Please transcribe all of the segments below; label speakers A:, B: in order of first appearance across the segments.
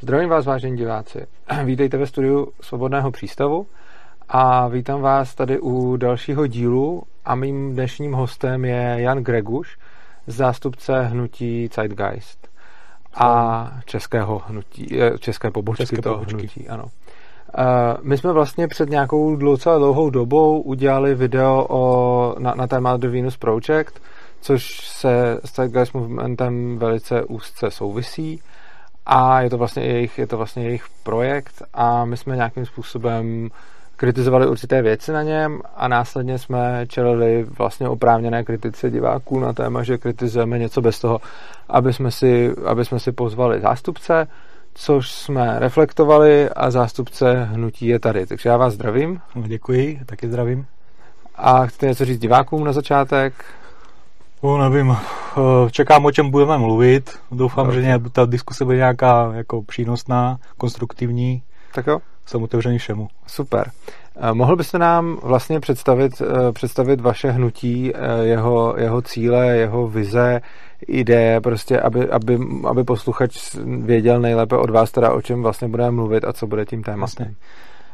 A: Zdravím vás, vážení diváci. Vítejte ve studiu Svobodného přístavu a vítám vás tady u dalšího dílu a mým dnešním hostem je Jan Greguš, zástupce hnutí Zeitgeist a českého hnutí, eh, české pobočky
B: České
A: toho
B: pobočky.
A: hnutí, ano. Uh, my jsme vlastně před nějakou docela dlouhou dobou udělali video o, na, na téma The Venus Project, což se s Zeitgeist Movementem velice úzce souvisí a je to vlastně jejich, je to vlastně jejich projekt a my jsme nějakým způsobem kritizovali určité věci na něm a následně jsme čelili vlastně oprávněné kritice diváků na téma, že kritizujeme něco bez toho, aby jsme si, aby jsme si pozvali zástupce, což jsme reflektovali a zástupce hnutí je tady. Takže já vás zdravím.
B: Děkuji, taky zdravím.
A: A chcete něco říct divákům na začátek?
B: No, nevím, eh, čekám, o čem budeme mluvit. Doufám,
A: Dobře.
B: že ta diskuse bude nějaká jako přínosná, konstruktivní.
A: Tak jo,
B: Jsem otevřený všemu.
A: super. Eh, Mohl byste nám vlastně představit, eh, představit vaše hnutí, eh, jeho, jeho cíle, jeho vize, ideje, prostě, aby, aby, aby posluchač věděl nejlépe od vás teda, o čem vlastně budeme mluvit a co bude tím tématem.
B: Vlastně.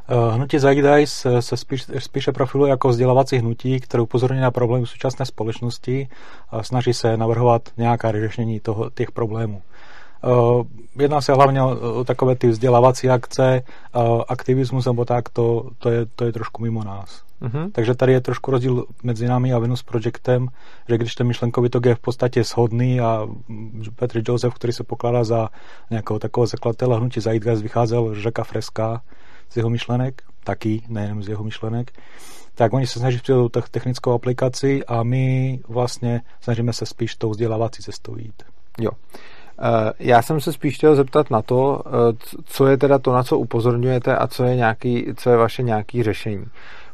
B: Eh, Hnutí Zeitgeist se spíš, spíše profiluje jako vzdělávací hnutí, které upozorňuje na problémy současné společnosti a snaží se navrhovat nějaká řešení toho, těch problémů. Eh, Jedná se hlavně o, takové ty vzdělávací akce, eh, aktivismus nebo tak, to, to, je, to je trošku mimo nás.
A: Mhm.
B: Takže tady je trošku rozdíl mezi námi a Venus Projectem, že když ten myšlenkový tok je v podstatě shodný a Petr Joseph, který se pokládá za nějakého takového zakladatele hnutí Zeitgeist, vycházel z Žaka Freska z jeho myšlenek, taky, nejen z jeho myšlenek, tak oni se snaží přijít technickou aplikaci a my vlastně snažíme se spíš tou vzdělávací cestou jít.
A: Jo. Eh, Já jsem se spíš chtěl zeptat na to, eh, co je teda to, na co upozorňujete a co je, nějaký, co je vaše nějaký řešení.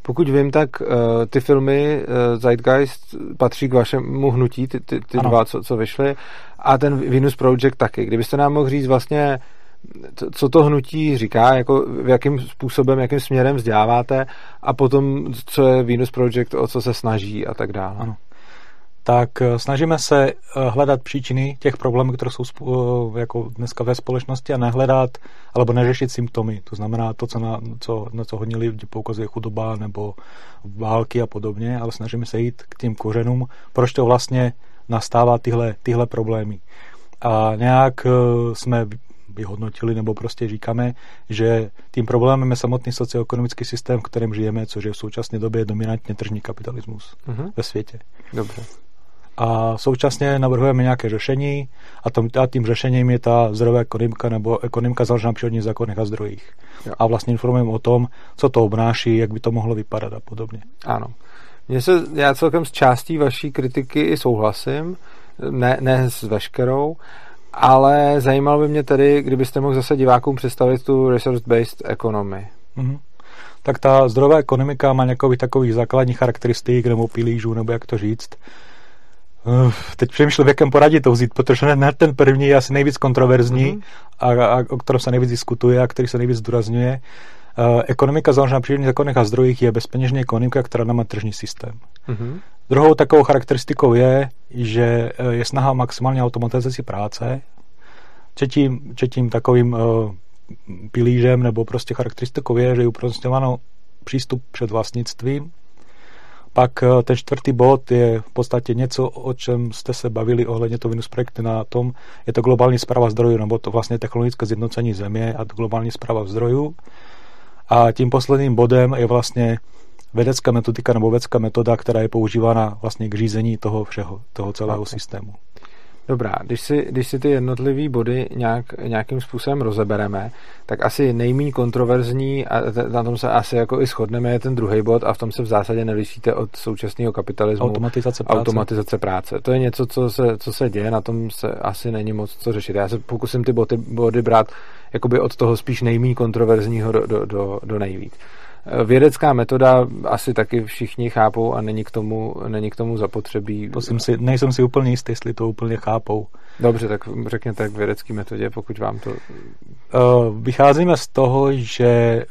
A: Pokud vím, tak eh, ty filmy Zeitgeist patří k vašemu hnutí, ty, ty, ty
B: Ano.
A: dva, co, co vyšly, a ten Venus Project taky. Kdybyste nám mohl říct vlastně, co- to hnutí říká, jako v jakým způsobem, jakým směrem vzděláváte a potom, co je Venus Project, o co se snaží a tak dále.
B: Ano. tak eh, snažíme se eh, hledat příčiny těch problémů, které jsou eh, jako dneska ve společnosti a nehledat alebo neřešit symptomy. To znamená to, co na, co, na co hodně lidí poukazuje chudoba nebo války a podobně, ale snažíme se jít k tím kořenům, proč to vlastně nastává tyhle, tyhle problémy. A nějak jsme vyhodnotili, nebo prostě říkáme, že tím problémem je samotný socioekonomický systém, v kterém žijeme, což je v současné době dominantně tržní kapitalismus
A: Mhm.
B: ve světě
A: Dobře.
B: a současně navrhujeme nějaké řešení a, tom, a tím řešením je ta zdrojová ekonomika nebo ekonomika založená na přírodních zákonech a zdrojích.
A: Jo.
B: A vlastně informujeme o tom, co to obnáší, jak by to mohlo vypadat a podobně.
A: Ano. Mně se, já celkem s částí vaší kritiky i souhlasím, ne, ne s veškerou, ale zajímalo by mě tedy, kdybyste mohl zase divákům představit tu resource-based economy.
B: Mhm. Tak ta zdrojová ekonomika má několik takových základních charakteristik nebo pilířů, nebo jak to říct. Uf, Teď přemýšlím, v jakém poradí to vzít, protože hned ten první je asi nejvíc kontroverzní
A: Mhm.
B: a, a o kterém se nejvíc diskutuje a který se nejvíc zdůrazňuje. Eh, Ekonomika založená na přírodních zákonech a zdrojích je bezpeněžní ekonomika, která nemá tržní systém.
A: Mhm.
B: Druhou takovou charakteristikou je, že eh, je snaha o maximální automatizaci práce. Třetím, třetím takovým uh, pilířem nebo prostě charakteristikou je, že je uprostňováno přístup před vlastnictvím. Pak eh, ten čtvrtý bod je v podstatě něco, o čem jste se bavili ohledně toho Venus projektu na tom, je to globální zpráva zdrojů, nebo to vlastně technologické zjednocení země a globální zpráva zdrojů. A tím posledním bodem je vlastně vědecká metodika nebo vědecká metoda, která je používána vlastně k řízení toho všeho, toho celého
A: Okay.
B: systému.
A: Dobrá, když si, když si ty jednotlivé body nějak, nějakým způsobem rozebereme, tak asi nejméně kontroverzní, a na tom se asi jako i shodneme, je ten druhý bod a v tom se v zásadě nelišíte od současného kapitalismu.
B: Automatizace práce.
A: Automatizace práce. To je něco, co se, co se děje, na tom se asi není moc co řešit. Já se pokusím ty body, body brát jakoby od toho spíš nejméně kontroverzního do, do, do, do nejvíc. Vědecká metoda asi taky všichni chápou a není k tomu, není k tomu zapotřebí.
B: To jsem si, nejsem si úplně jistý, jestli to úplně chápou.
A: Dobře, tak řekněte k vědecké metodě, pokud vám to...
B: Eh, Vycházíme z toho, že eh,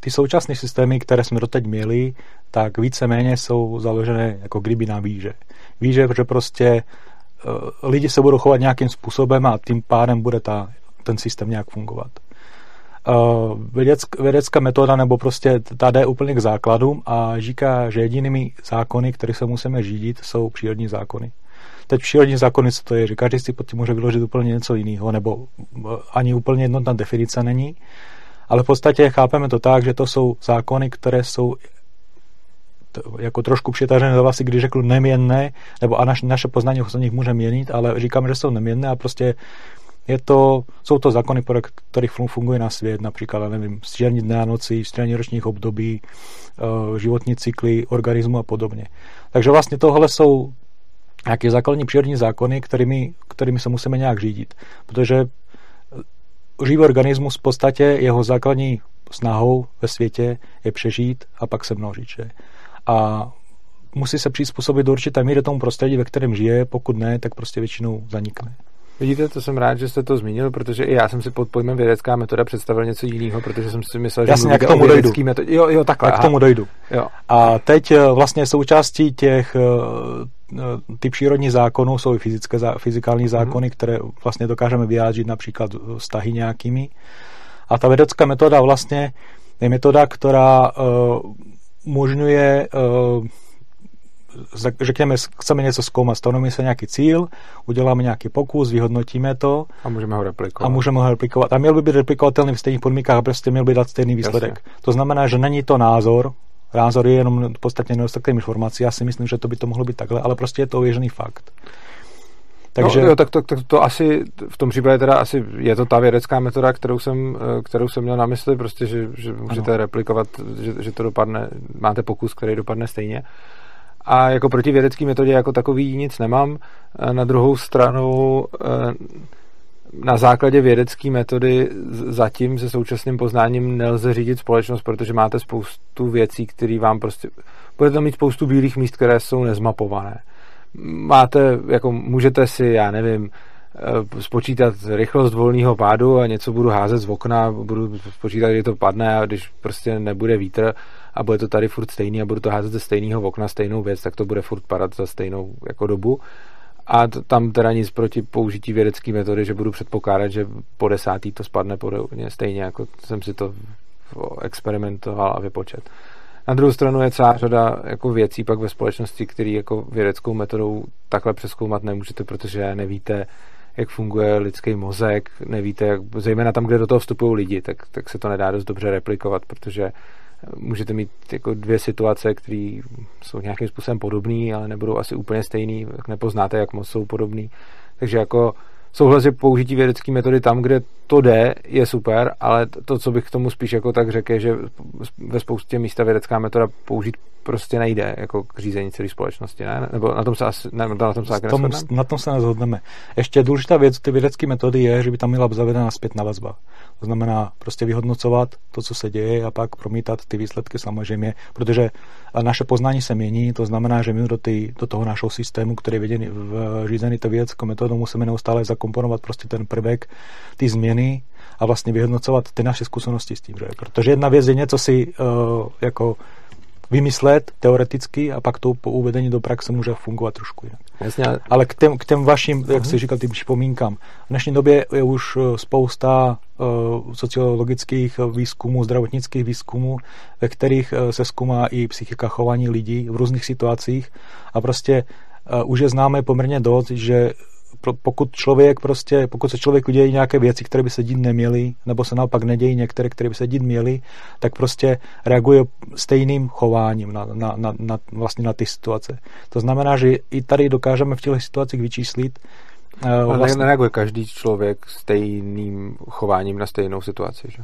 B: ty současné systémy, které jsme doteď měli, tak víceméně jsou založené jako kdyby na výže. Výže, že prostě eh, lidi se budou chovat nějakým způsobem a tím pádem bude ta ten systém nějak fungovat. Vědeck, vědecká metoda nebo prostě ta jde úplně k základům a říká, že jedinými zákony, které se musíme řídit, jsou přírodní zákony. Teď přírodní zákony, co to je, že každý si pod tím může vyložit úplně něco jiného, nebo ani úplně jednotná definice není, ale v podstatě chápeme to tak, že to jsou zákony, které jsou jako trošku přitažené do vlasy, když řeknu neměnné, nebo a naš, naše poznání se nich může měnit, ale říkáme, že jsou neměnné a prostě je to, jsou to zákony, podle kterých funguje na svět, například, nevím, střídání dne a noci, střídání ročních období, eh, životní cykly, organismu a podobně. Takže vlastně tohle jsou nějaké základní přírodní zákony, kterými, kterými se musíme nějak řídit. Protože živý organismus v podstatě jeho základní snahou ve světě je přežít a pak se množit. Že? A musí se přizpůsobit do určité míry tomu prostředí, ve kterém žije, pokud ne, tak prostě většinou zanikne.
A: Vidíte, to jsem rád, že jste to zmínil, protože i já jsem si pod pojmem vědecká metoda představil něco jiného, protože jsem si myslel, že
B: Jasně, jak k tomu dojdu. Metod...
A: Jo, jo, takhle.
B: Jak k tomu dojdu. Jo. A teď eh, vlastně součástí těch eh, eh, ty přírodní zákony jsou i fyzické, fyzikální mhm. zákony, hmm. které vlastně dokážeme vyjádřit například vztahy nějakými. A ta vědecká metoda vlastně je metoda, která uh, umožňuje uh, řekněme, chceme něco zkoumat, stanovíme se nějaký cíl, uděláme nějaký pokus, vyhodnotíme to.
A: A můžeme ho replikovat.
B: A můžeme ho replikovat. A měl by být replikovatelný v stejných podmínkách a prostě měl by dát stejný výsledek. Jasně. To znamená, že není to názor, názor je jenom v podstatě nedostatek informací. Já si myslím, že to by to mohlo být takhle, ale prostě je to ověřený fakt.
A: Takže... No, jo, tak to, tak to asi, v tom případě teda asi je to ta vědecká metoda, kterou jsem, kterou jsem měl na mysli, prostě, že, že můžete ano. replikovat, že, že to dopadne, máte pokus, který dopadne stejně. A jako proti vědecké metodě jako takový nic nemám. Na druhou stranu eh, na základě vědecké metody zatím se současným poznáním nelze řídit společnost, protože máte spoustu věcí, které vám prostě... Budete mít spoustu bílých míst, které jsou nezmapované. Máte, jako můžete si, já nevím, eh, spočítat rychlost volného pádu a něco budu házet z okna, budu spočítat, kdy to padne a když prostě nebude vítr, a bude to tady furt stejný a budu to házet ze stejného okna stejnou věc, tak to bude furt padat za stejnou jako dobu. A tam teda nic proti použití vědecké metody, že budu předpokládat, že po desátý to spadne podobně stejně, jako jsem si to experimentoval a vypočet. Na druhou stranu je celá řada jako věcí pak ve společnosti, které jako vědeckou metodou takhle přeskoumat nemůžete, protože nevíte, jak funguje lidský mozek, nevíte, jak, zejména tam, kde do toho vstupují lidi, tak, tak se to nedá dost dobře replikovat, protože můžete mít jako dvě situace, které jsou nějakým způsobem podobné, ale nebudou asi úplně stejný, jak nepoznáte, jak moc jsou podobný. Takže jako souhlas je použití vědecké metody tam, kde to jde, je super, ale to, co bych k tomu spíš jako tak řekl, je, že ve spoustě místa vědecká metoda použít prostě nejde jako k řízení celé společnosti, ne? Nebo na tom se asi, ne, na tom se tom,
B: Na tom se nezhodneme. Ještě důležitá věc ty vědecké metody je, že by tam měla zavedena zpětná vazba. To znamená prostě vyhodnocovat to, co se děje a pak promítat ty výsledky samozřejmě, protože naše poznání se mění, to znamená, že my do, ty, do toho našeho systému, který je věděný, v řízený to vědeckou metodou, musíme neustále zakomponovat prostě ten prvek, ty změny a vlastně vyhodnocovat ty naše zkušenosti s tím, že? Protože jedna věc je něco si uh, jako vymyslet teoreticky a pak to po uvedení do praxe může fungovat trošku jinak.
A: Jasně.
B: Ale k těm, k těm vašim, jak jsi říkal, tím připomínkám. V dnešní době je už eh, spousta uh, sociologických výzkumů, zdravotnických výzkumů, ve kterých uh, se zkoumá i psychika chování lidí v různých situacích a prostě uh, už je známe poměrně dost, že pokud člověk prostě, pokud se člověk udějí nějaké věci, které by se dít neměly, nebo se naopak nedějí některé, které by se dít měly, tak prostě reaguje stejným chováním na, na, na, na, vlastně na ty situace. To znamená, že i tady dokážeme v těch situacích vyčíslit,
A: uh, vlastně... nereaguje každý člověk stejným chováním na stejnou situaci, že?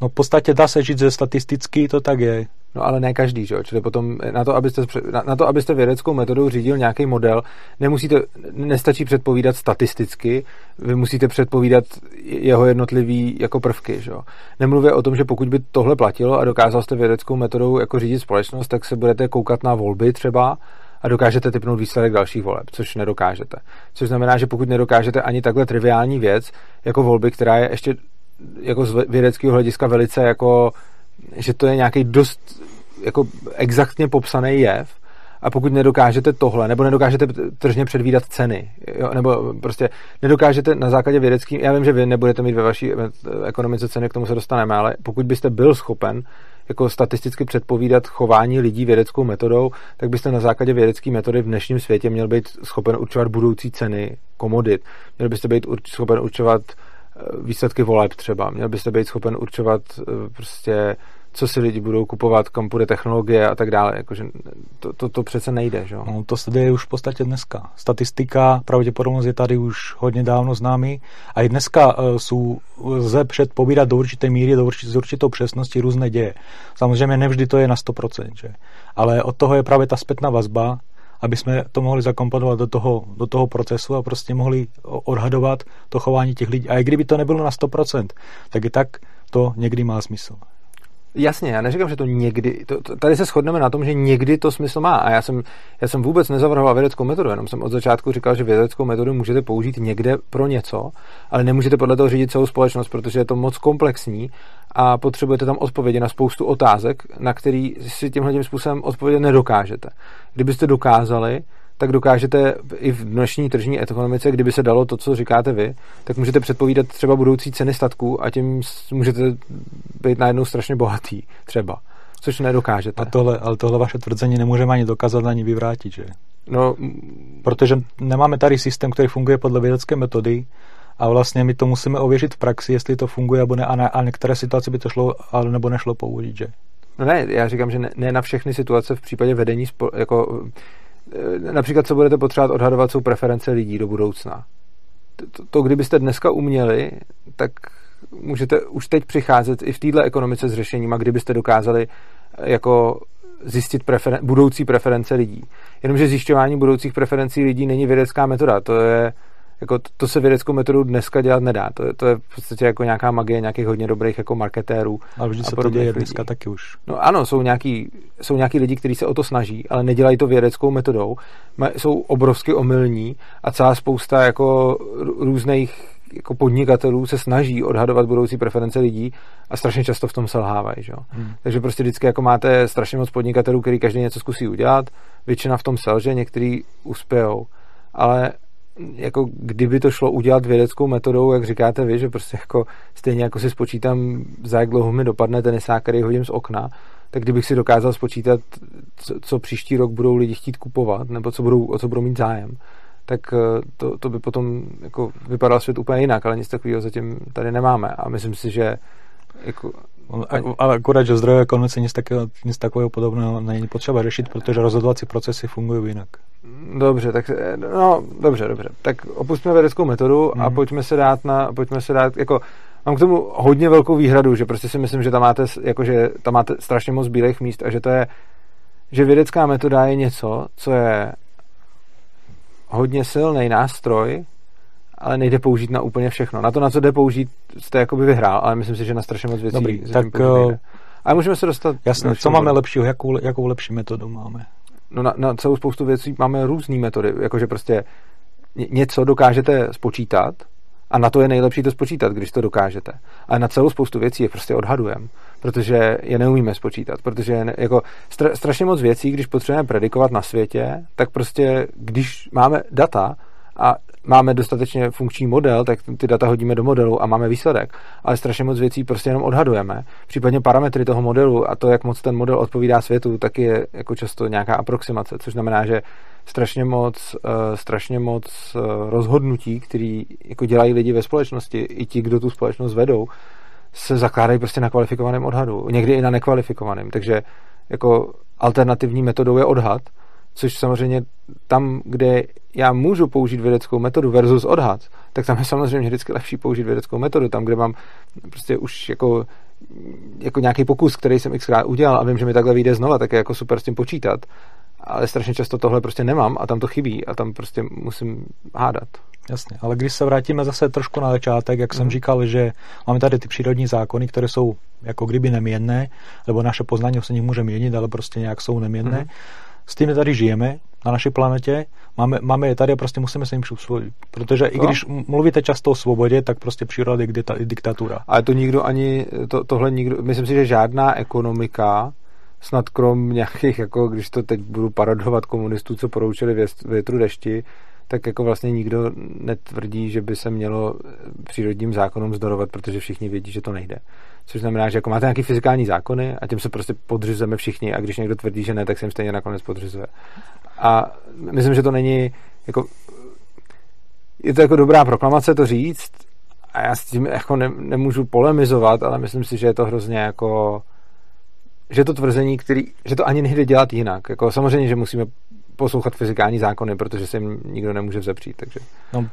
B: No v podstatě dá se říct, že statisticky to tak je.
A: No ale ne každý, že jo? Čili potom na to, abyste, na, na to, abyste vědeckou metodou řídil nějaký model, nemusíte, nestačí předpovídat statisticky, vy musíte předpovídat jeho jednotlivý jako prvky, že jo? Nemluvě o tom, že pokud by tohle platilo a dokázal jste vědeckou metodou jako řídit společnost, tak se budete koukat na volby třeba a dokážete typnout výsledek dalších voleb, což nedokážete. Což znamená, že pokud nedokážete ani takhle triviální věc, jako volby, která je ještě jako z vědeckého hlediska velice jako, že to je nějaký dost jako exaktně popsaný jev A pokud nedokážete tohle, nebo nedokážete tržně předvídat ceny, jo, nebo prostě nedokážete na základě vědeckým, já vím, že vy nebudete mít ve vaší ekonomice ceny, k tomu se dostaneme, ale pokud byste byl schopen jako statisticky předpovídat chování lidí vědeckou metodou, tak byste na základě vědecké metody v dnešním světě měl být schopen určovat budoucí ceny komodit. Měl byste být schopen určovat eh, výsledky voleb třeba. Měl byste být schopen určovat eh, prostě co si lidi budou kupovat, kam půjde technologie a tak dále. Jakože to, to, to přece nejde. Že?
B: No, to se děje už v podstatě dneska. Statistika, pravděpodobnost je tady už hodně dávno známý a i dneska uh, jsou, lze předpovídat do určité míry, do určit, s určitou přesností různé děje. Samozřejmě nevždy to je na 100%, že? ale od toho je právě ta zpětná vazba, aby jsme to mohli zakomponovat do toho, do toho procesu a prostě mohli odhadovat to chování těch lidí. A i kdyby to nebylo na 100%, tak i tak to někdy má smysl.
A: Jasně, já neříkám, že to někdy, to, to, tady se shodneme na tom, že někdy to smysl má a já jsem, já jsem vůbec nezavrhoval vědeckou metodu, jenom jsem od začátku říkal, že vědeckou metodu můžete použít někde pro něco, ale nemůžete podle toho řídit celou společnost, protože je to moc komplexní a potřebujete tam odpovědi na spoustu otázek, na který si tímhle způsobem odpovědět nedokážete. Kdybyste dokázali, tak dokážete i v dnešní tržní ekonomice, kdyby se dalo to, co říkáte vy, tak můžete předpovídat třeba budoucí ceny statků a tím můžete být najednou strašně bohatý třeba. Což nedokážete.
B: A tohle, ale tohle vaše tvrzení nemůžeme ani dokázat, ani vyvrátit, že?
A: No,
B: Protože nemáme tady systém, který funguje podle vědecké metody a vlastně my to musíme ověřit v praxi, jestli to funguje nebo ne, a, ne, a některé situace by to šlo, ale nebo nešlo použít, že?
A: No ne, já říkám, že ne, ne na všechny situace v případě vedení spo, jako Eh, například, co budete potřebovat odhadovat, jsou preference lidí do budoucna. To, to kdybyste dneska uměli, tak můžete už teď přicházet i v této ekonomice s řešením, a kdybyste dokázali eh, jako zjistit preferen- budoucí preference lidí. Jenomže zjišťování budoucích preferencí lidí není vědecká metoda, to je jako to, to se vědeckou metodou dneska dělat nedá. To je, to je v podstatě jako nějaká magie nějakých hodně dobrých jako marketérů.
B: Ale vždy se to děje dneska taky už.
A: No ano, jsou nějaký, jsou nějaký lidi, kteří se o to snaží, ale nedělají to vědeckou metodou. Jsou obrovsky omylní a celá spousta jako různých jako podnikatelů se snaží odhadovat budoucí preference lidí a strašně často v tom selhávají. Že? Hmm. Takže prostě vždycky jako máte strašně moc podnikatelů, který každý něco zkusí udělat, většina v tom selže, některý uspějou. Ale jako kdyby to šlo udělat vědeckou metodou, jak říkáte vy, že prostě jako stejně jako si spočítám, za jak dlouho mi dopadne tenisák, který hodím z okna, tak kdybych si dokázal spočítat, co, co příští rok budou lidi chtít kupovat, nebo co budou, o co budou mít zájem, tak eh, to, to by potom jako vypadal svět úplně jinak, ale nic takového zatím tady nemáme. A myslím si, že jako
B: ale akorát, že zdrojové konvence nic takového, nic takového podobného není potřeba řešit, protože rozhodovací procesy fungují jinak.
A: Dobře, tak no, dobře, dobře. Tak opustíme vědeckou metodu hmm. a mhm. pojďme se dát na, pojďme se dát, jako mám k tomu hodně velkou výhradu, že prostě si myslím, že tam máte, jako, že tam máte strašně moc bílých míst a že to je, že vědecká metoda je něco, co je hodně silný nástroj, ale nejde použít na úplně všechno. Na to, na co jde použít, jste jakoby vyhrál, ale myslím si, že na strašně moc věcí.
B: Dobrý, tak eh,
A: ale můžeme se dostat...
B: Jasně, co máme lepšího, jakou, jakou lepší metodu máme?
A: No na, na celou spoustu věcí máme různé metody, jakože prostě něco dokážete spočítat a na to je nejlepší to spočítat, když to dokážete. Ale na celou spoustu věcí je prostě odhadujeme, protože je neumíme spočítat, protože je, jako stra, strašně moc věcí, když potřebujeme predikovat na světě, tak prostě když máme data a máme dostatečně funkční model, tak ty data hodíme do modelu a máme výsledek. Ale strašně moc věcí prostě jenom odhadujeme. Případně parametry toho modelu a to, jak moc ten model odpovídá světu, tak je jako často nějaká aproximace, což znamená, že strašně moc, uh, strašně moc uh, rozhodnutí, který jako dělají lidi ve společnosti, i ti, kdo tu společnost vedou, se zakládají prostě na kvalifikovaném odhadu. Někdy i na nekvalifikovaném. Takže jako alternativní metodou je odhad, což samozřejmě tam, kde já můžu použít vědeckou metodu versus odhad, tak tam je samozřejmě vždycky lepší použít vědeckou metodu. Tam, kde mám prostě už jako, jako nějaký pokus, který jsem xkrát udělal a vím, že mi takhle vyjde znova, tak je jako super s tím počítat. Ale strašně často tohle prostě nemám a tam to chybí a tam prostě musím hádat.
B: Jasně, ale když se vrátíme zase trošku na začátek, jak mm. jsem mhm. říkal, že máme tady ty přírodní zákony, které jsou jako kdyby neměnné, nebo naše poznání se nich může měnit, ale prostě nějak jsou neměnné. Mm s tím tady žijeme na naší planetě, máme, máme je tady a prostě musíme se jim přizpůsobit. Protože i když mluvíte často o svobodě, tak prostě příroda je diktatura.
A: Ale to nikdo ani, to, tohle nikdo, myslím si, že žádná ekonomika snad krom nějakých, jako když to teď budu parodovat komunistů, co poroučili větru dešti, tak jako vlastně nikdo netvrdí, že by se mělo přírodním zákonům zdorovat, protože všichni vědí, že to nejde. Což znamená, že jako máte nějaký fyzikální zákony a tím se prostě podřizujeme všichni a když někdo tvrdí, že ne, tak se jim stejně nakonec podřizuje. A myslím, že to není jako je to jako dobrá proklamace to říct a já s tím jako ne, nemůžu polemizovat, ale myslím si, že je to hrozně jako že to tvrzení, který, že to ani nejde dělat jinak. Jako samozřejmě, že musíme poslouchat fyzikální zákony, protože se jim nikdo nemůže vzepřít. Takže.
B: No,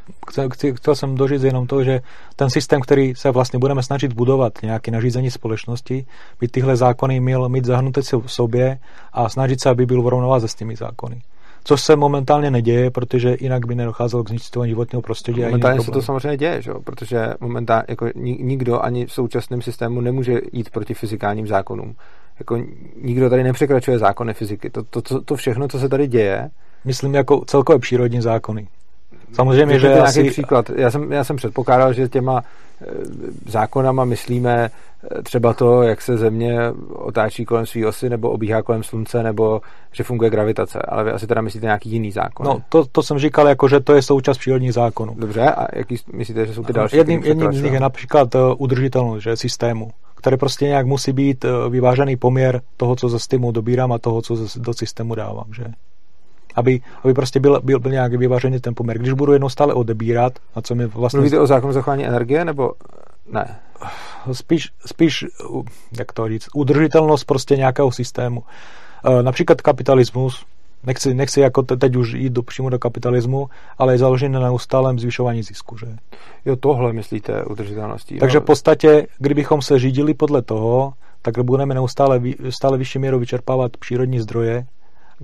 B: chci, chtěl jsem dožít jenom to, že ten systém, který se vlastně budeme snažit budovat, nějaké nařízení společnosti, by tyhle zákony měl mít zahrnuté v sobě a snažit se, aby byl v rovnováze s těmi zákony což se momentálně neděje, protože jinak by nedocházelo k zničování životního prostředí.
A: Momentálně se to samozřejmě děje, že? protože momentálně jako nikdo ani v současném systému nemůže jít proti fyzikálním zákonům. Jako nikdo tady nepřekračuje zákony fyziky. To, to, to, to všechno, co se tady děje...
B: Myslím jako celkové přírodní zákony. Samozřejmě, že
A: nějaký asi... příklad. Já jsem, já jsem předpokládal, že těma e, zákonama myslíme e, třeba to, jak se země otáčí kolem své osy, nebo obíhá kolem slunce, nebo že funguje gravitace. Ale vy asi teda myslíte nějaký jiný zákon.
B: No, to, to jsem říkal, jako, že to je součást přírodních zákonů.
A: Dobře, a jaký myslíte, že jsou ty další?
B: Jedním, jedním z nich je například e, udržitelnost že, systému, který prostě nějak musí být vyvážený poměr toho, co ze systému dobírám a toho, co do systému dávám. Že? aby, aby prostě byl, byl, byl nějaký vyvážený ten poměr. Když budu jednou stále odebírat, a co mi vlastně...
A: Mluvíte o zákonu zachování energie, nebo ne?
B: Spíš, spíš, jak to říct, udržitelnost prostě nějakého systému. E, například kapitalismus, nechci, nechci jako teď už jít do, přímo do kapitalismu, ale je založený na neustálém zvyšování zisku. Že?
A: Jo, tohle myslíte udržitelností.
B: Takže v podstatě, kdybychom se řídili podle toho, tak budeme neustále stále vyšší měrou vyčerpávat přírodní zdroje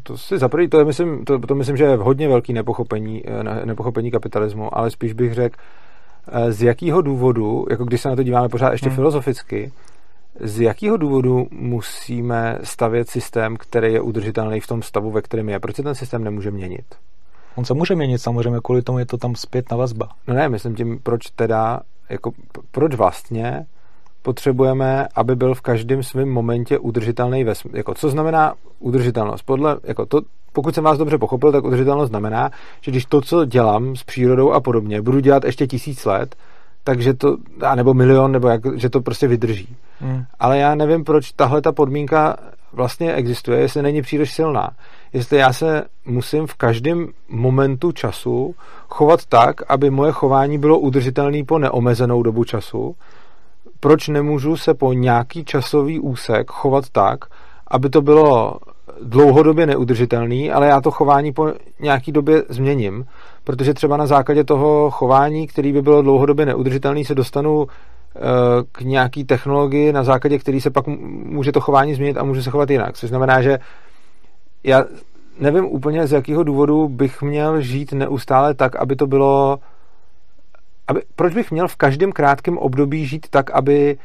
A: to si zaprvé, to, je, myslím, to, to myslím, že je hodně velký nepochopení, eh, ne, nepochopení kapitalismu, ale spíš bych řekl, eh, z jakého důvodu, jako když se na to díváme pořád ještě hmm. filozoficky, z jakého důvodu musíme stavět systém, který je udržitelný v tom stavu, ve kterém je? Proč se ten systém nemůže měnit?
B: On se může měnit samozřejmě, kvůli tomu je to tam zpět na vazba.
A: No ne, myslím tím, proč teda, jako proč vlastně potřebujeme, aby byl v každém svém momentě udržitelný vesmír. Jako, co znamená udržitelnost? Podle, jako to, pokud jsem vás dobře pochopil, tak udržitelnost znamená, že když to, co dělám s přírodou a podobně, budu dělat ještě tisíc let, takže to, a nebo milion, nebo jak, že to prostě vydrží. Hmm. Ale já nevím, proč tahle ta podmínka vlastně existuje, jestli není příliš silná. Jestli já se musím v každém momentu času chovat tak, aby moje chování bylo udržitelné po neomezenou dobu času, proč nemůžu se po nějaký časový úsek chovat tak, aby to bylo dlouhodobě neudržitelný, ale já to chování po nějaký době změním, protože třeba na základě toho chování, který by bylo dlouhodobě neudržitelný, se dostanu eh, k nějaký technologii, na základě který se pak může to chování změnit a může se chovat jinak. Což znamená, že já nevím úplně, z jakého důvodu bych měl žít neustále tak, aby to bylo aby, proč bych měl v každém krátkém období žít tak, aby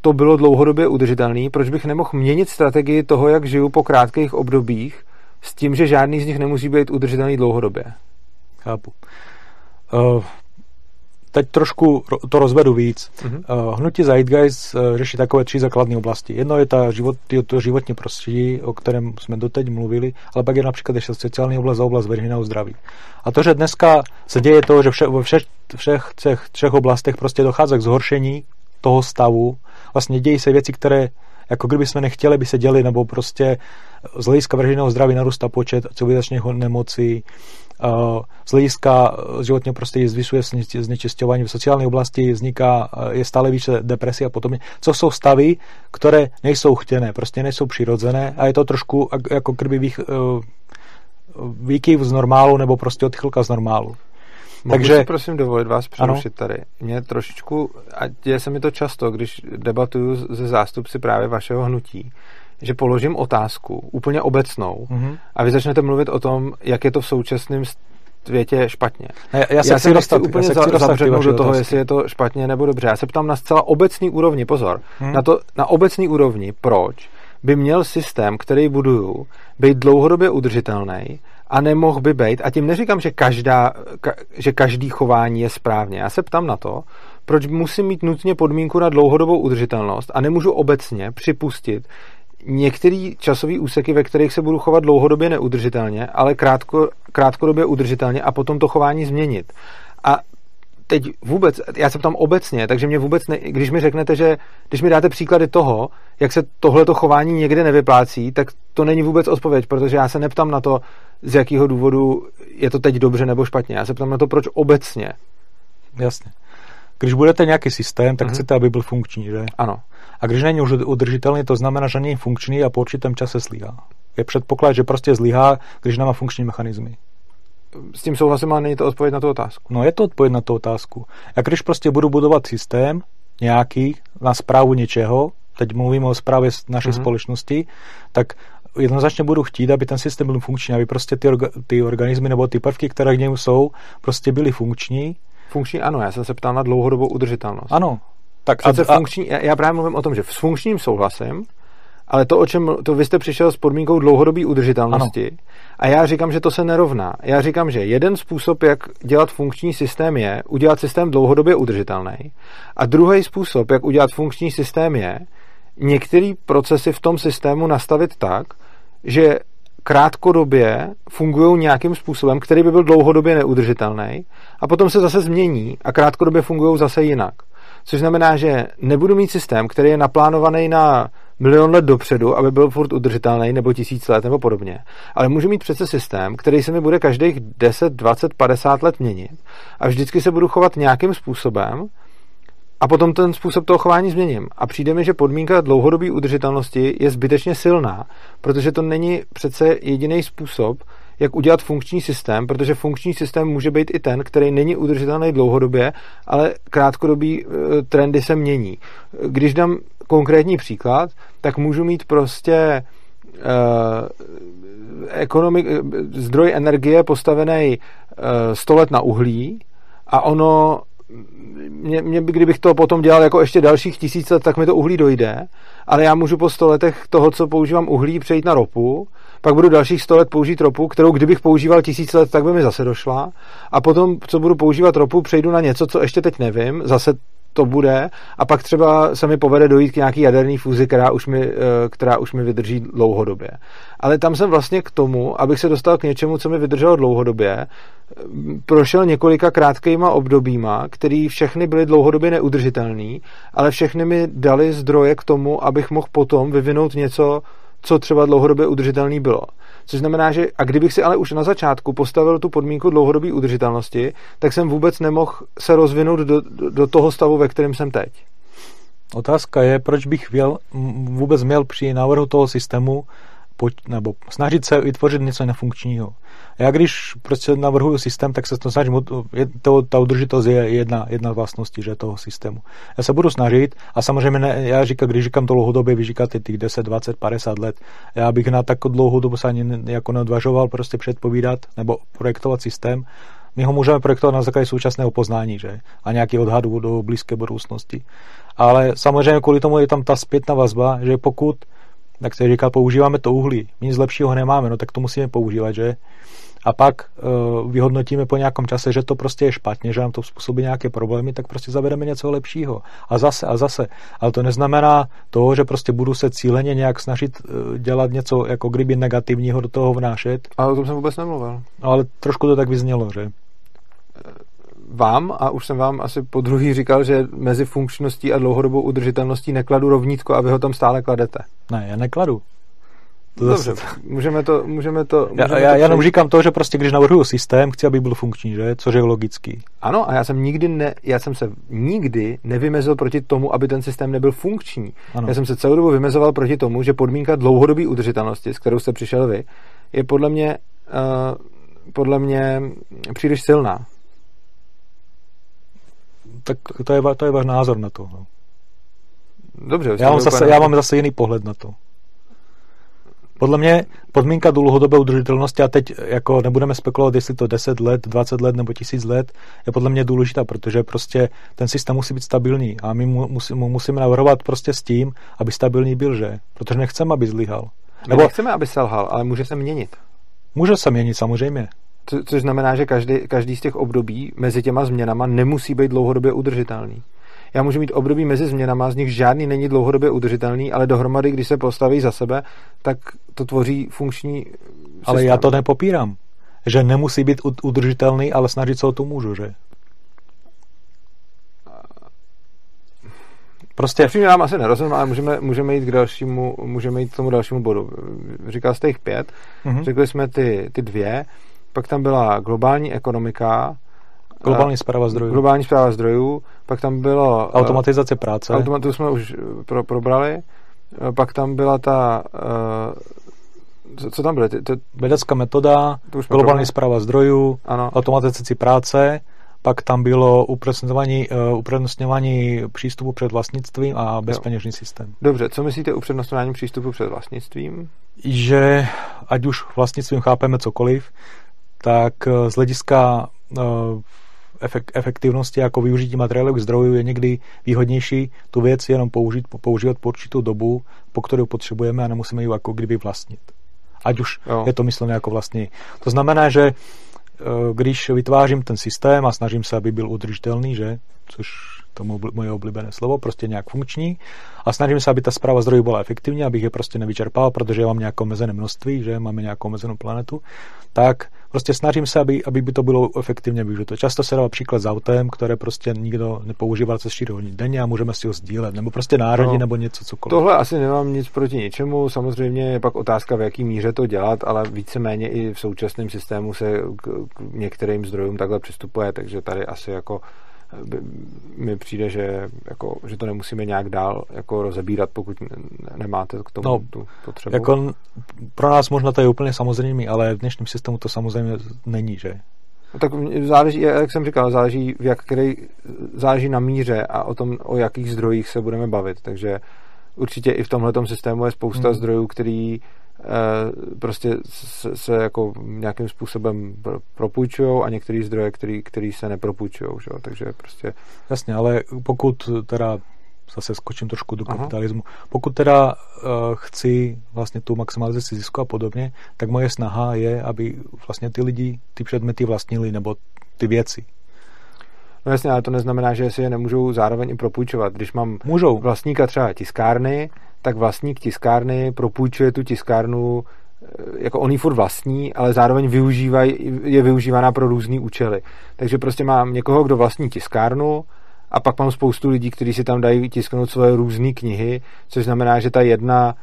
A: to bylo dlouhodobě udržitelné? Proč bych nemohl měnit strategii toho, jak žiju po krátkých obdobích, s tím, že žádný z nich nemusí být udržitelný dlouhodobě?
B: Chápu. Uh, teď trošku to rozvedu víc. Uh-huh. Hnutí Zeitgeist eh, řeší takové tři základní oblasti. Jedno je ta život, to životní prostředí, o kterém jsme doteď mluvili, ale pak je například ještě sociální oblast a oblast veřejného zdraví. A to, že dneska se děje to, že vše, ve všech, všech třech, třech oblastech prostě dochází k zhoršení toho stavu, vlastně dějí se věci, které jako kdyby jsme nechtěli, by se děli, nebo prostě z hlediska veřejného zdraví narůstá počet civilizačních nemocí, z hlediska životního prostředí zvyšuje znečišťování v sociální oblasti, vzniká, je stále více depresie a podobně, co jsou stavy, které nejsou chtěné, prostě nejsou přirozené a je to trošku jako kdyby výkyv z normálu nebo prostě odchylka z normálu.
A: Mohu Takže si prosím dovolit vás přerušit tady. Mě trošičku, a děje se mi to často, když debatuju ze zástupci právě vašeho hnutí, že položím otázku úplně obecnou mm-hmm. a vy začnete mluvit o tom, jak je to v současném světě špatně.
B: Ne, já se, já se dostat, úplně já se
A: za, do toho, otázky. jestli je to špatně nebo dobře. Já se ptám na zcela obecný úrovni, pozor, hmm. na, to, na obecný úrovni, proč by měl systém, který buduju, být dlouhodobě udržitelný a nemohl by být, a tím neříkám, že, každá, ka, že každý chování je správně. Já se ptám na to, proč musím mít nutně podmínku na dlouhodobou udržitelnost a nemůžu obecně připustit některé časové úseky, ve kterých se budu chovat dlouhodobě neudržitelně, ale krátko, krátkodobě udržitelně a potom to chování změnit. A teď vůbec, já se ptám obecně, takže mě vůbec, ne, když mi řeknete, že když mi dáte příklady toho, jak se tohleto chování někde nevyplácí, tak to není vůbec odpověď, protože já se neptám na to, z jakého důvodu je to teď dobře nebo špatně. Já se ptám na to, proč obecně.
B: Jasně. Když budete nějaký systém, tak mm-hmm. chcete, aby byl funkční, že?
A: Ano.
B: A když není už udržitelný, to znamená, že není funkční a po určitém čase zlyhá. Je předpoklad, že prostě zlyhá, když nemá funkční mechanizmy.
A: S tím souhlasím, ale není to odpověď na tu otázku.
B: No je to odpověď na tu otázku. A když prostě budu budovat systém nějaký na zprávu něčeho, teď mluvíme o zprávě naší mm-hmm. společnosti, tak jednoznačně budu chtít, aby ten systém byl funkční, aby prostě ty, orga, ty organismy nebo ty prvky, které v něm jsou, prostě byly funkční.
A: Funkční ano, já jsem se ptal na dlouhodobou udržitelnost.
B: Ano.
A: Tak a, a, funkční, já, já právě mluvím o tom, že s funkčním souhlasím, ale to, o čem to vy jste přišel s podmínkou dlouhodobé udržitelnosti. Ano. A já říkám, že to se nerovná. Já říkám, že jeden způsob, jak dělat funkční systém, je udělat systém dlouhodobě udržitelný. A druhý způsob, jak udělat funkční systém, je některé procesy v tom systému nastavit tak, že krátkodobě fungují nějakým způsobem, který by byl dlouhodobě neudržitelný, a potom se zase změní a krátkodobě fungují zase jinak. Což znamená, že nebudu mít systém, který je naplánovaný na milion let dopředu, aby byl furt udržitelný, nebo tisíc let, nebo podobně. Ale můžu mít přece systém, který se mi bude každých 10, 20, 50 let měnit a vždycky se budu chovat nějakým způsobem, a potom ten způsob toho chování změním. A přijde mi, že podmínka dlouhodobé udržitelnosti je zbytečně silná, protože to není přece jediný způsob, jak udělat funkční systém, protože funkční systém může být i ten, který není udržitelný dlouhodobě, ale krátkodobý e, trendy se mění. Když dám konkrétní příklad, tak můžu mít prostě uh, ekonomik, zdroj energie postavený uh, 100 let na uhlí a ono mě, mě, kdybych to potom dělal jako ještě dalších tisíc let, tak mi to uhlí dojde, ale já můžu po sto letech toho, co používám uhlí, přejít na ropu, pak budu dalších sto let použít ropu, kterou kdybych používal tisíc let, tak by mi zase došla. A potom, co budu používat ropu, přejdu na něco, co ještě teď nevím, zase to bude. A pak třeba se mi povede dojít k nějaký jaderný fúzi, která už mi, eh, která už mi vydrží dlouhodobě. Ale tam jsem vlastně k tomu, abych se dostal k něčemu, co mi vydrželo dlouhodobě, prošel několika krátkýma obdobíma, který všechny byly dlouhodobě neudržitelný, ale všechny mi dali zdroje k tomu, abych mohl potom vyvinout něco, co třeba dlouhodobě udržitelný bylo. Což znamená, že a kdybych si ale už na začátku postavil tu podmínku dlouhodobé udržitelnosti, tak jsem vůbec nemohl se rozvinout do, do toho stavu, ve kterém jsem teď.
B: Otázka je, proč bych měl, vůbec měl při návrhu toho systému poď, nebo snažit se vytvořit něco nefunkčního. Já když prostě navrhuju systém, tak se to snažím, to, ta udržitost je jedna, jedna vlastností že, toho systému. Já se budu snažit a samozřejmě ne, já říkám, když říkám dlouhodobě, vy říkáte těch 10, 20, 50 let, já bych na takovou dlouhou dobu se ani jako neodvažoval prostě předpovídat nebo projektovat systém, my ho můžeme projektovat na základě současného poznání, že? A nějaký odhadů do blízké budoucnosti. Ale samozřejmě kvůli tomu je tam ta zpětná vazba, že pokud jak se říká, používáme to uhlí, nic lepšího nemáme, no tak to musíme používat, že? A pak uh, vyhodnotíme po nějakém čase, že to prostě je špatně, že nám to způsobí nějaké problémy, tak prostě zavedeme něco lepšího. A zase a zase. Ale to neznamená to, že prostě budu se cíleně nějak snažit uh, dělat něco jako kdyby negativního do toho vnášet.
A: Ale o tom jsem vůbec nemluvil.
B: No, ale trošku to tak vyznělo, že?
A: vám, a už jsem vám asi po druhý říkal, že mezi funkčností a dlouhodobou udržitelností nekladu rovnítko a vy ho tam stále kladete.
B: Ne, já nekladu.
A: To Dobře, zase... můžeme to... Můžeme to můžeme
B: já, já to jenom říkám to, že prostě když navrhuju systém, chci, aby byl funkční, že? což je logický.
A: Ano, a já jsem nikdy ne, já jsem se nikdy nevymezil proti tomu, aby ten systém nebyl funkční. Ano. Já jsem se celou dobu vymezoval proti tomu, že podmínka dlouhodobé udržitelnosti, s kterou jste přišel vy, je podle mě, uh, podle mě příliš silná
B: tak to je, to je váš názor na to. No.
A: Dobře.
B: Já mám, zase, já mám zase jiný pohled na to. Podle mě podmínka dlouhodobé udržitelnosti, a teď jako nebudeme spekulovat, jestli to 10 let, 20 let nebo 1000 let, je podle mě důležitá, protože prostě ten systém musí být stabilní a my mu, musí, mu musíme navrhovat prostě s tím, aby stabilní byl, že? Protože nechceme, aby zlyhal.
A: Nebo... nechceme, aby selhal, ale může se měnit.
B: Může se měnit, samozřejmě.
A: Co, což znamená, že každý, každý z těch období mezi těma změnama nemusí být dlouhodobě udržitelný. Já můžu mít období mezi změnama, z nich žádný není dlouhodobě udržitelný, ale dohromady, když se postaví za sebe, tak to tvoří funkční systém.
B: Ale já to nepopírám, že nemusí být udržitelný, ale snažit se o to můžu, že?
A: Prostě... Upřímně vám asi nerozumím, ale můžeme, můžeme, jít k dalšímu, můžeme jít k tomu dalšímu bodu. Říkal jste jich pět, mm-hmm. řekli jsme ty, ty dvě, pak tam byla globální ekonomika,
B: Globální zpráva zdrojů.
A: Globální zpráva zdrojů, pak tam bylo...
B: Eh, Automatizace práce.
A: Automatizaci jsme už pro, probrali. Eh, pak tam byla ta... Uh, co tam byly? Ty,
B: ty... Vědecká metoda, globální zpráva zdrojů, ano. automatizaci práce, pak tam bylo upřednostňování, uh, upřednostňování přístupu před vlastnictvím a bezpeněžní systém.
A: Dobře, co myslíte upřednostňování přístupu před vlastnictvím?
B: Že ať už vlastnictvím chápeme cokoliv, tak z hlediska uh, efektivnosti jako využití materiálových zdrojů je někdy výhodnější tu věc jenom použít, používat po určitou dobu, po kterou potřebujeme a nemusíme ji jako kdyby vlastnit. Ať už jo. je to myslené jako vlastní. To znamená, že eh, když vytvářím ten systém a snažím se, aby byl udržitelný, že, což to moje oblíbené slovo, prostě nějak funkční a snažím se, aby ta zpráva zdrojů byla efektivní, abych je prostě nevyčerpal, protože mám nějaké omezené množství, že máme nějakou omezenou planetu, tak prostě snažím se, aby, aby by to bylo efektivně využito. Často se dává příklad s autem, které prostě nikdo nepoužívá cez 4 hodin denně a můžeme si ho sdílet, nebo prostě národí, no, nebo něco cokoliv.
A: Tohle asi nemám nic proti ničemu, samozřejmě je pak otázka, v jaký míře to dělat, ale víceméně i v současném systému se k, k některým zdrojům takhle přistupuje, takže tady asi jako mi přijde, že, jako, že to nemusíme nějak dál jako rozebírat, pokud nemáte k tomu no, tu potřebu.
B: Jako pro nás možná to je úplně samozřejmé, ale v dnešním systému to samozřejmě není, že?
A: No, tak záleží, jak jsem říkal, záleží, v jak, který, záleží na míře a o tom, o jakých zdrojích se budeme bavit. Takže určitě i v tomhle systému je spousta hmm. zdrojů, který Eh, prostě se, se jako nějakým způsobem propůjčují a některé zdroje, který, který se nepropůjčují, že? takže prostě...
B: Jasně, ale pokud teda zase skočím trošku do kapitalismu. Aha. Pokud teda uh, chci vlastně tu maximalizaci zisku a podobně, tak moje snaha je, aby vlastně ty lidi ty předměty vlastnili nebo ty věci.
A: No jasně, ale to neznamená, že si je nemůžou zároveň i propůjčovat. Když mám
B: Můžou.
A: vlastníka třeba tiskárny, tak vlastník tiskárny propůjčuje tu tiskárnu eh, jako on ji furt vlastní, ale zároveň využívaj, je využívaná pro různé účely. Takže prostě mám někoho, kdo vlastní tiskárnu a pak mám spoustu lidí, kteří si tam dají tisknout svoje různé knihy, což znamená, že ta jedna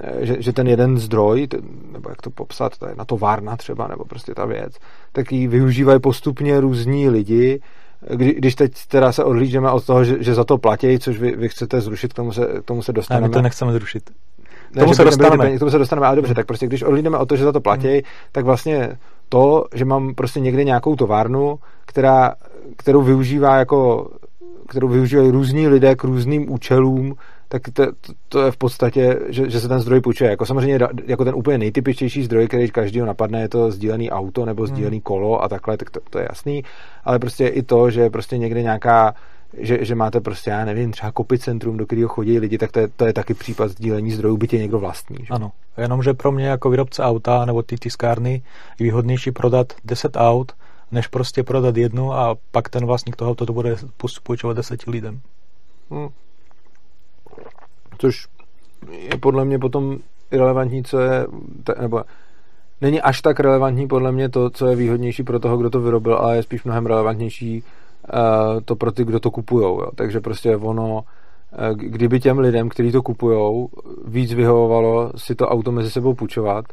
A: eh, že, že ten jeden zdroj, nebo jak to popsat, ta jedna továrna třeba, nebo prostě ta věc, tak ji využívají postupně různí lidi kdy, když teď teda se odlížeme od toho, že, že za to platí, což vy, vy chcete zrušit, k tomu se, k tomu se dostaneme.
B: Ne, my to nechceme zrušit.
A: Ne, tomu se dostaneme. K tomu se dostaneme, ale dobře, tak prostě když odlídeme od toho, že za to platí, hmm. tak vlastně to, že mám prostě někde nějakou továrnu, která, kterou využívá jako kterou využívají různí lidé k různým účelům, tak to, to, to je v podstatě, že, že se ten zdroj půjčuje. Jako samozřejmě jako ten úplně nejtypičtější zdroj, který každýho napadne, je to sdílený auto nebo sdílený hmm. kolo a takhle, tak to, to je jasný. Ale prostě i to, že prostě někde nějaká že, že máte prostě, já nevím, třeba kopicentrum, do kterého chodí lidi, tak to je, to je taky případ sdílení zdrojů, bytě někdo vlastní. Že?
B: Ano, jenomže pro mě jako výrobce auta nebo ty tiskárny je výhodnější prodat 10 aut, než prostě prodat jednu a pak ten vlastník toho auto to bude půjčovat deseti lidem. Hmm.
A: Což je podle mě potom irrelevantní, co je, nebo není až tak relevantní podle mě to, co je výhodnější pro toho, kdo to vyrobil, ale je spíš mnohem relevantnější uh, to pro ty, kdo to kupujou. Jo. Takže prostě ono, uh, kdyby těm lidem, kteří to kupujou, víc vyhovovalo si to auto mezi sebou půjčovat,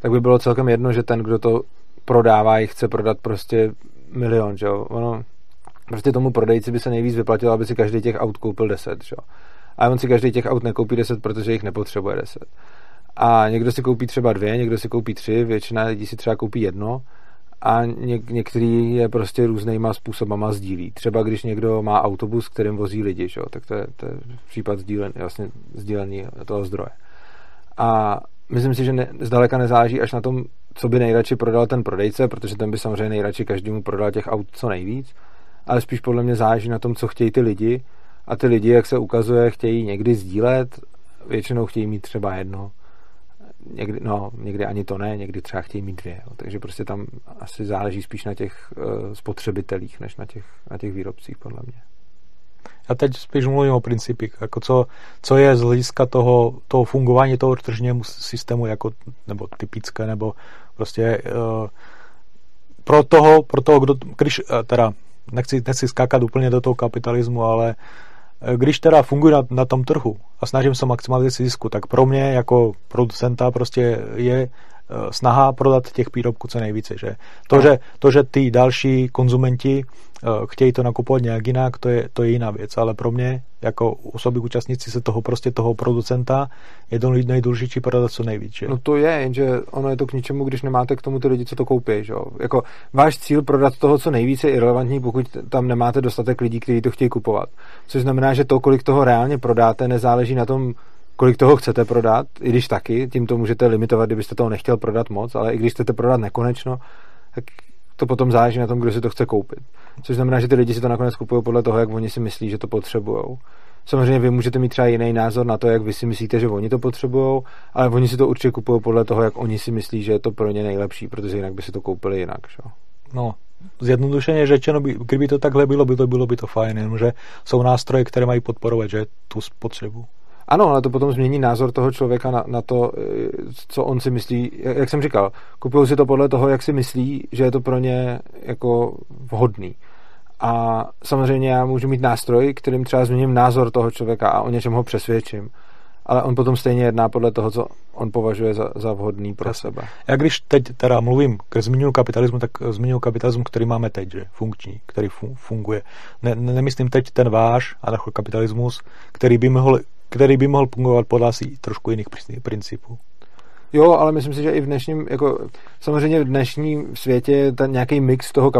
A: tak by bylo celkem jedno, že ten, kdo to prodává, jich chce prodat prostě milion, že jo. Ono, prostě tomu prodejci by se nejvíc vyplatilo, aby si každý těch aut koupil 10, že jo. A on si každý těch aut nekoupí 10, protože jich nepotřebuje 10. A někdo si koupí třeba dvě, někdo si koupí tři, většina lidí si třeba koupí jedno a něk- některý je prostě různýma způsobama sdílí. Třeba když někdo má autobus, kterým vozí lidi, že? tak to je, to je případ sdílen, vlastně sdílení toho zdroje. A myslím si, že ne, zdaleka nezáleží až na tom, co by nejradši prodal ten prodejce, protože ten by samozřejmě nejradši každému prodal těch aut co nejvíc, ale spíš podle mě záleží na tom, co chtějí ty lidi a ty lidi, jak se ukazuje, chtějí někdy sdílet, většinou chtějí mít třeba jedno, někdy, no, někdy ani to ne, někdy třeba chtějí mít dvě. Jo. Takže prostě tam asi záleží spíš na těch uh, spotřebitelích, než na těch, na těch výrobcích, podle mě.
B: Já teď spíš mluvím o principích, jako co, co je z hlediska toho, toho fungování toho tržního systému jako, nebo typické, nebo prostě uh, pro toho, pro toho, kdo, když, uh, teda, nechci, nechci skákat úplně do toho kapitalismu, ale když teda funguji na, na tom trhu a snažím se maximalizovat zisku, tak pro mě jako producenta prostě je Eh, snaha prodat těch výrobků co nejvíce. Že? To, že, to, že ty další konzumenti eh, chtějí to nakupovat nějak jinak, to je, to je jiná věc, ale pro mě jako osoby účastníci se toho prostě toho producenta je to nejdůležitější prodat co nejvíc. Že?
A: No to je, jenže ono je to k ničemu, když nemáte k tomu ty lidi, co to koupí. Že? Jako váš cíl prodat toho co nejvíce je irrelevantní, pokud tam nemáte dostatek lidí, kteří to chtějí kupovat. Což znamená, že to, kolik toho reálně prodáte, nezáleží na tom, kolik toho chcete prodat, i když taky, tím to můžete limitovat, kdybyste toho nechtěl prodat moc, ale i když chcete prodat nekonečno, tak to potom záleží na tom, kdo si to chce koupit. Což znamená, že ty lidi si to nakonec kupují podle toho, jak oni si myslí, že to potřebují. Samozřejmě vy můžete mít třeba jiný názor na to, jak vy si myslíte, že oni to potřebují, ale oni si to určitě kupují podle toho, jak oni si myslí, že je to pro ně nejlepší, protože jinak by si to koupili jinak. Že?
B: No, zjednodušeně řečeno, by, kdyby to takhle bylo, by to bylo by to fajn, jenomže jsou nástroje, které mají podporovat že tu spotřebu.
A: Ano, ale to potom změní názor toho člověka na, na to, eh, co on si myslí. Jak jsem říkal, kupují si to podle toho, jak si myslí, že je to pro ně jako vhodný. A samozřejmě já můžu mít nástroj, kterým třeba změním názor toho člověka a o něčem ho přesvědčím. Ale on potom stejně jedná podle toho, co on považuje za, za vhodný pro Jasně. sebe.
B: Já když teď teda mluvím k zmiňuji kapitalismu, tak zmiňuji kapitalismu, který máme teď, že funkční, který funguje. Ne, nemyslím teď ten váš anarchokapitalismus, který by mohl který by mohl fungovat podle asi trošku jiných principů.
A: Jo, ale myslím si, že i v dnešním, jako samozřejmě v dnešním světě je ten nějaký mix toho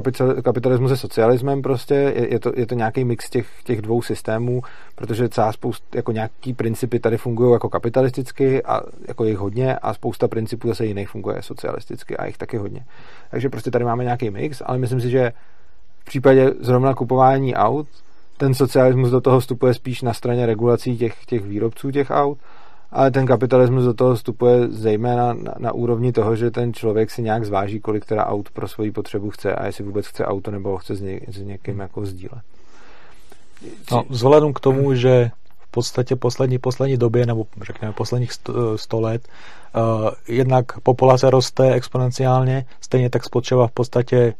A: kapitalismu se socialismem prostě, je, je, to, je to nějaký mix těch, těch dvou systémů, protože celá spousta, jako nějaký principy tady fungují jako kapitalisticky a jako jich hodně a spousta principů zase jiných funguje socialisticky a jich taky hodně. Takže prostě tady máme nějaký mix, ale myslím si, že v případě zrovna kupování aut ten socialismus do toho vstupuje spíš na straně regulací těch, těch výrobců těch aut, ale ten kapitalismus do toho vstupuje zejména na, na úrovni toho, že ten člověk si nějak zváží, kolik teda aut pro svoji potřebu chce a jestli vůbec chce auto nebo ho chce s, ně, s někým jako sdílet.
B: No, vzhledem k tomu, že v podstatě poslední, poslední době, nebo řekněme posledních sto, sto let, uh, jednak populace roste exponenciálně, stejně tak spotřeba v podstatě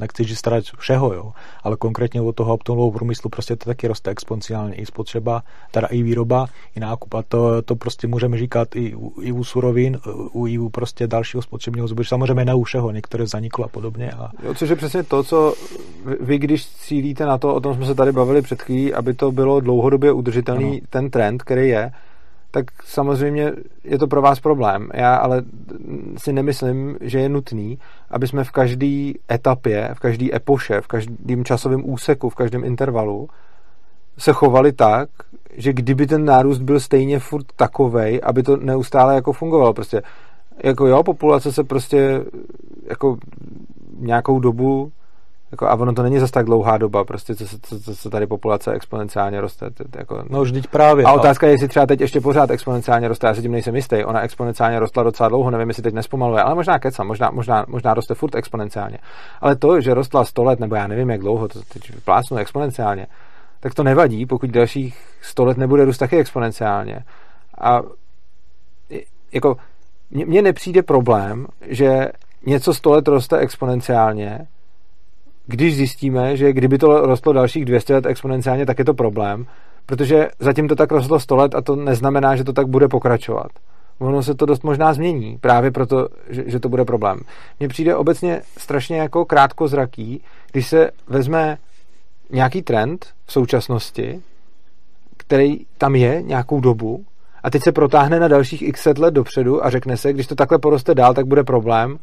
B: nechci říct starat všeho, jo, ale konkrétně od toho automobilového průmyslu prostě to taky roste exponenciálně i spotřeba, teda i výroba, i nákup a to, to prostě můžeme říkat i, i u surovin, u, i u prostě dalšího spotřebního zboží, samozřejmě ne u všeho, některé zaniklo a podobně. A...
A: Jo, což je přesně to, co vy, když cílíte na to, o tom jsme se tady bavili před chvílí, aby to bylo dlouhodobě udržitelný ano. ten trend, který je, tak samozřejmě je to pro vás problém. Já ale si nemyslím, že je nutný, aby jsme v každé etapě, v každé epoše, v každém časovém úseku, v každém intervalu se chovali tak, že kdyby ten nárůst byl stejně furt takovej, aby to neustále jako fungovalo. Prostě jako jo, populace se prostě jako nějakou dobu jako, a ono to není zase tak dlouhá doba, prostě co, co, co, co tady populace exponenciálně roste. Jako,
B: no už teď právě.
A: A otázka je, jestli třeba teď ještě pořád exponenciálně roste, já se tím nejsem jistý. Ona exponenciálně rostla docela dlouho, nevím, jestli teď nespomaluje, ale možná keca, možná, možná, možná roste furt exponenciálně. Ale to, že rostla 100 let, nebo já nevím, jak dlouho, to teď plásnu exponenciálně, tak to nevadí, pokud dalších 100 let nebude růst taky exponenciálně. A jako mně nepřijde problém, že něco 100 let roste exponenciálně, když zjistíme, že kdyby to rostlo dalších 200 let exponenciálně, tak je to problém, protože zatím to tak rostlo 100 let a to neznamená, že to tak bude pokračovat. Ono se to dost možná změní, právě proto, že, že to bude problém. Mně přijde obecně strašně jako krátkozraký, když se vezme nějaký trend v současnosti, který tam je nějakou dobu, a teď se protáhne na dalších x set let dopředu a řekne se, když to takhle poroste dál, tak bude problém,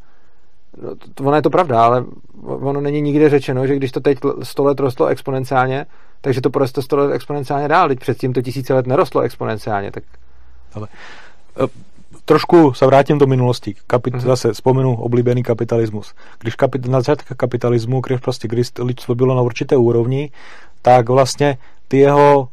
A: No, to, ono je to pravda, ale ono není nikde řečeno, že když to teď 100 let rostlo exponenciálně, takže to poroste 100 let exponenciálně dál. Teď předtím to tisíce let nerostlo exponenciálně. Tak...
B: Ale, e, trošku se vrátím do minulosti. Kapit, uh-huh. Zase vzpomenu oblíbený kapitalismus. Když kapit, na začátku kapitalismu, když prostě když lidstvo bylo na určité úrovni, tak vlastně ty jeho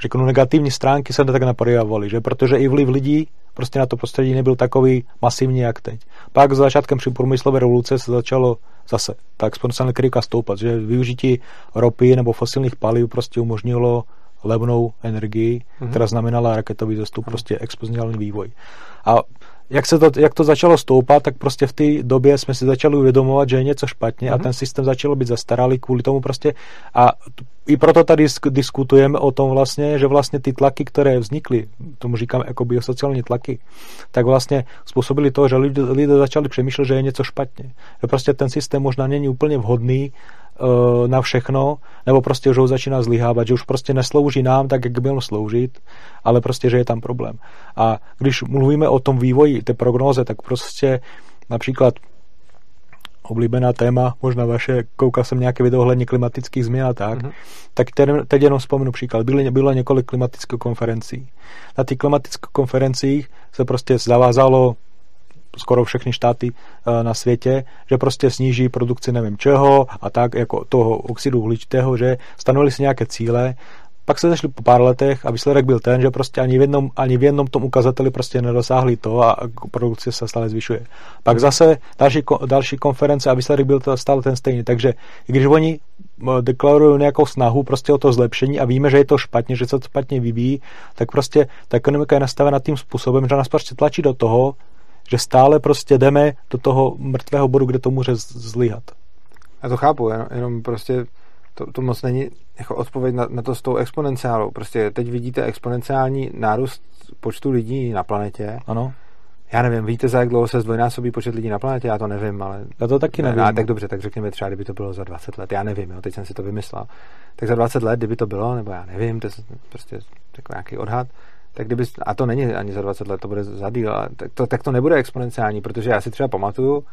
B: řeknu negativní stránky se tak naprojevovaly, že protože i vliv lidí prostě na to prostředí nebyl takový masivní, jak teď. Pak s začátkem při průmyslové revoluce se začalo zase ta exponenciální krivka stoupat, že využití ropy nebo fosilních paliv prostě umožnilo levnou energii, mm-hmm. která znamenala raketový zestup, prostě exponenciální vývoj. A jak, se to, jak to začalo stoupat, tak prostě v té době jsme si začali uvědomovat, že je něco špatně mm-hmm. a mhm. ten systém začal být zastaralý kvůli tomu prostě a i proto tady diskutujeme o tom vlastně, že vlastně ty tlaky, které vznikly, tomu říkám jako biosociální tlaky, tak vlastně způsobili to, že lidé, lidé začali přemýšlet, že je něco špatně. Že prostě ten systém možná není úplně vhodný na všechno, nebo prostě už ho začíná zlyhávat, že už prostě neslouží nám tak, jak by měl sloužit, ale prostě, že je tam problém. A když mluvíme o tom vývoji té prognóze, tak prostě například oblíbená téma, možná vaše, koukal jsem nějaké video ohledně klimatických změn a tak, mm-hmm. tak teď, teď jenom vzpomenu příklad. Bylo, bylo několik klimatických konferencí. Na těch klimatických konferencích se prostě zavázalo skoro všechny štáty uh, na světě, že prostě sníží produkci nevím čeho a tak jako toho oxidu uhličitého, že stanovili si nějaké cíle pak se zašli po pár letech a výsledek byl ten, že prostě ani v jednom, ani v jednom tom ukazateli prostě nedosáhli to a produkce se stále zvyšuje. Pak zase další, další konference a výsledek byl to stále ten stejný. Takže i když oni deklarují nějakou snahu prostě o to zlepšení a víme, že je to špatně, že se to špatně vyvíjí, tak prostě ta ekonomika je nastavena tím způsobem, že nás prostě tlačí do toho, že stále prostě jdeme do toho mrtvého bodu, kde to může zlyhat.
A: Já to chápu, jenom, jenom prostě to, to moc není jako odpověď na, na to s tou exponenciálou. Prostě teď vidíte exponenciální nárůst počtu lidí na planetě.
B: Ano.
A: Já nevím, víte, za jak dlouho se zdvojnásobí počet lidí na planetě? Já to nevím, ale...
B: Já to taky nevím.
A: Ne, tak dobře, tak řekněme třeba, kdyby to bylo za 20 let. Já nevím, jo, teď jsem si to vymyslel. Tak za 20 let, kdyby to bylo, nebo já nevím, to je prostě takový nějaký odhad, tak kdyby, a to není ani za 20 let, to bude za díl, tak to, tak to nebude exponenciální, protože já si třeba pamatuju,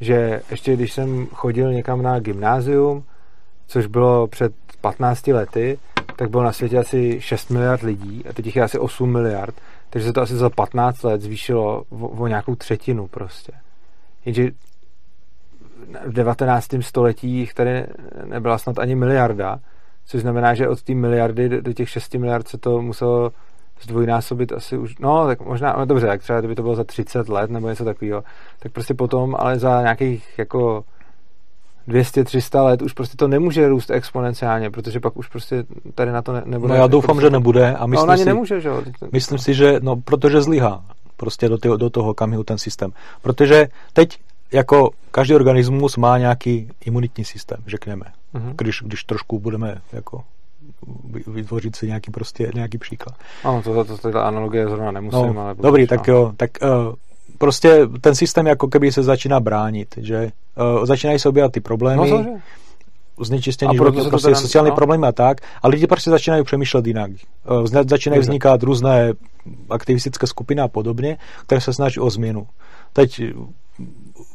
A: že ještě když jsem chodil někam na gymnázium, což bylo před 15 lety, tak bylo na světě asi 6 miliard lidí a teď je asi 8 miliard, takže se to asi za 15 let zvýšilo o, o nějakou třetinu prostě. Jenže v 19. století jich tady nebyla snad ani miliarda, což znamená, že od té miliardy do těch 6 miliard se to muselo zdvojnásobit asi už, no tak možná, no dobře, tak třeba kdyby to bylo za 30 let nebo něco takového, tak prostě potom, ale za nějakých jako 200-300 let už prostě to nemůže růst exponenciálně, protože pak už prostě tady na to ne, nebude.
B: No já doufám, že nebude. A myslím
A: no, ona
B: si,
A: nemůže, že jo?
B: Myslím si, že, no, protože zlyhá prostě do, tyho, do toho, kam je ten systém. Protože teď jako každý organismus má nějaký imunitní systém, řekněme. Mm-hmm. Když, když trošku budeme jako vytvořit si nějaký prostě nějaký příklad.
A: Ano, to, to, to, to analogie zrovna nemusím, no, ale...
B: Dobrý, tak jo, tak uh, prostě ten systém jako keby se začíná bránit, že uh, začínají se objevat ty problémy, no, znečištění životního prostě teda, sociální no. problémy a tak, a lidi prostě začínají přemýšlet jinak. Uh, začínají vznikat různé aktivistické skupiny a podobně, které se snaží o změnu. Teď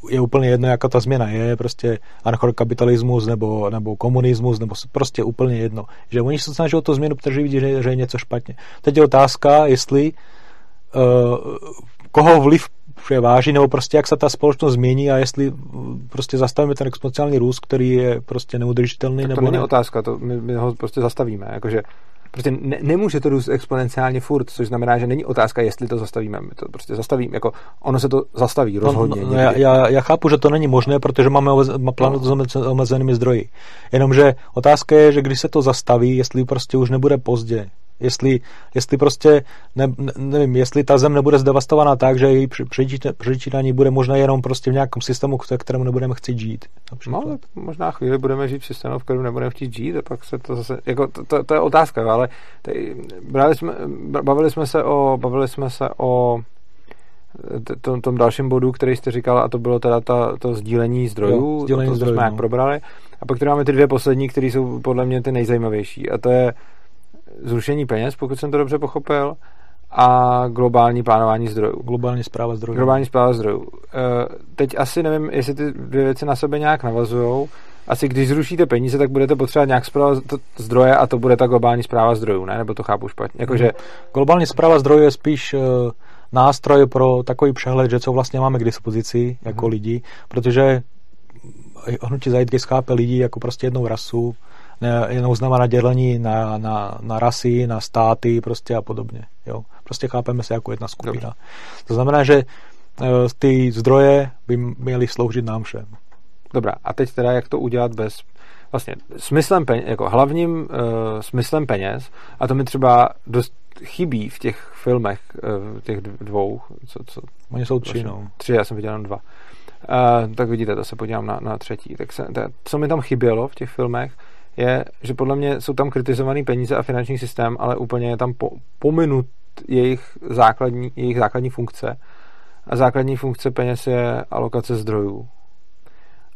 B: je úplně jedno, jaká ta změna je, prostě anarchokapitalismus nebo, nebo komunismus, nebo prostě úplně jedno. Že oni se snaží o to změnu, protože vidí, že, že je něco špatně. Teď je otázka, jestli uh, koho vliv převáží, nebo prostě jak se ta společnost změní a jestli prostě zastavíme ten exponenciální růst, který je prostě neudržitelný.
A: Tak
B: to
A: nebo není ne? otázka, to my, my ho prostě zastavíme. Jakože prostě ne, nemůže to růst exponenciálně furt, což znamená, že není otázka, jestli to zastavíme. My to prostě zastavíme, jako ono se to zastaví rozhodně. No,
B: no, já, já, já, chápu, že to není možné, protože máme planetu no. s omezenými zdroji. Jenomže otázka je, že když se to zastaví, jestli prostě už nebude pozdě Jestli, jestli prostě, ne, ne, nevím, jestli ta zem nebude zdevastovaná tak, že její přečítání bude možná jenom prostě v nějakém systému, v kterém nebudeme chtít žít.
A: Například. No, tak možná chvíli budeme žít v systému, v kterém nebudeme chtít žít a pak se to zase, jako to, to, to je otázka, ale tady, brali jsme, bavili jsme se o, bavili jsme se o tom, tom dalším bodu, který jste říkal, a to bylo teda ta, to sdílení zdrojů, jo, sdílení to, to zdrojů, jsme no. jak probrali. A pak tady máme ty dvě poslední, které jsou podle mě ty nejzajímavější. A to je zrušení peněz, pokud jsem to dobře pochopil, a globální plánování zdrojů.
B: Globální zpráva zdrojů.
A: Globální zpráva zdrojů. Eh, teď asi nevím, jestli ty dvě věci na sebe nějak navazují. Asi když zrušíte peníze, tak budete potřebovat nějak zpráva zdroje a to bude ta globální zpráva zdrojů, ne? Nebo to chápu špatně. Jakože... Mhm.
B: Globální zpráva zdrojů je spíš uh, nástroj pro takový přehled, že co vlastně máme k dispozici jako hmm. lidi, protože hnutí Zeitgeist chápe lidi jako prostě jednou rasu, jenom znamená dělení na, na, na rasy, na státy prostě a podobně. Jo? Prostě chápeme se jako jedna skupina. Dobře. To znamená, že uh, ty zdroje by měly sloužit nám všem.
A: Dobrá, a teď teda jak to udělat bez vlastně smyslem peněz, jako hlavním uh, smyslem peněz, a to mi třeba dost chybí v těch filmech, uh, těch dvou, co, co
B: Oni jsou tři, no.
A: Tři, já jsem viděl jenom dva. Uh, tak vidíte, to se podívám na, na třetí. Tak se, to, co mi tam chybělo v těch filmech, je, že podle mě jsou tam kritizovaný peníze a finanční systém, ale úplně je tam po, pominut jejich základní, jejich základní funkce. A základní funkce peněz je alokace zdrojů.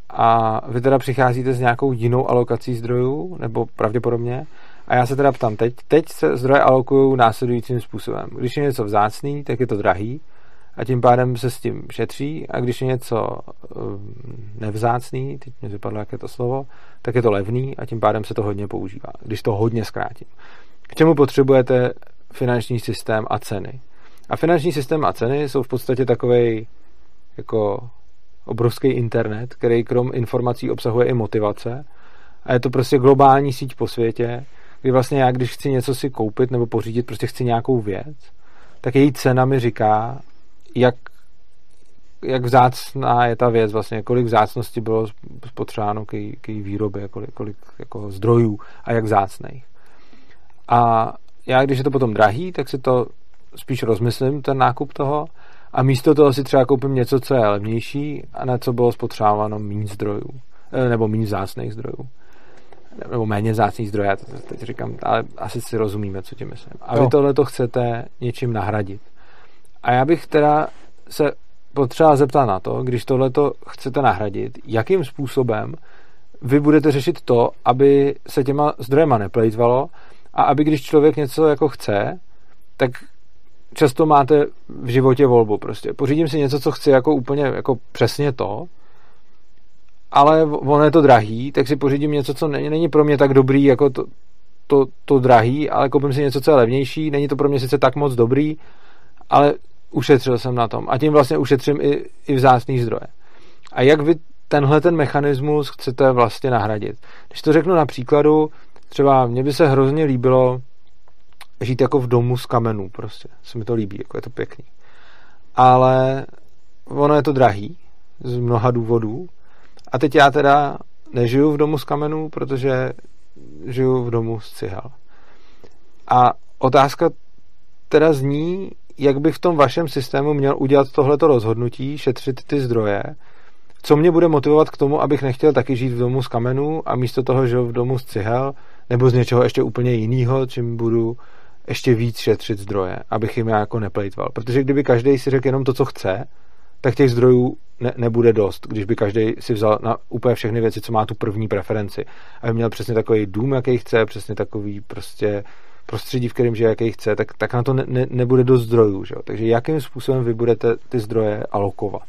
A: A vy teda přicházíte s nějakou jinou alokací zdrojů, nebo pravděpodobně, a já se teda ptám, teď, teď se zdroje alokují následujícím způsobem. Když je něco vzácný, tak je to drahý a tím pádem se s tím šetří a když je něco um, nevzácný, teď mě vypadlo, jak je to slovo, tak je to levný a tím pádem se to hodně používá, když to hodně zkrátím. K čemu potřebujete finanční systém a ceny? A finanční systém a ceny jsou v podstatě takový jako obrovský internet, který krom informací obsahuje i motivace a je to prostě globální síť po světě, kdy vlastně já, když chci něco si koupit nebo pořídit, prostě chci nějakou věc, tak její cena mi říká, jak, jak vzácná je ta věc, vlastně kolik vzácnosti bylo spotřebáno k její, k její výrobě, kolik, kolik jako zdrojů a jak vzácných. A já, když je to potom drahý, tak si to spíš rozmyslím, ten nákup toho, a místo toho si třeba koupím něco, co je levnější a na co bylo spotřebováno méně zdrojů, eh, nebo méně vzácných zdrojů nebo méně vzácných zdrojů, já to teď říkám, ale asi si rozumíme, co tím myslím. A vy tohle to chcete něčím nahradit. A já bych teda se potřeba zeptat na to, když tohle to chcete nahradit, jakým způsobem vy budete řešit to, aby se těma zdrojema neplejtvalo a aby když člověk něco jako chce, tak často máte v životě volbu prostě. Pořídím si něco, co chci jako úplně jako přesně to, ale ono je to drahý, tak si pořídím něco, co není, není pro mě tak dobrý jako to, to, to drahý, ale koupím si něco, co je levnější, není to pro mě sice tak moc dobrý, ale ušetřil jsem na tom a tím vlastně ušetřím i, i vzácný zdroje. A jak vy tenhle ten mechanismus chcete vlastně nahradit? Když to řeknu na příkladu, třeba mně by se hrozně líbilo žít jako v domu z kamenů prostě. Se mi to líbí, jako je to pěkný. Ale ono je to drahý z mnoha důvodů. A teď já teda nežiju v domu z kamenů, protože žiju v domu z cihel. A otázka teda zní, jak bych v tom vašem systému měl udělat tohleto rozhodnutí, šetřit ty zdroje, co mě bude motivovat k tomu, abych nechtěl taky žít v domu z kamenů a místo toho žil v domu z cihel, nebo z něčeho ještě úplně jiného, čím budu ještě víc šetřit zdroje, abych jim jako neplejtval. Protože kdyby každý si řekl jenom to, co chce, tak těch zdrojů ne, nebude dost, když by každý si vzal na úplně všechny věci, co má tu první preferenci. Aby měl přesně takový dům, jaký chce, přesně takový prostě prostředí, v kterém žije, jaký chce, tak, tak na to ne, ne, nebude dost zdrojů. Že? Takže jakým způsobem vy budete ty zdroje alokovat?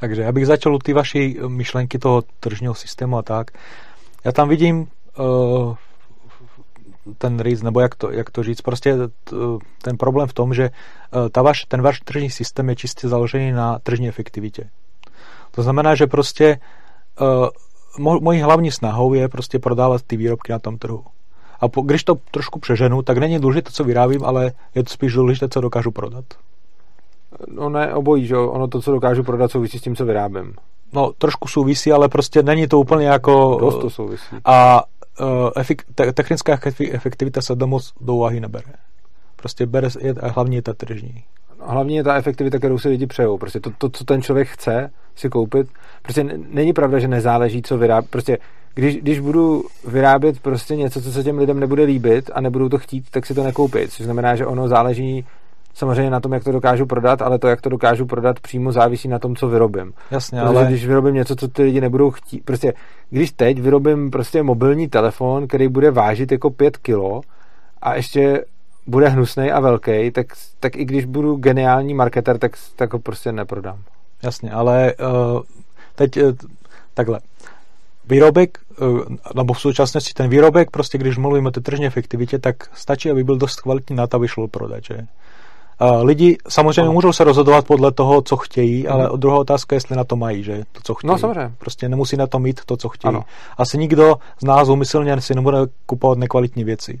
B: Takže já bych začal u ty vaší myšlenky toho tržního systému a tak. Já tam vidím uh, ten rys, nebo jak to, jak to říct, prostě ten problém v tom, že eh, ta vaš, ten váš tržní systém je čistě založený na tržní efektivitě. To znamená, že prostě uh, mojí hlavní snahou je prostě prodávat ty výrobky na tom trhu. A po, když to trošku přeženu, tak není důležité, co vyrábím, ale je to spíš důležité, co dokážu prodat.
A: No ne, obojí, že ono to, co dokážu prodat, souvisí s tím, co vyrábím.
B: No, trošku souvisí, ale prostě není to úplně jako...
A: Dost to souvisí.
B: A uh, efik, te, technická efektivita se moc do úvahy nebere. Prostě bere, je, hlavně je ta tržní.
A: Hlavně je ta efektivita, kterou si lidi přejou. Prostě to, to, co ten člověk chce si koupit, prostě není pravda, že nezáleží, co vyrábí. Prostě když, když budu vyrábět prostě něco, co se těm lidem nebude líbit a nebudou to chtít, tak si to nekoupit. Což znamená, že ono záleží samozřejmě na tom, jak to dokážu prodat, ale to, jak to dokážu prodat, přímo závisí na tom, co vyrobím.
B: Jasně,
A: Protože ale... když vyrobím něco, co ty lidi nebudou chtít, prostě když teď vyrobím prostě mobilní telefon, který bude vážit jako 5 kilo a ještě bude hnusný a velký, tak, tak i když budu geniální marketer, tak, tak ho prostě neprodám.
B: Jasně, ale uh, teď uh, takhle. Výrobek, uh, nebo v současnosti ten výrobek, prostě když mluvíme o té tržní efektivitě, tak stačí, aby byl dost kvalitní na to, aby šlo prodat, že? lidi samozřejmě no. můžou se rozhodovat podle toho, co chtějí, ale mm. druhá otázka je, jestli na to mají, že to, co chtějí.
A: No samozřejmě.
B: Prostě nemusí na to mít to, co chtějí. Ano. Asi nikdo z nás umyslně si nebude kupovat nekvalitní věci.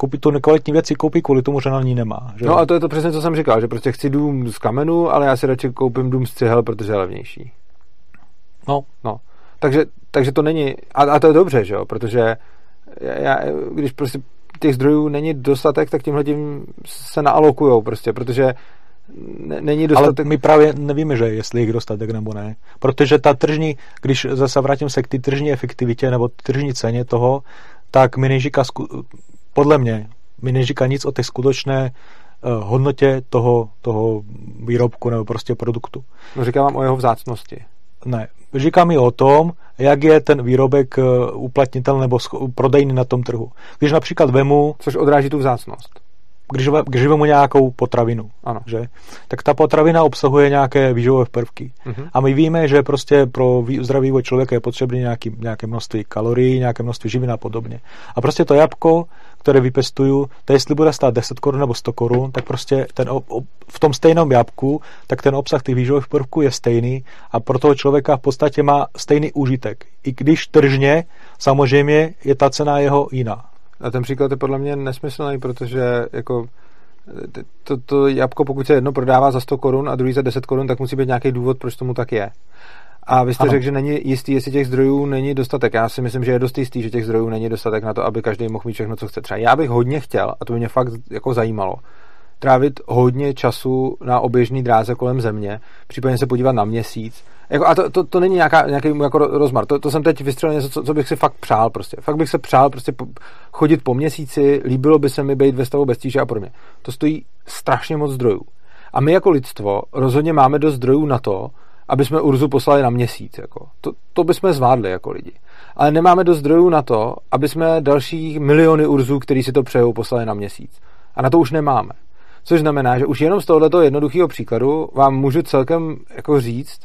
B: Koupí tu nekvalitní věci, koupí kvůli tomu, že na ní nemá. Že?
A: No a to je to přesně, co jsem říkal, že prostě chci dům z kamenu, ale já si radši koupím dům z cihel, protože je levnější.
B: No.
A: no. Takže, takže to není, a, a to je dobře, že jo, protože já, když prostě těch zdrojů není dostatek, tak tímhle tím se naalokujou prostě, protože není dostatek.
B: Ale my právě nevíme, že jestli jich dostatek nebo ne. Protože ta tržní, když zase vrátím se k té tržní efektivitě nebo tržní ceně toho, tak mi neříká, podle mě, mi neříká nic o té skutečné uh, hodnotě toho, toho výrobku nebo prostě produktu.
A: No říká vám o jeho vzácnosti.
B: Ne, říká mi o tom, jak je ten výrobek eh, uplatnitelný nebo prodejný na tom trhu. Když například vemu...
A: Což odráží tu vzácnost
B: když, když vezmu nějakou potravinu,
A: ano.
B: že, tak ta potravina obsahuje nějaké výživové prvky. Uh-huh. A my víme, že prostě pro zdravý člověka je potřebné nějaký, nějaké množství kalorií, nějaké množství živin a podobně. A prostě to jabko, které vypestuju, to jestli bude stát 10 korun nebo 100 korun, tak prostě ten, v tom stejném jabku, tak ten obsah těch výživových prvků je stejný a pro toho člověka v podstatě má stejný užitek. I když tržně, samozřejmě je ta cena jeho jiná.
A: A ten příklad je podle mě nesmyslný, protože jako to, to jabko, pokud se jedno prodává za 100 korun a druhý za 10 korun, tak musí být nějaký důvod, proč tomu tak je. A vy jste řekl, že není jistý, jestli těch zdrojů není dostatek. Já si myslím, že je dost jistý, že těch zdrojů není dostatek na to, aby každý mohl mít všechno, co chce. Třeba já bych hodně chtěl, a to by mě fakt jako zajímalo, trávit hodně času na oběžný dráze kolem země, případně se podívat na měsíc. Jako, a to, to, to není nějaká, nějaký jako rozmar. To, to jsem teď vystřelil něco, co, co, bych si fakt přál. Prostě. Fakt bych se přál prostě po, chodit po měsíci, líbilo by se mi být ve stavu bez tíže a podobně. To stojí strašně moc zdrojů. A my jako lidstvo rozhodně máme dost zdrojů na to, aby jsme Urzu poslali na měsíc. Jako. To, to bychom zvládli jako lidi. Ale nemáme dost zdrojů na to, aby jsme dalších miliony Urzů, který si to přejou, poslali na měsíc. A na to už nemáme. Což znamená, že už jenom z tohoto jednoduchého příkladu vám můžu celkem jako říct,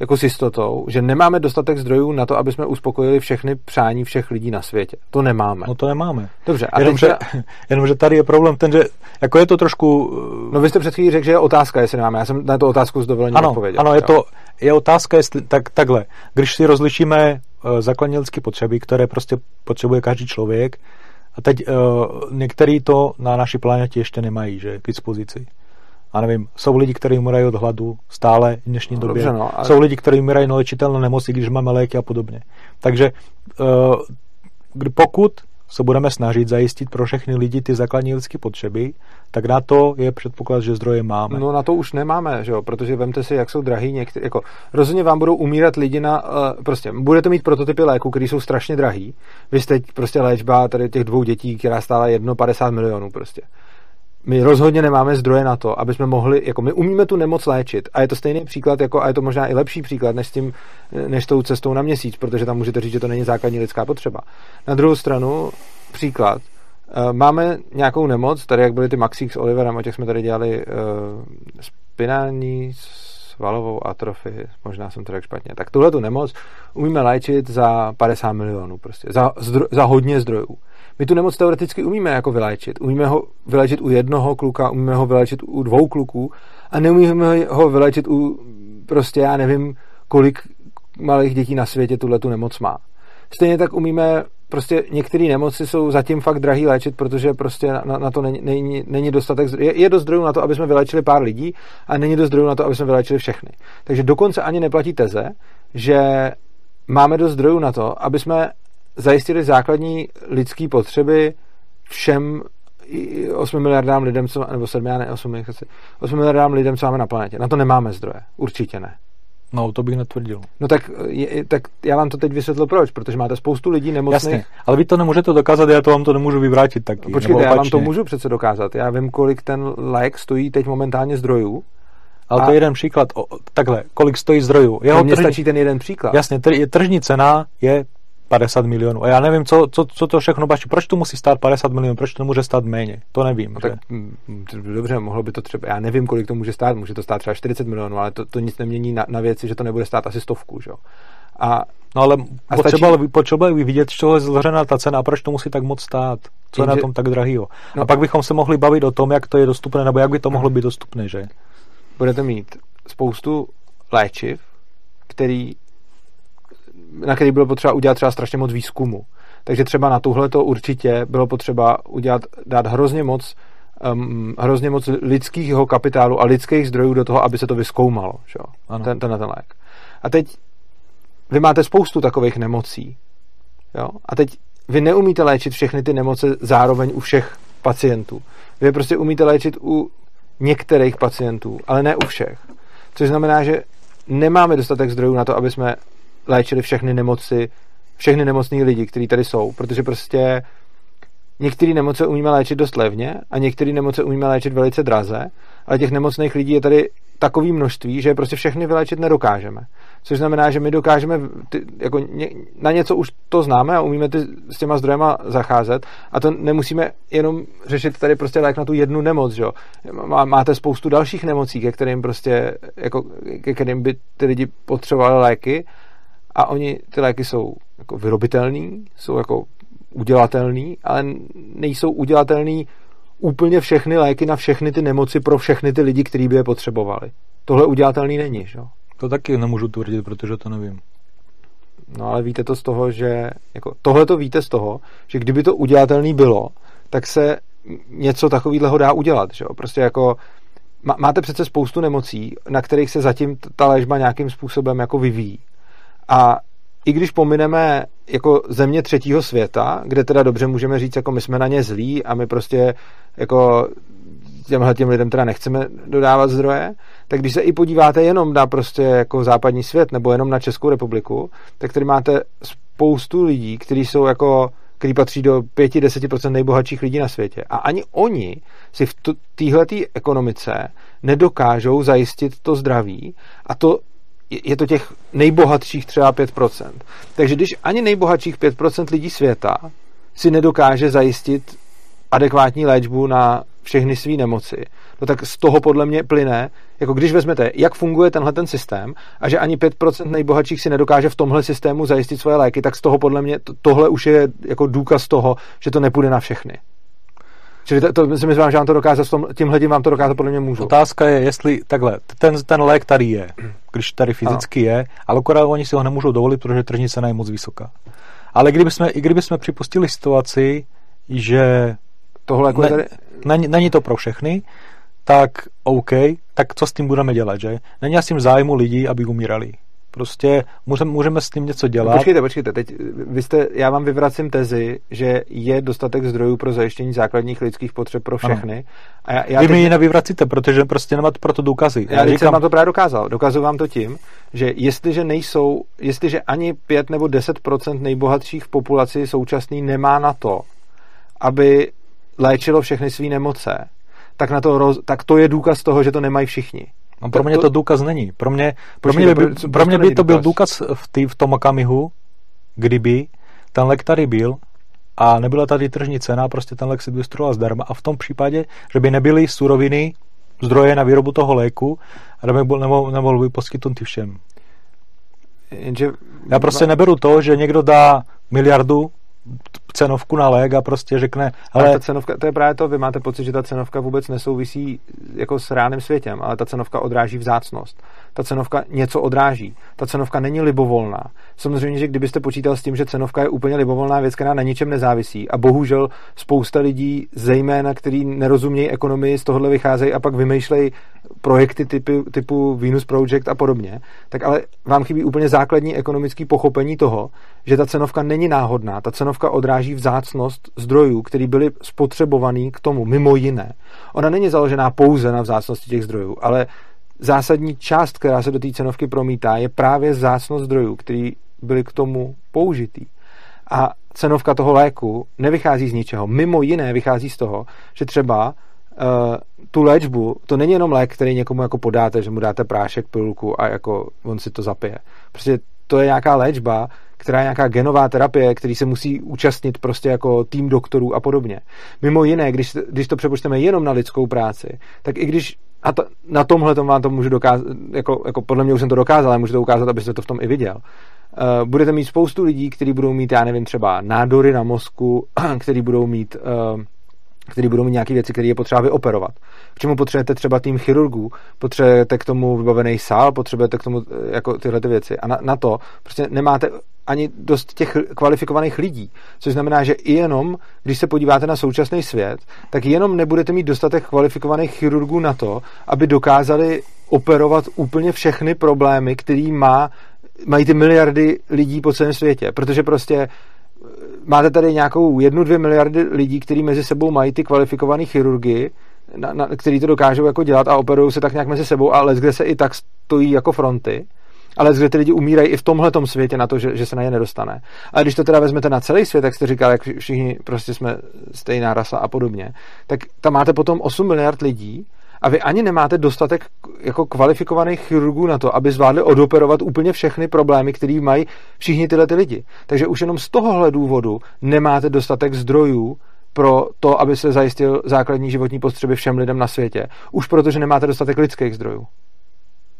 A: jako s jistotou, že nemáme dostatek zdrojů na to, aby jsme uspokojili všechny přání všech lidí na světě. To nemáme.
B: No to nemáme.
A: Dobře.
B: A jenomže, teďka... jenomže tady je problém ten, že jako je to trošku...
A: No vy jste před chvílí řekl, že je otázka, jestli nemáme. Já jsem na tu otázku s dovolením
B: ano,
A: odpověděl.
B: Ano, je to je otázka, jestli, tak, takhle. Když si rozlišíme uh, základní lidské potřeby, které prostě potřebuje každý člověk, a teď uh, některý to na naší planetě ještě nemají, že, k dispozici a nevím, jsou lidi, kteří umírají od hladu stále v dnešní no, době. Dobře, no, ale... Jsou lidi, kteří umírají na léčitelné nemoci, když máme léky a podobně. Takže uh, pokud se budeme snažit zajistit pro všechny lidi ty základní lidské potřeby, tak na to je předpoklad, že zdroje máme.
A: No na to už nemáme, že jo? protože vemte si, jak jsou drahý některé, jako rozhodně vám budou umírat lidi na, uh, prostě budete mít prototypy léku, které jsou strašně drahý. Vy jste prostě léčba tady těch dvou dětí, která stála 1,50 milionů prostě my rozhodně nemáme zdroje na to, aby jsme mohli, jako my umíme tu nemoc léčit a je to stejný příklad, jako, a je to možná i lepší příklad, než, s tím, než tou cestou na měsíc, protože tam můžete říct, že to není základní lidská potřeba. Na druhou stranu, příklad, eh, máme nějakou nemoc, tady jak byly ty Maxík s Oliverem, o těch jsme tady dělali uh, spinální svalovou atrofii, možná jsem to řekl špatně. Tak tuhle tu nemoc umíme léčit za 50 milionů prostě, za, zdro, za hodně zdrojů. My tu nemoc teoreticky umíme jako vyléčit. Umíme ho vyléčit u jednoho kluka, umíme ho vyléčit u dvou kluků a neumíme ho vyléčit u prostě já nevím, kolik malých dětí na světě tuhle tu nemoc má. Stejně tak umíme, prostě některé nemoci jsou zatím fakt drahý léčit, protože prostě na, na to není, není, není dostatek, je, je dost zdrojů na to, aby jsme vyléčili pár lidí a není dost zdrojů na to, aby jsme vyléčili všechny. Takže dokonce ani neplatí teze, že máme dost zdrojů na to, aby jsme zajistili základní lidské potřeby všem 8 miliardám lidem, co, nebo 7, ne, 8, 8 miliardám lidem, co máme na planetě. Na to nemáme zdroje. Určitě ne.
B: No, to bych netvrdil.
A: No tak, je, tak já vám to teď vysvětlil proč, protože máte spoustu lidí nemocných. Jasně,
B: ale vy to nemůžete dokázat, já to vám to nemůžu vyvrátit taky.
A: Počkejte, já vám to můžu přece dokázat. Já vím, kolik ten lék stojí teď momentálně zdrojů.
B: Ale a... to je jeden příklad. O, takhle, kolik stojí zdrojů.
A: Jeho tržní... stačí ten jeden příklad.
B: Jasně, tržní cena je 50 milionů. A já nevím, co, co, co to všechno bačí. Proč to musí stát 50 milionů? Proč to může stát méně? To nevím. No,
A: tak, mm, dobře, mohlo by to třeba, já nevím, kolik to může stát, může to stát třeba 40 milionů, ale to, to nic nemění na, na věci, že to nebude stát asi stovku. Že?
B: A, no ale a potřeba, stačí... potřeba by vidět, z čeho je zložená ta cena a proč to musí tak moc stát. Co je na tom tak drahýho. No, a pak bychom se mohli bavit o tom, jak to je dostupné, nebo jak by to mohlo být dostupné, že?
A: Budete mít spoustu léčiv, který na který bylo potřeba udělat třeba strašně moc výzkumu. Takže třeba na tuhle to určitě bylo potřeba udělat, dát hrozně moc um, hrozně moc lidského kapitálu a lidských zdrojů do toho, aby se to vyskoumalo, že? Ten, ten, ten lék. A teď vy máte spoustu takových nemocí. Jo? A teď vy neumíte léčit všechny ty nemoce zároveň u všech pacientů. Vy prostě umíte léčit u některých pacientů, ale ne u všech. Což znamená, že nemáme dostatek zdrojů na to, aby jsme léčili všechny nemoci, všechny nemocní lidi, kteří tady jsou, protože prostě některé nemoce umíme léčit dost levně a některé nemoce umíme léčit velice draze, ale těch nemocných lidí je tady takové množství, že prostě všechny vyléčit nedokážeme. Což znamená, že my dokážeme ty, jako ně, na něco už to známe a umíme ty, s těma zdrojema zacházet a to nemusíme jenom řešit tady prostě lék na tu jednu nemoc, že? Má, máte spoustu dalších nemocí, ke kterým prostě, jako, ke kterým by ty lidi potřebovali léky a oni, ty léky jsou jako vyrobitelný, jsou jako udělatelný, ale nejsou udělatelný úplně všechny léky na všechny ty nemoci pro všechny ty lidi, kteří by je potřebovali. Tohle udělatelný není, že?
B: To taky nemůžu tvrdit, protože to nevím.
A: No ale víte to z toho, že jako, tohle to víte z toho, že kdyby to udělatelný bylo, tak se něco takového dá udělat. Že? Prostě jako máte přece spoustu nemocí, na kterých se zatím ta léčba nějakým způsobem jako vyvíjí. A i když pomineme jako země třetího světa, kde teda dobře můžeme říct, jako my jsme na ně zlí a my prostě jako těmhle těm lidem teda nechceme dodávat zdroje, tak když se i podíváte jenom na prostě jako západní svět nebo jenom na Českou republiku, tak tady máte spoustu lidí, kteří jsou jako který patří do 5-10% nejbohatších lidí na světě. A ani oni si v téhle ekonomice nedokážou zajistit to zdraví a to je to těch nejbohatších třeba 5%. Takže když ani nejbohatších 5% lidí světa si nedokáže zajistit adekvátní léčbu na všechny své nemoci, no tak z toho podle mě plyne, jako když vezmete, jak funguje tenhle ten systém a že ani 5% nejbohatších si nedokáže v tomhle systému zajistit svoje léky, tak z toho podle mě to, tohle už je jako důkaz toho, že to nepůjde na všechny. Čili to, to si myslím, že vám to dokázat, tímhle tím vám to dokázat podle mě můžu.
B: Otázka je, jestli takhle, ten, ten lék tady je, když tady fyzicky ano. je, ale akorát oni si ho nemůžou dovolit, protože tržní cena je moc vysoká. Ale kdybychom, i kdybychom připustili situaci, že tohle jako ne, tady... není, není to pro všechny, tak OK, tak co s tím budeme dělat, že? Není asi zájmu lidí, aby umírali. Prostě můžeme, můžeme s tím něco dělat.
A: Počkejte, počkejte, teď vy jste, já vám vyvracím tezi, že je dostatek zdrojů pro zajištění základních lidských potřeb pro všechny. Ano.
B: A já, já vy teď... mi ji nevyvracíte, protože prostě nemáte pro to důkazy.
A: Já, já říkám... jsem vám to právě dokázal. Dokazuju vám to tím, že jestliže nejsou, jestliže ani 5 nebo 10% nejbohatších v populaci současný nemá na to, aby léčilo všechny své nemoce, tak, na to roz, tak to je důkaz toho, že to nemají všichni.
B: No pro mě to důkaz není. Pro mě, pro mě, by, pro mě by to byl důkaz v, tý, v tom okamihu, kdyby ten lék tady byl a nebyla tady tržní cena, prostě ten lék se distribuoval zdarma a v tom případě, že by nebyly suroviny, zdroje na výrobu toho léku a by nemohl, nemohl by poskytnutý všem. Jenže... Já prostě neberu to, že někdo dá miliardu cenovku na lék a prostě řekne...
A: Ale, ta cenovka, to je právě to, vy máte pocit, že ta cenovka vůbec nesouvisí jako s reálným světem, ale ta cenovka odráží vzácnost. Ta cenovka něco odráží. Ta cenovka není libovolná. Samozřejmě, že kdybyste počítal s tím, že cenovka je úplně libovolná věc, která na ničem nezávisí a bohužel spousta lidí, zejména, který nerozumějí ekonomii, z tohohle vycházejí a pak vymýšlejí projekty typu, typu Venus Project a podobně, tak ale vám chybí úplně základní ekonomický pochopení toho, že ta cenovka není náhodná. Ta cenovka odráží vzácnost zdrojů, které byly spotřebovaný k tomu, mimo jiné. Ona není založená pouze na vzácnosti těch zdrojů, ale zásadní část, která se do té cenovky promítá, je právě vzácnost zdrojů, které byly k tomu použitý. A cenovka toho léku nevychází z ničeho. Mimo jiné vychází z toho, že třeba uh, tu léčbu, to není jenom lék, který někomu jako podáte, že mu dáte prášek, pilulku a jako on si to zapije. Prostě to je nějaká léčba, která je nějaká genová terapie, který se musí účastnit prostě jako tým doktorů a podobně. Mimo jiné, když, když to přepočteme jenom na lidskou práci, tak i když a to, na tomhle tom vám to můžu dokázat, jako, jako podle mě už jsem to dokázal, ale můžu to ukázat, abyste to v tom i viděl. Uh, budete mít spoustu lidí, kteří budou mít, já nevím, třeba nádory na mozku, kteří budou mít uh, který budou mít nějaké věci, které je potřeba vyoperovat. K čemu potřebujete třeba tým chirurgů, potřebujete k tomu vybavený sál, potřebujete k tomu eh, jako tyhle ty věci. A na, na to prostě nemáte ani dost těch kvalifikovaných lidí. Což znamená, že i jenom, když se podíváte na současný svět, tak jenom nebudete mít dostatek kvalifikovaných chirurgů na to, aby dokázali operovat úplně všechny problémy, který má, mají ty miliardy lidí po celém světě. Protože prostě máte tady nějakou jednu, dvě miliardy lidí, kteří mezi sebou mají ty kvalifikované chirurgy, na, na, který to dokážou jako dělat a operují se tak nějak mezi sebou, ale kde se i tak stojí jako fronty ale kde ty lidi umírají i v tomhle světě na to, že, že se na ně nedostane. A když to teda vezmete na celý svět, jak jste říkal, jak všichni prostě jsme stejná rasa a podobně, tak tam máte potom 8 miliard lidí a vy ani nemáte dostatek jako kvalifikovaných chirurgů na to, aby zvládli odoperovat úplně všechny problémy, které mají všichni tyhle ty lidi. Takže už jenom z tohohle důvodu nemáte dostatek zdrojů pro to, aby se zajistil základní životní potřeby všem lidem na světě. Už protože nemáte dostatek lidských zdrojů.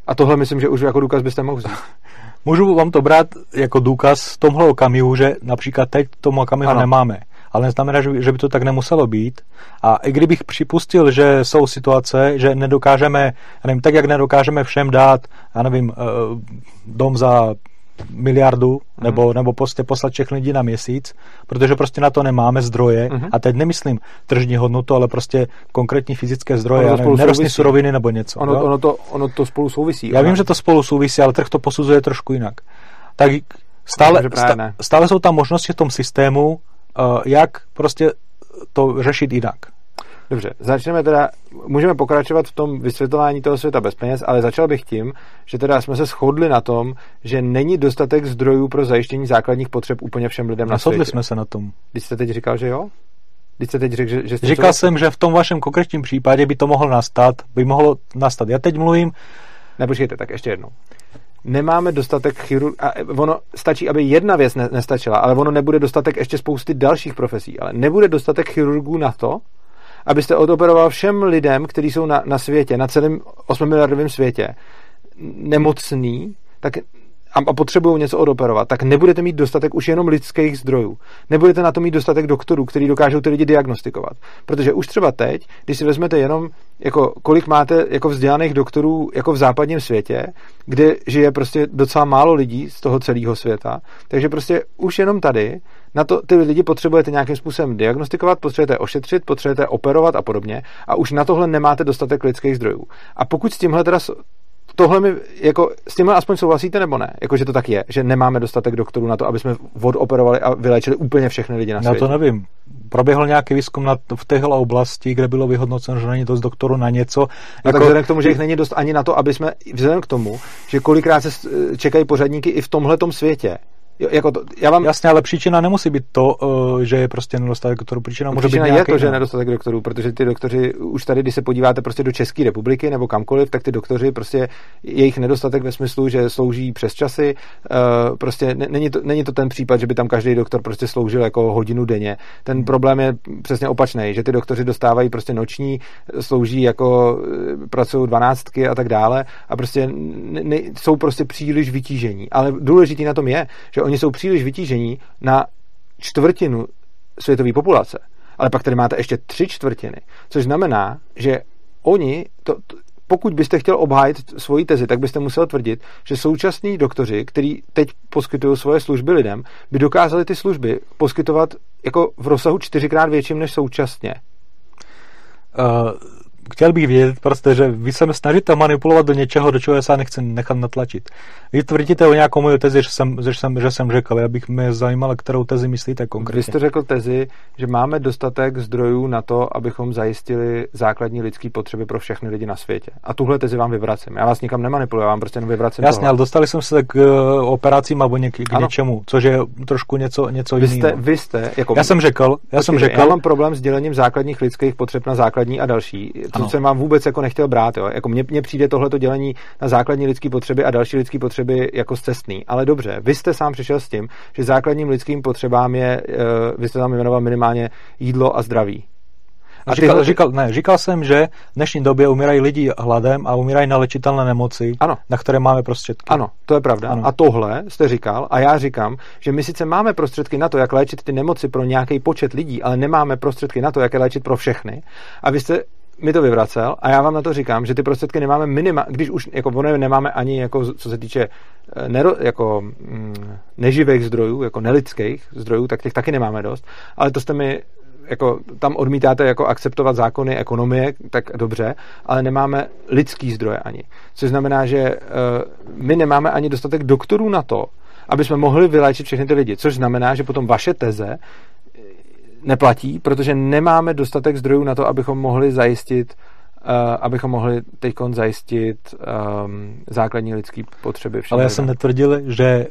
A: A tohle myslím, že už jako důkaz byste mohli vzít.
B: Můžu vám to brát jako důkaz v tomhle okamihu, že například teď tomu okamihu ano. nemáme. Ale neznamená, že by to tak nemuselo být. A i kdybych připustil, že jsou situace, že nedokážeme, já nevím, tak jak nedokážeme všem dát, já nevím, eh, dom za miliardu, nebo, nebo prostě poslat všechny lidi na měsíc, protože prostě na to nemáme zdroje. Mm. A teď nemyslím tržní hodnotu, ale prostě konkrétní fyzické zdroje, ale nerostné suroviny nebo něco.
A: Ono, ono, to, ono to spolu souvisí.
B: Já vím, že to spolu souvisí, ale trh to posuzuje trošku jinak. Tak stále, stále, jsou tam možnosti v tom systému, jak prostě to řešit jinak.
A: Dobře, začneme teda, můžeme pokračovat v tom vysvětlování toho světa bez peněz, ale začal bych tím, že teda jsme se shodli na tom, že není dostatek zdrojů pro zajištění základních potřeb úplně všem lidem na světě.
B: jsme se na tom.
A: Když jste teď říkal, že jo? Když jste teď řekl, že, že jste
B: Říkal jsem, že v tom vašem konkrétním případě by to mohlo nastat, by mohlo nastat. Já teď mluvím...
A: Nepočkejte, tak ještě jednou nemáme dostatek chirurg... A ono stačí, aby jedna věc ne, nestačila, ale ono nebude dostatek ještě spousty dalších profesí. Ale nebude dostatek chirurgů na to, abyste odoperoval všem lidem, kteří jsou na, na světě, na celém 8 miliardovém světě, nemocný, tak a, potřebují něco odoperovat, tak nebudete mít dostatek už jenom lidských zdrojů. Nebudete na to mít dostatek doktorů, kteří dokážou ty lidi diagnostikovat. Protože už třeba teď, když si vezmete jenom, jako, kolik máte jako vzdělaných doktorů jako v západním světě, kde žije prostě docela málo lidí z toho celého světa, takže prostě už jenom tady na to ty lidi potřebujete nějakým způsobem diagnostikovat, potřebujete ošetřit, potřebujete operovat a podobně a už na tohle nemáte dostatek lidských zdrojů. A pokud s tímhle teda tohle mi, jako, s tímhle aspoň souhlasíte nebo ne? Jako, že to tak je, že nemáme dostatek doktorů na to, aby jsme odoperovali a vylečili úplně všechny lidi na světě.
B: Já to nevím. Proběhl nějaký výzkum na, v téhle oblasti, kde bylo vyhodnoceno, že není dost doktorů na něco. No
A: jako... tak vzhledem k tomu, že jich není dost ani na to, aby jsme, vzhledem k tomu, že kolikrát se čekají pořadníky i v tomhletom světě, jako to, já vám...
B: Jasně, ale příčina nemusí být to, uh, že je prostě nedostatek doktorů. Příčina může příčina být
A: je to, že je nedostatek doktorů, protože ty doktoři, už tady, když se podíváte prostě do České republiky nebo kamkoliv, tak ty doktoři prostě jejich nedostatek ve smyslu, že slouží přes časy, uh, prostě není to, není to ten případ, že by tam každý doktor prostě sloužil jako hodinu denně. Ten hmm. problém je přesně opačný, že ty doktoři dostávají prostě noční, slouží jako eh, pracují dvanáctky a tak dále a prostě ne, ne, jsou prostě příliš vytížení. Ale důležitý na tom je, že oni jsou příliš vytížení na čtvrtinu světové populace. Ale pak tady máte ještě tři čtvrtiny, což znamená, že oni, to, to, pokud byste chtěl obhájit svoji tezi, tak byste musel tvrdit, že současní doktoři, kteří teď poskytují svoje služby lidem, by dokázali ty služby poskytovat jako v rozsahu čtyřikrát větším než současně.
B: Uh, chtěl bych vědět prostě, že vy se snažíte manipulovat do něčeho, do čeho já se nechci nechat natlačit. Vy tvrdíte o nějakou moju tezi, že jsem, že jsem, že jsem řekl, já bych mě zajímal, kterou tezi myslíte konkrétně.
A: Vy jste řekl tezi, že máme dostatek zdrojů na to, abychom zajistili základní lidské potřeby pro všechny lidi na světě. A tuhle tezi vám vyvracím. Já vás nikam nemanipuluji, já vám prostě jenom vyvracím.
B: Jasně, tohle. ale dostali jsme se k uh, operacím nebo něk, k ano. něčemu, což je trošku něco, něco
A: vy jiného. Jste, vy jste, jako,
B: já jsem řekl, já jsem řekl.
A: Já mám problém s dělením základních lidských potřeb na základní a další. To jsem vám vůbec jako nechtěl brát. Jo. Jako mně, mně přijde tohleto dělení na základní lidské potřeby a další lidské potřeby jako cestný. Ale dobře, vy jste sám přišel s tím, že základním lidským potřebám je, uh, vy jste tam jmenoval minimálně jídlo a zdraví.
B: A říkal, tyhle... říkal, ne, říkal jsem, že v dnešní době umírají lidi hladem a umírají na lečitelné nemoci, ano. na které máme prostředky.
A: Ano, to je pravda. Ano. A tohle jste říkal, a já říkám, že my sice máme prostředky na to, jak léčit ty nemoci pro nějaký počet lidí, ale nemáme prostředky na to, jak je léčit pro všechny. A vy jste mi to vyvracel a já vám na to říkám, že ty prostředky nemáme minima, když už jako ono nemáme ani jako co se týče eh, nero, jako mm, neživých zdrojů, jako nelidských zdrojů, tak těch taky nemáme dost, ale to jste mi jako tam odmítáte jako akceptovat zákony ekonomie, tak dobře, ale nemáme lidský zdroje ani. Což znamená, že uh, my nemáme ani dostatek doktorů na to, aby jsme mohli vyléčit všechny ty lidi. Což znamená, že potom vaše teze neplatí, protože nemáme dostatek zdrojů na to, abychom mohli zajistit uh, abychom mohli teď zajistit um, základní lidské potřeby.
B: Ale já jsem netvrdil, že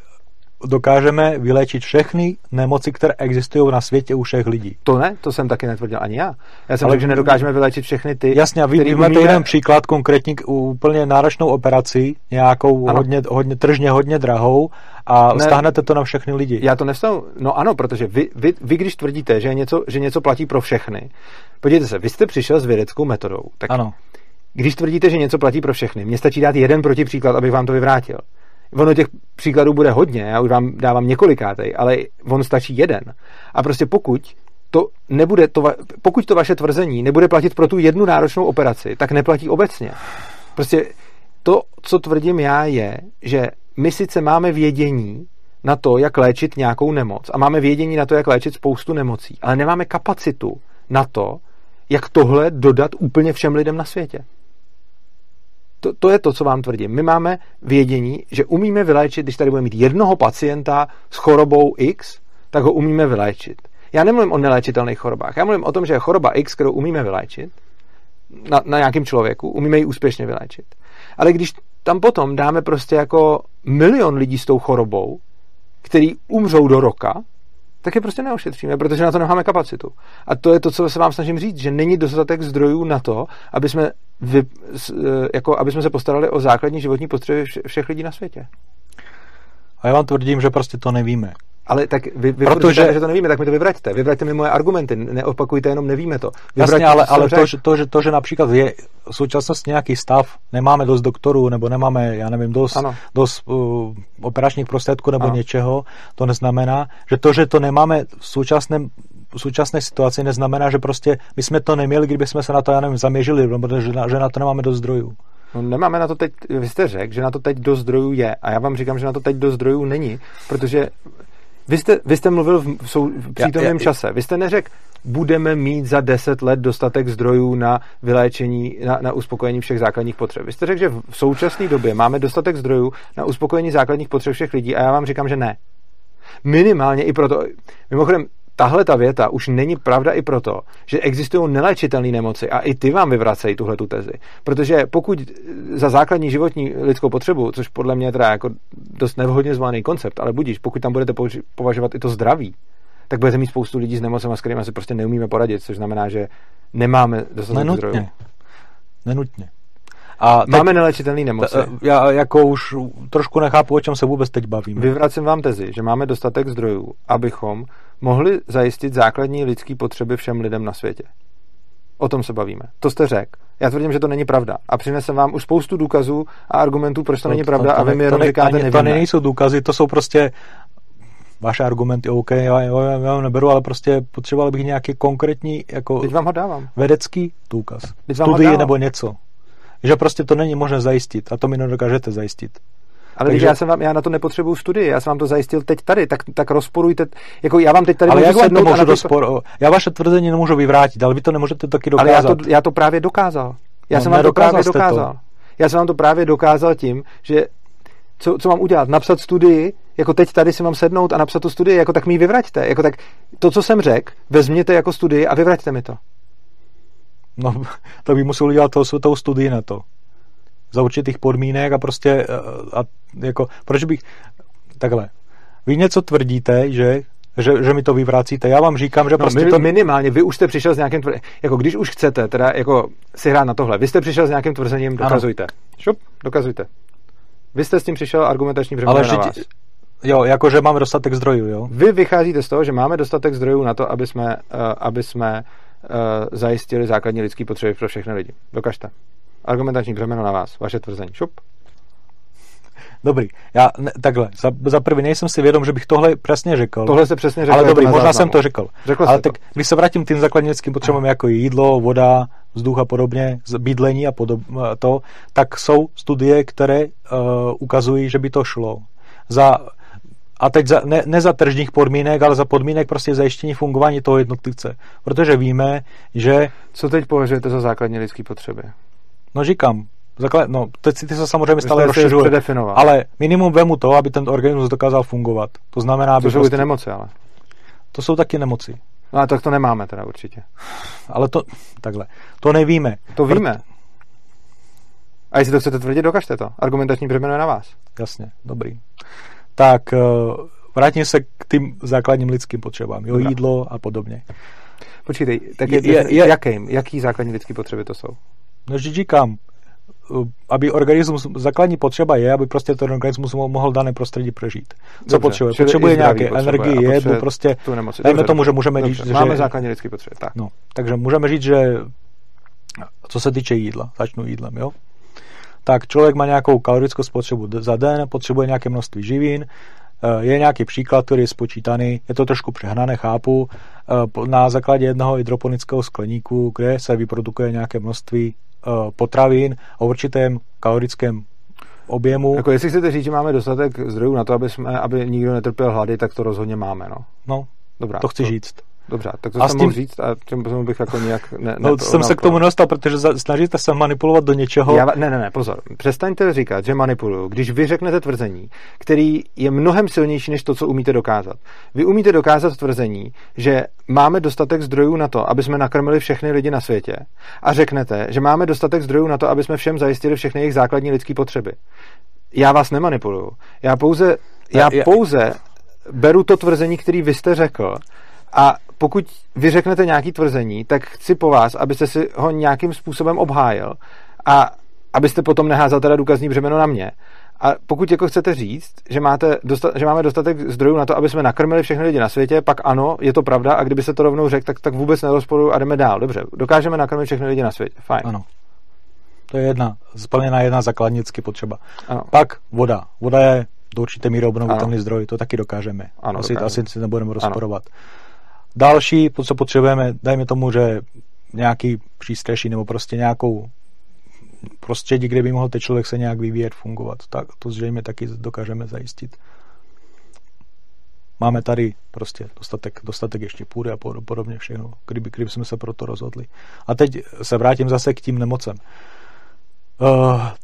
B: dokážeme vyléčit všechny nemoci, které existují na světě u všech lidí.
A: To ne, to jsem taky netvrdil ani já. Já jsem řekl, že nedokážeme vyléčit všechny ty.
B: Jasně, a vy, vy máte jeden příklad konkrétní úplně náročnou operaci, nějakou hodně, hodně tržně, hodně drahou a ne, stáhnete to na všechny lidi.
A: Já to nestavu. No ano, protože vy, vy, vy, když tvrdíte, že něco, že něco platí pro všechny, podívejte se, vy jste přišel s vědeckou metodou. Tak ano. Když tvrdíte, že něco platí pro všechny, mně stačí dát jeden protipříklad, abych vám to vyvrátil. Ono těch příkladů bude hodně, já už vám dávám několikátej, ale on stačí jeden. A prostě pokud to nebude, to, pokud to vaše tvrzení nebude platit pro tu jednu náročnou operaci, tak neplatí obecně. Prostě to, co tvrdím já, je, že my sice máme vědění na to, jak léčit nějakou nemoc a máme vědění na to, jak léčit spoustu nemocí, ale nemáme kapacitu na to, jak tohle dodat úplně všem lidem na světě to, to je to, co vám tvrdím. My máme vědění, že umíme vyléčit, když tady budeme mít jednoho pacienta s chorobou X, tak ho umíme vyléčit. Já nemluvím o neléčitelných chorobách. Já mluvím o tom, že choroba X, kterou umíme vyléčit na, na nějakém člověku, umíme ji úspěšně vyléčit. Ale když tam potom dáme prostě jako milion lidí s tou chorobou, který umřou do roka, tak je prostě neošetříme, protože na to nemáme kapacitu. A to je to, co se vám snažím říct, že není dostatek zdrojů na to, aby jsme, vy, e, jako, aby jsme se postarali o základní životní potřeby všech lidí na světě.
B: A já vám tvrdím, že prostě to nevíme.
A: Ale tak vy, vy Protože... říkáte, že to nevíme, tak mi to vyvraťte. Vyvraťte mi moje argumenty, neopakujte jenom nevíme to.
B: Vyvraťte Jasně, ale, ale to, že, to, že, to, že například je v současnosti nějaký stav, nemáme dost doktorů, nebo nemáme, já nevím, dost, dost uh, operačních prostředků nebo ano. něčeho, to neznamená, že to, že to nemáme v současném v současné situaci neznamená, že prostě my jsme to neměli, kdyby jsme se na to, já nevím, zaměřili, protože že na, že na to nemáme dost zdrojů.
A: No nemáme na to teď, vy jste řekl, že na to teď dost zdrojů je a já vám říkám, že na to teď dost zdrojů není, protože vy jste, vy jste mluvil v, sou, v přítomném čase. Vy jste neřekl, budeme mít za deset let dostatek zdrojů na vyléčení, na, na uspokojení všech základních potřeb. Vy jste řekl, že v současné době máme dostatek zdrojů na uspokojení základních potřeb všech lidí a já vám říkám, že ne. Minimálně i proto. Mimochodem, tahle ta věta už není pravda i proto, že existují neléčitelné nemoci a i ty vám vyvracejí tuhle tu tezi. Protože pokud za základní životní lidskou potřebu, což podle mě je teda jako dost nevhodně zvolený koncept, ale budíš, pokud tam budete považovat i to zdraví, tak budete mít spoustu lidí s nemocemi, s kterými se prostě neumíme poradit, což znamená, že nemáme dostatek zdrojů.
B: Nenutně.
A: A teď, Máme nelečitelné nemoci.
B: Já jako už trošku nechápu, o čem se vůbec teď bavíme.
A: Vyvracím vám tezi, že máme dostatek zdrojů, abychom mohli zajistit základní lidské potřeby všem lidem na světě. O tom se bavíme. To jste řekl. Já tvrdím, že to není pravda. A přinesem vám už spoustu důkazů a argumentů, proč to, to není pravda, to, to, a vy mi jenom to říkáte, nevíme.
B: To nejsou důkazy, to jsou prostě vaše argumenty, OK, já, já, já neberu, ale prostě potřeboval bych nějaký konkrétní jako
A: Teď vám ho dávám.
B: vědecký důkaz. Studii nebo něco. Že prostě to není možné zajistit a to mi nedokážete zajistit.
A: Ale Takže... já, jsem vám, já na to nepotřebuju studii, já jsem vám to zajistil teď tady, tak, tak rozporujte, jako já vám teď tady
B: ale můžu jak to můžu rozpor... Já vaše tvrzení nemůžu vyvrátit, ale vy to nemůžete taky dokázat.
A: Ale já to, já to právě dokázal. Já no, jsem vám to právě dokázal. To. Já jsem vám to právě dokázal tím, že co, co mám udělat? Napsat studii, jako teď tady si mám sednout a napsat tu studii, jako tak mi ji vyvraťte. Jako tak to, co jsem řekl, vezměte jako studii a vyvraťte mi to.
B: No, to by musel udělat tou, tou studii na to za určitých podmínek a prostě eh, a jako, proč bych takhle, vy něco tvrdíte, že že, že mi to vyvracíte. Já vám říkám, že no, prostě
A: to... Minimálně, vy už jste přišel s nějakým tvrzením, jako když už chcete, teda jako si hrát na tohle, vy jste přišel s nějakým tvrzením, dokazujte. Ano. Šup, dokazujte. Vy jste s tím přišel argumentační břemeno Ale na vás.
B: Jo, jakože máme dostatek zdrojů, jo?
A: Vy vycházíte z toho, že máme dostatek zdrojů na to, aby jsme, uh, aby jsme zajistili základní lidský potřeby pro všechny lidi. Dokažte. Argumentační břemeno na vás. Vaše tvrzení. Šup.
B: Dobrý, já ne, takhle, za, za prvý nejsem si vědom, že bych tohle přesně řekl.
A: Tohle se přesně řekl.
B: Ale dobrý, možná záznamu. jsem to řekl.
A: Řekl
B: ale tak, to. když se vrátím k tím základním lidským potřebám, jako jídlo, voda, vzduch a podobně, bydlení a podob, to, tak jsou studie, které uh, ukazují, že by to šlo. Za, a teď za, ne, ne za tržních podmínek, ale za podmínek prostě zajištění fungování toho jednotlivce. Protože víme, že...
A: Co teď považujete za základní lidské potřeby?
B: No říkám, Zaklad, no, teď si ty se samozřejmě stále rozšiřuje. Ale minimum vemu to, aby ten organismus dokázal fungovat. To znamená,
A: aby... To jsou prostě, ty nemoci, ale.
B: To jsou taky nemoci.
A: No a tak to nemáme teda určitě.
B: Ale to, takhle, to nevíme.
A: To víme. Proto... A jestli to chcete tvrdit, dokažte to. Argumentační břemeno je na vás.
B: Jasně, dobrý. Tak, eh, vrátím se k tím základním lidským potřebám. Jo, jídlo a podobně.
A: Počkej, tak je, je, je, jakým, jaký základní lidské potřeby to jsou?
B: No, že říkám, aby organismus, základní potřeba je, aby prostě ten organismus mohl dané prostředí přežít. Co Dobře, potřebuje? Potřebuje nějaké energie, jednu, prostě, dejme tomu, že můžeme
A: Dobře,
B: říct,
A: máme
B: že...
A: základní lidské potřeby, tak.
B: No, takže můžeme říct, že co se týče jídla, začnu jídlem, jo? Tak člověk má nějakou kalorickou spotřebu za den, potřebuje nějaké množství živin, eh, je nějaký příklad, který je spočítaný, je to trošku přehnané, chápu, eh, na základě jednoho hydroponického skleníku, kde se vyprodukuje nějaké množství Eh, potravin o určitém kalorickém objemu.
A: Jako jestli chcete říct, že máme dostatek zdrojů na to, aby, jsme, aby nikdo netrpěl hlady, tak to rozhodně máme, no.
B: No, Dobrá, to chci to, říct.
A: Dobře, tak to a jsem tím... mohl říct a tím bych jako nějak... Ne,
B: no, to, jsem se k tomu nedostal, protože za, snažíte se manipulovat do něčeho.
A: Já, ne, ne, ne, pozor. Přestaňte říkat, že manipuluju, když vy řeknete tvrzení, který je mnohem silnější než to, co umíte dokázat. Vy umíte dokázat tvrzení, že máme dostatek zdrojů na to, aby jsme nakrmili všechny lidi na světě a řeknete, že máme dostatek zdrojů na to, aby jsme všem zajistili všechny jejich základní lidské potřeby. Já vás nemanipuluju. Já pouze, já, já pouze beru to tvrzení, který vy jste řekl a pokud vy řeknete nějaký tvrzení, tak chci po vás, abyste si ho nějakým způsobem obhájil a abyste potom neházal teda důkazní břemeno na mě. A pokud jako chcete říct, že, máte dosta- že máme dostatek zdrojů na to, aby jsme nakrmili všechny lidi na světě, pak ano, je to pravda a kdyby se to rovnou řekl, tak, tak vůbec nerozporuju a jdeme dál. Dobře, dokážeme nakrmit všechny lidi na světě. Fajn.
B: Ano. To je jedna, splněná jedna základnicky potřeba. Ano. Pak voda. Voda je do určité míry obnovitelný zdroj, to taky dokážeme. Ano, asi, dokážeme. asi si nebudeme rozporovat. Ano. Další, co potřebujeme, dajme tomu, že nějaký přístřeší nebo prostě nějakou prostředí, kde by mohl ten člověk se nějak vyvíjet, fungovat. Tak to zřejmě taky dokážeme zajistit. Máme tady prostě dostatek, dostatek ještě půdy a podobně všechno, kdyby, kdyby jsme se pro to rozhodli. A teď se vrátím zase k tím nemocem. Uh,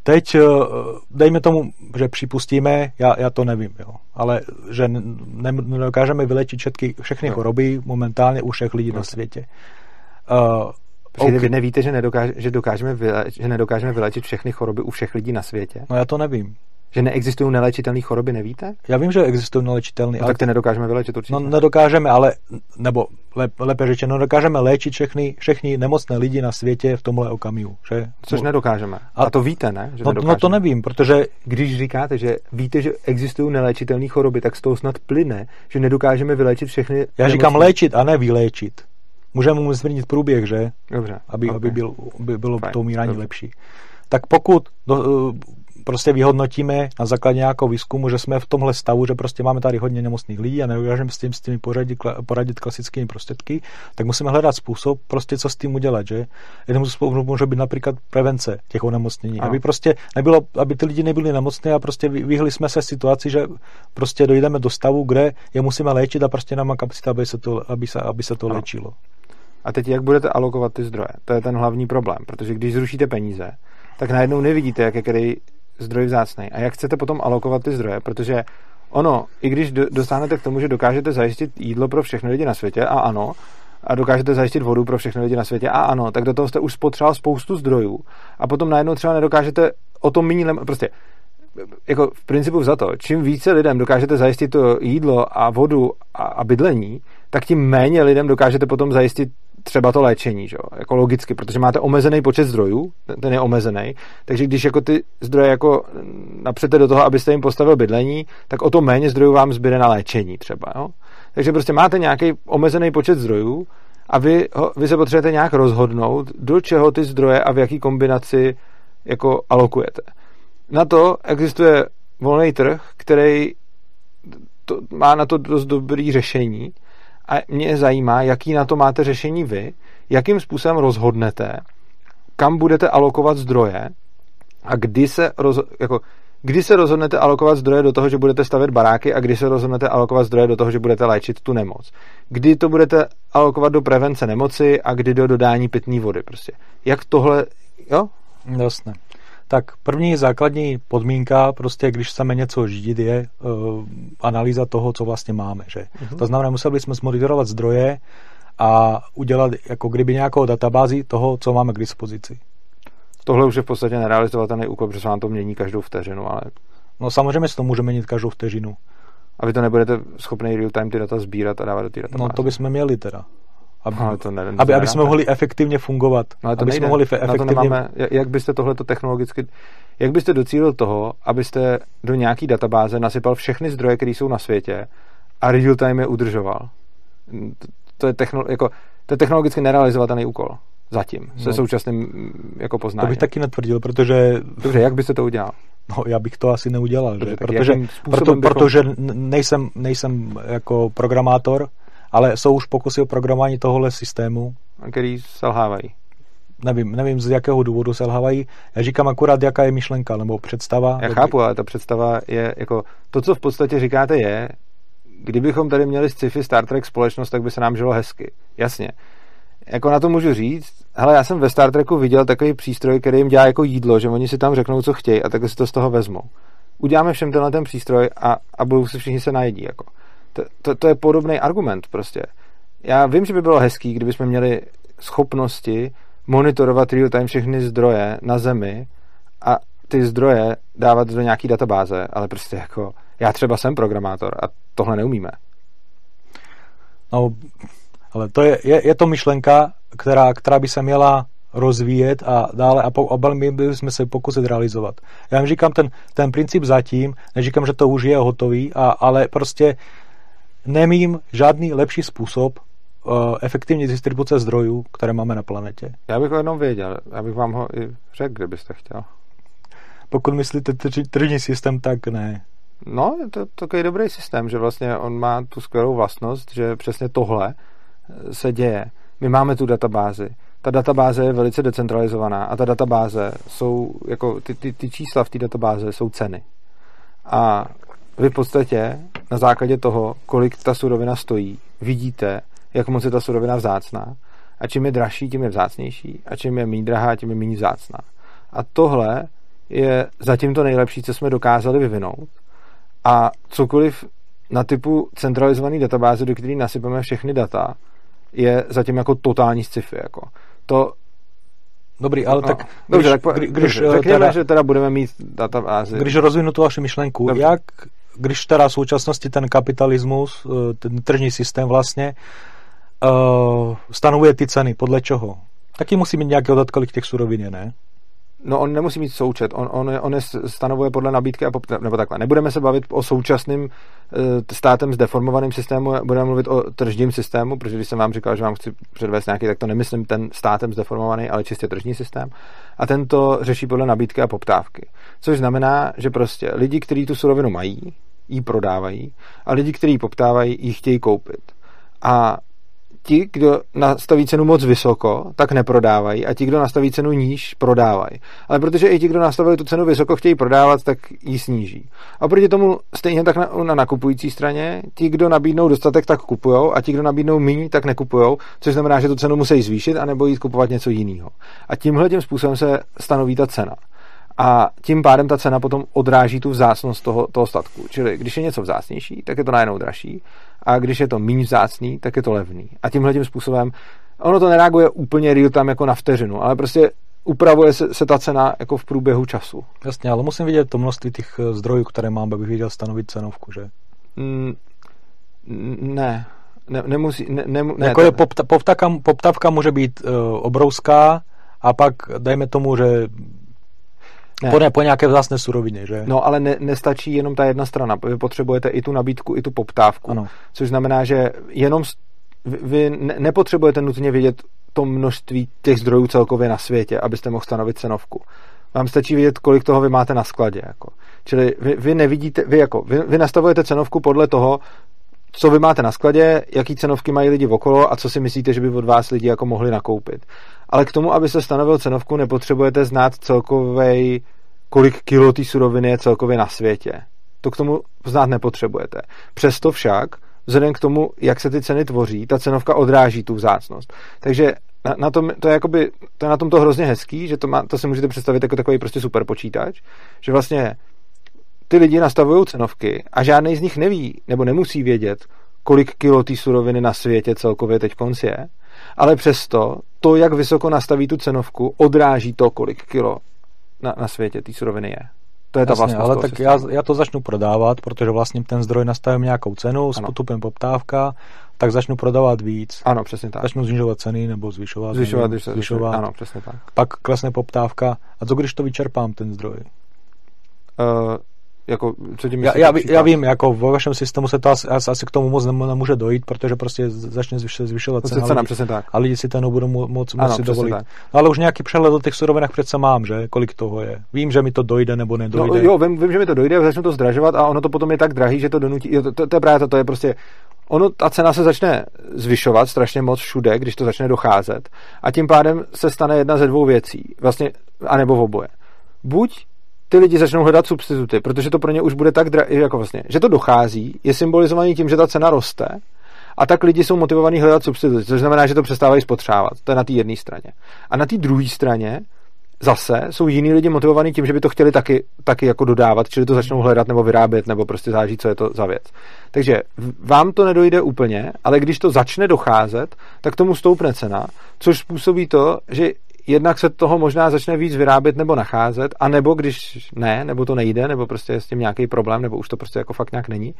B: teď uh, dejme tomu, že připustíme, já, já to nevím, jo, ale že ne, nedokážeme vylečit všetky, všechny no. choroby momentálně u všech lidí no. na světě.
A: Uh, okay. Vy nevíte, že, nedokáž, že, dokážeme vyle, že nedokážeme vylečit všechny choroby u všech lidí na světě?
B: No já to nevím.
A: Že neexistují nelečitelné choroby, nevíte?
B: Já vím, že existují nelečitelné.
A: No, ale... tak ty nedokážeme vylečit určitě.
B: No nedokážeme, ale, nebo lépe řečeno, nedokážeme léčit všechny, všechny nemocné lidi na světě v tomhle okamihu. Že?
A: Což nedokážeme. A, a to víte, ne?
B: Že no, no to nevím, protože...
A: Když říkáte, že víte, že existují nelečitelné choroby, tak z toho snad plyne, že nedokážeme vylečit všechny Já
B: nemocné... říkám léčit a ne vyléčit. Můžeme mu změnit průběh, že?
A: Dobře.
B: Aby, okay. aby byl, by bylo Fine. to umírání Dobře. lepší. Tak pokud do, prostě vyhodnotíme na základě nějakého výzkumu, že jsme v tomhle stavu, že prostě máme tady hodně nemocných lidí a nedokážeme s tím s těmi poradit, poradit klasickými prostředky, tak musíme hledat způsob, prostě co s tím udělat, že? Jeden způsob může být například prevence těch onemocnění, aby prostě nebylo, aby ty lidi nebyli nemocní a prostě vyhli jsme se situaci, že prostě dojdeme do stavu, kde je musíme léčit a prostě nemá kapacita, aby se to, aby se, aby se to léčilo.
A: A teď jak budete alokovat ty zdroje? To je ten hlavní problém, protože když zrušíte peníze, tak najednou nevidíte, jak je který zdroj vzácný. A jak chcete potom alokovat ty zdroje, protože ono, i když dostanete k tomu, že dokážete zajistit jídlo pro všechny lidi na světě, a ano, a dokážete zajistit vodu pro všechny lidi na světě, a ano, tak do toho jste už spotřeboval spoustu zdrojů. A potom najednou třeba nedokážete o tom méně, prostě jako v principu za to, čím více lidem dokážete zajistit to jídlo a vodu a, a bydlení, tak tím méně lidem dokážete potom zajistit třeba to léčení, že? jako logicky, protože máte omezený počet zdrojů, ten je omezený, takže když jako ty zdroje jako napřete do toho, abyste jim postavil bydlení, tak o to méně zdrojů vám zbyde na léčení třeba. Jo? Takže prostě máte nějaký omezený počet zdrojů A vy, ho, vy se potřebujete nějak rozhodnout, do čeho ty zdroje a v jaký kombinaci jako alokujete. Na to existuje volný trh, který to, má na to dost dobrý řešení a mě zajímá, jaký na to máte řešení vy, jakým způsobem rozhodnete, kam budete alokovat zdroje a kdy se, roz, jako, kdy se rozhodnete alokovat zdroje do toho, že budete stavět baráky a kdy se rozhodnete alokovat zdroje do toho, že budete léčit tu nemoc. Kdy to budete alokovat do prevence nemoci a kdy do dodání pitné vody. Prostě. Jak tohle, jo?
B: Jasné. Tak první základní podmínka, prostě když chceme něco řídit, je uh, analýza toho, co vlastně máme. Že? Uh-huh. To znamená, museli bychom zmonitorovat zdroje a udělat jako kdyby nějakou databázi toho, co máme k dispozici.
A: Tohle už je v podstatě nerealizovatelný úkol, protože se vám to mění každou vteřinu, ale...
B: No samozřejmě se to může měnit každou vteřinu.
A: A vy to nebudete schopný real-time ty data sbírat a dávat do té databáze?
B: No to bychom měli teda. Aby,
A: ale to nevím,
B: aby, aby jsme mohli efektivně fungovat.
A: No, ale to
B: aby
A: nejde.
B: jsme mohli efektivně...
A: Na to nemáme, jak byste tohleto technologicky... Jak byste docílil toho, abyste do nějaký databáze nasypal všechny zdroje, které jsou na světě a real time je udržoval? To je, techno, jako, to je technologicky nerealizovatelný úkol. Zatím, se no, současným jako poznáním.
B: To bych taky netvrdil, protože...
A: Dobře, jak byste to udělal?
B: No, já bych to asi neudělal, Dobře, že? protože, proto, bychom... protože nejsem, nejsem jako programátor, ale jsou už pokusy o programování tohohle systému.
A: Který selhávají.
B: Nevím, nevím, z jakého důvodu selhávají. Já říkám akurát, jaká je myšlenka nebo představa.
A: Já chápu, ale ta představa je jako... To, co v podstatě říkáte, je, kdybychom tady měli sci-fi Star Trek společnost, tak by se nám žilo hezky. Jasně. Jako na to můžu říct, hele, já jsem ve Star Treku viděl takový přístroj, který jim dělá jako jídlo, že oni si tam řeknou, co chtějí a tak si to z toho vezmou. Uděláme všem tenhle ten přístroj a, a budou se všichni se najedí. Jako. To, to, to je podobný argument prostě. Já vím, že by bylo hezký, kdybychom měli schopnosti monitorovat real-time všechny zdroje na Zemi a ty zdroje dávat do nějaký databáze, ale prostě jako já třeba jsem programátor a tohle neumíme.
B: No, ale to je, je, je to myšlenka, která, která by se měla rozvíjet a dále a, po, a my bychom se pokusit realizovat. Já vám říkám ten, ten princip zatím, neříkám, že to už je hotový, a, ale prostě nemím žádný lepší způsob uh, efektivní distribuce zdrojů, které máme na planetě.
A: Já bych ho jenom věděl, já bych vám ho i řekl, kdybyste chtěl.
B: Pokud myslíte tržní systém, tak ne.
A: No, je to takový dobrý systém, že vlastně on má tu skvělou vlastnost, že přesně tohle se děje. My máme tu databázi. Ta databáze je velice decentralizovaná a ta databáze jsou, jako ty, ty, ty čísla v té databáze jsou ceny. A vy v podstatě na základě toho, kolik ta surovina stojí, vidíte, jak moc je ta surovina vzácná. A čím je dražší, tím je vzácnější. A čím je méně drahá, tím je méně vzácná. A tohle je zatím to nejlepší, co jsme dokázali vyvinout. A cokoliv na typu centralizované databáze, do které nasypeme všechny data, je zatím jako totální sci-fi. Jako. To,
B: Dobrý, ale no, tak...
A: Dobře, když, tak když, když řekněme, teda, že teda budeme mít databázy.
B: Když rozvinu tu vaši myšlenku, dobře. jak, když teda v současnosti ten kapitalismus, eh, ten tržní systém vlastně uh, stanovuje ty ceny, podle čeho? Taky musí mít nějaký odhad, kolik těch surovin ne?
A: No on nemusí mít součet, on, on, on je stanovuje podle nabídky a poptávky, nebo takhle. Nebudeme se bavit o současným uh, státem zdeformovaným systému, budeme mluvit o tržním systému, protože když jsem vám říkal, že vám chci předvést nějaký, tak to nemyslím ten státem zdeformovaný, ale čistě tržní systém. A tento řeší podle nabídky a poptávky. Což znamená, že prostě lidi, kteří tu surovinu mají, ji prodávají a lidi, kteří ji poptávají, ji chtějí koupit. A ti, kdo nastaví cenu moc vysoko, tak neprodávají a ti, kdo nastaví cenu níž, prodávají. Ale protože i ti, kdo nastavili tu cenu vysoko, chtějí prodávat, tak ji sníží. A proti tomu stejně tak na, na nakupující straně, ti, kdo nabídnou dostatek, tak kupují a ti, kdo nabídnou méně, tak nekupují, což znamená, že tu cenu musí zvýšit a nebo jít kupovat něco jiného. A tímhle tím způsobem se stanoví ta cena. A tím pádem ta cena potom odráží tu vzácnost toho, toho statku. Čili když je něco vzácnější, tak je to najednou dražší. A když je to méně vzácný, tak je to levný. A tímhle tím způsobem ono to nereaguje úplně real tam jako na vteřinu, ale prostě upravuje se, se ta cena jako v průběhu času.
B: Jasně, ale musím vidět to množství těch eh, zdrojů, které mám, abych viděl stanovit cenovku, že?
A: Mm, ne, ne, nemusí, ne, ne,
B: ne jako je poptavka, poptavka může být uh, obrovská a pak dejme tomu, že ne. Po, ne, po nějaké vzácné surovině, že?
A: No, ale ne, nestačí jenom ta jedna strana. Vy potřebujete i tu nabídku, i tu poptávku. Ano. Což znamená, že jenom vy, nepotřebujete nutně vědět to množství těch zdrojů celkově na světě, abyste mohl stanovit cenovku. Vám stačí vědět, kolik toho vy máte na skladě. Jako. Čili vy, vy nevidíte, vy, jako, vy, vy nastavujete cenovku podle toho, co vy máte na skladě, jaký cenovky mají lidi okolo a co si myslíte, že by od vás lidi jako mohli nakoupit. Ale k tomu, aby se stanovil cenovku, nepotřebujete znát celkovej, kolik kilo té suroviny je celkově na světě. To k tomu znát nepotřebujete. Přesto však, vzhledem k tomu, jak se ty ceny tvoří, ta cenovka odráží tu vzácnost. Takže na, na tom, to, je jakoby, to je na tom to hrozně hezký, že to, má, to si můžete představit jako takový prostě super počítač, že vlastně ty lidi nastavují cenovky a žádný z nich neví nebo nemusí vědět, kolik kilo té suroviny na světě celkově teď konc je, ale přesto to, jak vysoko nastaví tu cenovku, odráží to, kolik kilo na, na světě té suroviny je. To je ta
B: Jasně, ale tak já, já to začnu prodávat, protože vlastně ten zdroj nastavím nějakou cenu, s potupem poptávka, tak začnu prodávat víc.
A: Ano, přesně tak.
B: Začnu znižovat ceny nebo zvyšovat.
A: Zvyšovat, nevím, se, zvyšovat. Ano, přesně tak.
B: Pak klesne poptávka. A co když to vyčerpám, ten zdroj?
A: Uh, jako, co tím
B: já, já, já, vím, jako ve vašem systému se to asi, asi k tomu moc nemůže dojít, protože prostě začne zvyšovat
A: cena, cena přesně tak.
B: a lidi si ten budou moc, moc si dovolit. Tak. No, ale už nějaký přehled o těch surovinách přece mám, že? Kolik toho je. Vím, že mi to dojde nebo nedojde.
A: No, jo, vím, vím, že mi to dojde, začnu to zdražovat a ono to potom je tak drahý, že to donutí. Jo, to, to, to, je právě to, to je prostě ono, ta cena se začne zvyšovat strašně moc všude, když to začne docházet a tím pádem se stane jedna ze dvou věcí, vlastně, anebo v oboje. Buď ty lidi začnou hledat substituty, protože to pro ně už bude tak drahé, jako vlastně, že to dochází, je symbolizovaný tím, že ta cena roste a tak lidi jsou motivovaní hledat substituty, což znamená, že to přestávají spotřávat. To je na té jedné straně. A na té druhé straně zase jsou jiní lidi motivovaní tím, že by to chtěli taky, taky jako dodávat, čili to začnou hledat nebo vyrábět, nebo prostě záží, co je to za věc. Takže vám to nedojde úplně, ale když to začne docházet, tak tomu stoupne cena, což způsobí to, že jednak se toho možná začne víc vyrábět nebo nacházet, a nebo když ne, nebo to nejde, nebo prostě je s tím nějaký problém, nebo už to prostě jako fakt nějak není,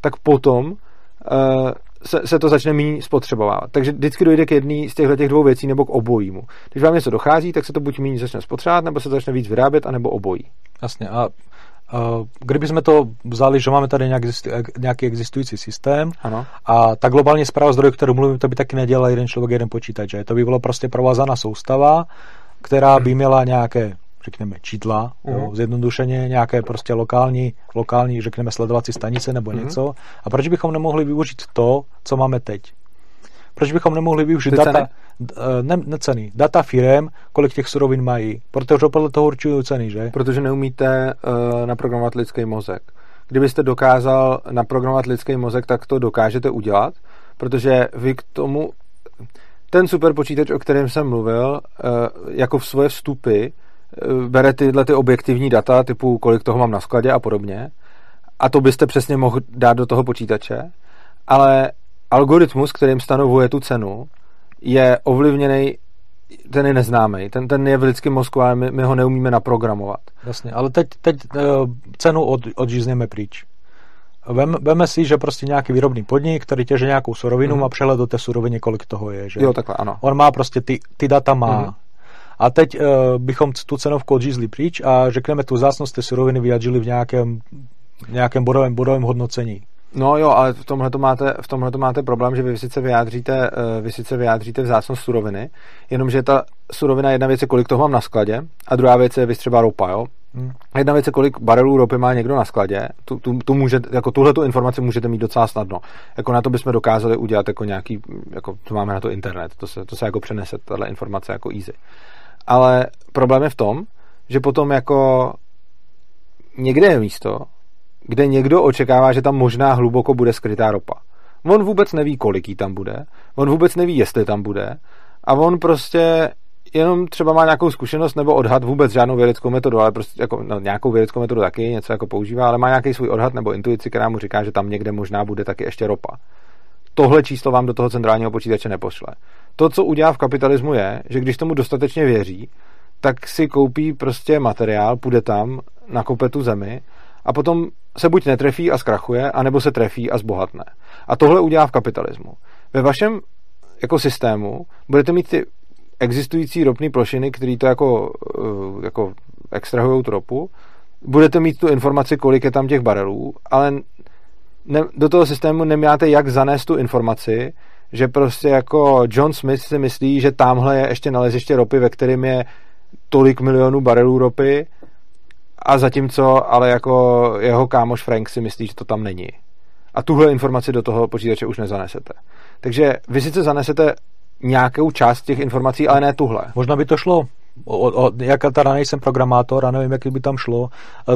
A: tak potom uh, se, se to začne méně spotřebovávat. Takže vždycky dojde k jedné z těchto těch dvou věcí nebo k obojímu. Když vám něco dochází, tak se to buď méně začne spotřebovat, nebo se začne víc vyrábět, anebo obojí.
B: Jasně. A kdyby jsme to vzali, že máme tady nějaký existující systém
A: ano.
B: a ta globální zpráva zdrojů, kterou mluvím, to by taky nedělal jeden člověk, jeden počítač. Že? To by bylo prostě provázaná soustava, která by měla nějaké řekněme, čídla, uh-huh. mhm. zjednodušeně, nějaké prostě lokální, lokální, řekněme, sledovací stanice nebo uh-huh. něco. A proč bychom nemohli využít to, co máme teď? Proč bychom nemohli využít data? Eh, ne, ne ceny, data firem, kolik těch surovin mají? Protože podle toho určují ceny, že?
A: Protože neumíte uh, naprogramovat lidský mozek. Kdybyste dokázal naprogramovat lidský mozek, tak to dokážete udělat, protože vy k tomu ten superpočítač, o kterém jsem mluvil, uh, jako v svoje vstupy bere tyhle ty objektivní data, typu kolik toho mám na skladě a podobně, a to byste přesně mohl dát do toho počítače, ale algoritmus, kterým stanovuje tu cenu, je ovlivněný ten je neznámý, ten, ten je v lidském mozku, ale my, my ho neumíme naprogramovat.
B: Jasně, ale teď, teď uh, cenu od, odžízneme pryč. Vem, veme si, že prostě nějaký výrobný podnik, který těže nějakou surovinu, mm. má přehled do té suroviny, kolik toho je. Že?
A: Jo, takhle, ano.
B: On má prostě ty, ty data má. Mm. A teď uh, bychom tu cenovku odžízli pryč a řekneme tu zácnost té suroviny vyjadřili v nějakém, nějakém bodovém, bodovém hodnocení.
A: No jo, ale v tomhle to máte, v tomhle to máte problém, že vy sice vyjádříte, eh, vy sice vyjádříte vzácnost suroviny, jenomže ta surovina jedna věc je, kolik toho mám na skladě, a druhá věc je, vy třeba ropa, jo. Hmm. Jedna věc je, kolik barelů ropy má někdo na skladě, tu, tu, tu může, jako tuhle tu informaci můžete mít docela snadno. Jako na to bychom dokázali udělat jako nějaký, jako to máme na to internet, to se, to se jako přenese, tahle informace jako easy. Ale problém je v tom, že potom jako někde je místo, kde někdo očekává, že tam možná hluboko bude skrytá ropa. On vůbec neví, kolik jí tam bude, on vůbec neví, jestli tam bude a on prostě jenom třeba má nějakou zkušenost nebo odhad, vůbec žádnou vědeckou metodu, ale prostě jako, no, nějakou vědeckou metodu taky, něco jako používá, ale má nějaký svůj odhad nebo intuici, která mu říká, že tam někde možná bude taky ještě ropa. Tohle číslo vám do toho centrálního počítače nepošle. To, co udělá v kapitalismu, je, že když tomu dostatečně věří, tak si koupí prostě materiál, půjde tam, nakope tu zemi a potom se buď netrefí a zkrachuje, anebo se trefí a zbohatne. A tohle udělá v kapitalismu. Ve vašem jako systému budete mít ty existující ropné plošiny, které to jako, eh, jako extrahují tu ropu, budete mít tu informaci, kolik je tam těch barelů, ale ne, do toho systému nemáte jak zanést tu informaci, že prostě jako John Smith si myslí, že tamhle je ještě naleziště ropy, ve kterém je tolik milionů barelů ropy a zatímco ale jako jeho kámoš Frank si myslí, že to tam není. A tuhle informaci do toho počítače už nezanesete. Takže vy sice zanesete nějakou část těch informací, ale ne tuhle.
B: Možná by to šlo o, o, jak teda nejsem programátor a nevím, jak by tam šlo,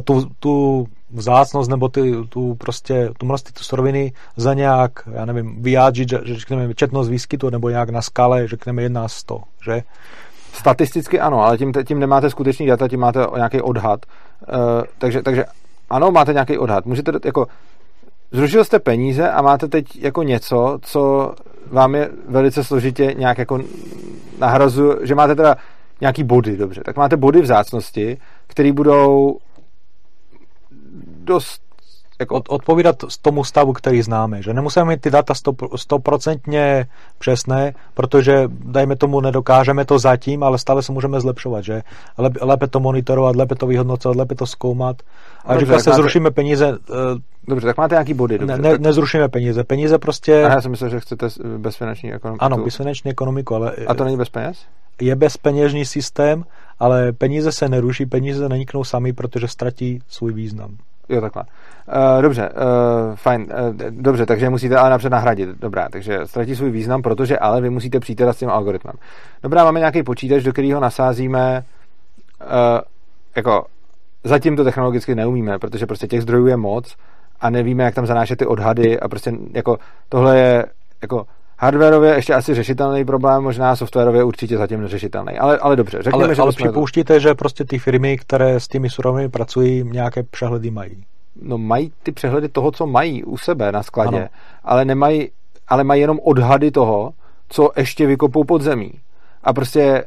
B: tu, tu vzácnost nebo ty, tu prostě, tu množství tu suroviny za nějak, já nevím, vyjádřit, že, že řekneme četnost výskytu nebo nějak na skále, řekneme 1 z 100, že?
A: Statisticky ano, ale tím, tím nemáte skutečný data, tím máte nějaký odhad. Uh, takže, takže ano, máte nějaký odhad. Můžete jako zrušil jste peníze a máte teď jako něco, co vám je velice složitě nějak jako nahrazuje, že máte teda nějaký body, dobře, tak máte body vzácnosti, které budou dost
B: jako od, odpovídat tomu stavu, který známe. Že nemusíme mít ty data stoprocentně přesné, protože, dajme tomu, nedokážeme to zatím, ale stále se můžeme zlepšovat, že? Lépe, lépe to monitorovat, lépe to vyhodnocovat, lépe to zkoumat. A když se máte... zrušíme peníze... Uh,
A: dobře, tak máte nějaký body. Dobře,
B: ne, ne,
A: tak...
B: Nezrušíme peníze. Peníze prostě...
A: A já jsem myslel, že chcete bezfinanční ekonomiku.
B: Ano, bezfinanční ekonomiku, ale...
A: A to není bez peněz?
B: Je bezpeněžní systém, ale peníze se neruší, peníze neniknou sami, protože ztratí svůj význam.
A: Jo, takhle. Uh, dobře, uh, fajn. Uh, dobře, takže musíte ale napřed nahradit. Dobrá, takže ztratí svůj význam, protože ale vy musíte přijít teda s tím algoritmem. Dobrá, máme nějaký počítač, do kterého nasázíme uh, jako zatím to technologicky neumíme, protože prostě těch zdrojů je moc a nevíme, jak tam zanášet ty odhady a prostě jako tohle je jako hardwareově ještě asi řešitelný problém, možná softwarově určitě zatím neřešitelný. Ale, ale dobře, řekněme,
B: ale,
A: že
B: ale připouštíte, to... že prostě ty firmy, které s těmi surovými pracují, nějaké přehledy mají.
A: No mají ty přehledy toho, co mají u sebe na skladě, ano. ale nemají, ale mají jenom odhady toho, co ještě vykopou pod zemí. A prostě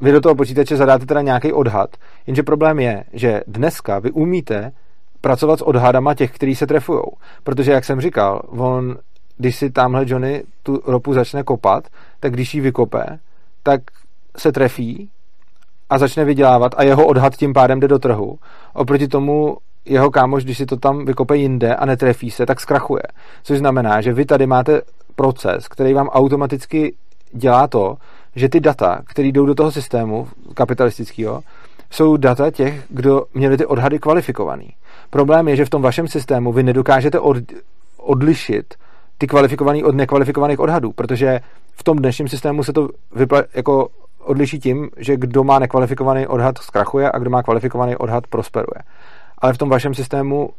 A: vy do toho počítače zadáte teda nějaký odhad, jenže problém je, že dneska vy umíte pracovat s odhadama těch, kteří se trefujou. Protože, jak jsem říkal, on když si tamhle Johnny tu ropu začne kopat, tak když ji vykope, tak se trefí a začne vydělávat a jeho odhad tím pádem jde do trhu. Oproti tomu jeho kámoš, když si to tam vykope jinde a netrefí se, tak zkrachuje. Což znamená, že vy tady máte proces, který vám automaticky dělá to, že ty data, které jdou do toho systému kapitalistického, jsou data těch, kdo měli ty odhady kvalifikovaný. Problém je, že v tom vašem systému vy nedokážete od, odlišit ty kvalifikovaný od nekvalifikovaných odhadů, protože v tom dnešním systému se to vypla- jako odliší tím, že kdo má nekvalifikovaný odhad zkrachuje a kdo má kvalifikovaný odhad prosperuje. Ale v tom vašem systému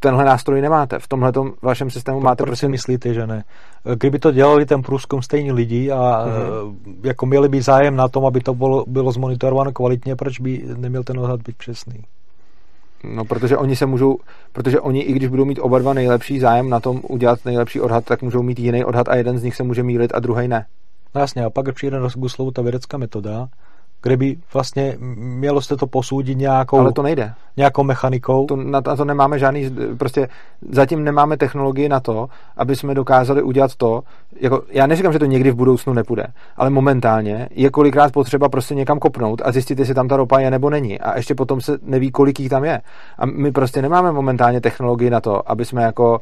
A: tenhle nástroj nemáte. V tomhle vašem systému to máte...
B: Proč prostě... si myslíte, že ne? Kdyby to dělali ten průzkum stejní lidí a mm-hmm. jako měli by zájem na tom, aby to bylo, bylo zmonitorováno kvalitně, proč by neměl ten odhad být přesný?
A: No, protože oni se můžou, protože oni, i když budou mít oba dva nejlepší zájem na tom udělat nejlepší odhad, tak můžou mít jiný odhad a jeden z nich se může mílit a druhý ne.
B: No jasně, a pak přijde na slovu ta vědecká metoda, kde by vlastně mělo se to posoudit nějakou...
A: Ale to nejde.
B: Nějakou mechanikou.
A: To, na, to, to nemáme žádný... Prostě zatím nemáme technologii na to, aby jsme dokázali udělat to, jako, já neříkám, že to někdy v budoucnu nepůjde, ale momentálně je kolikrát potřeba prostě někam kopnout a zjistit, jestli tam ta ropa je nebo není. A ještě potom se neví, kolik jich tam je. A my prostě nemáme momentálně technologii na to, aby jsme jako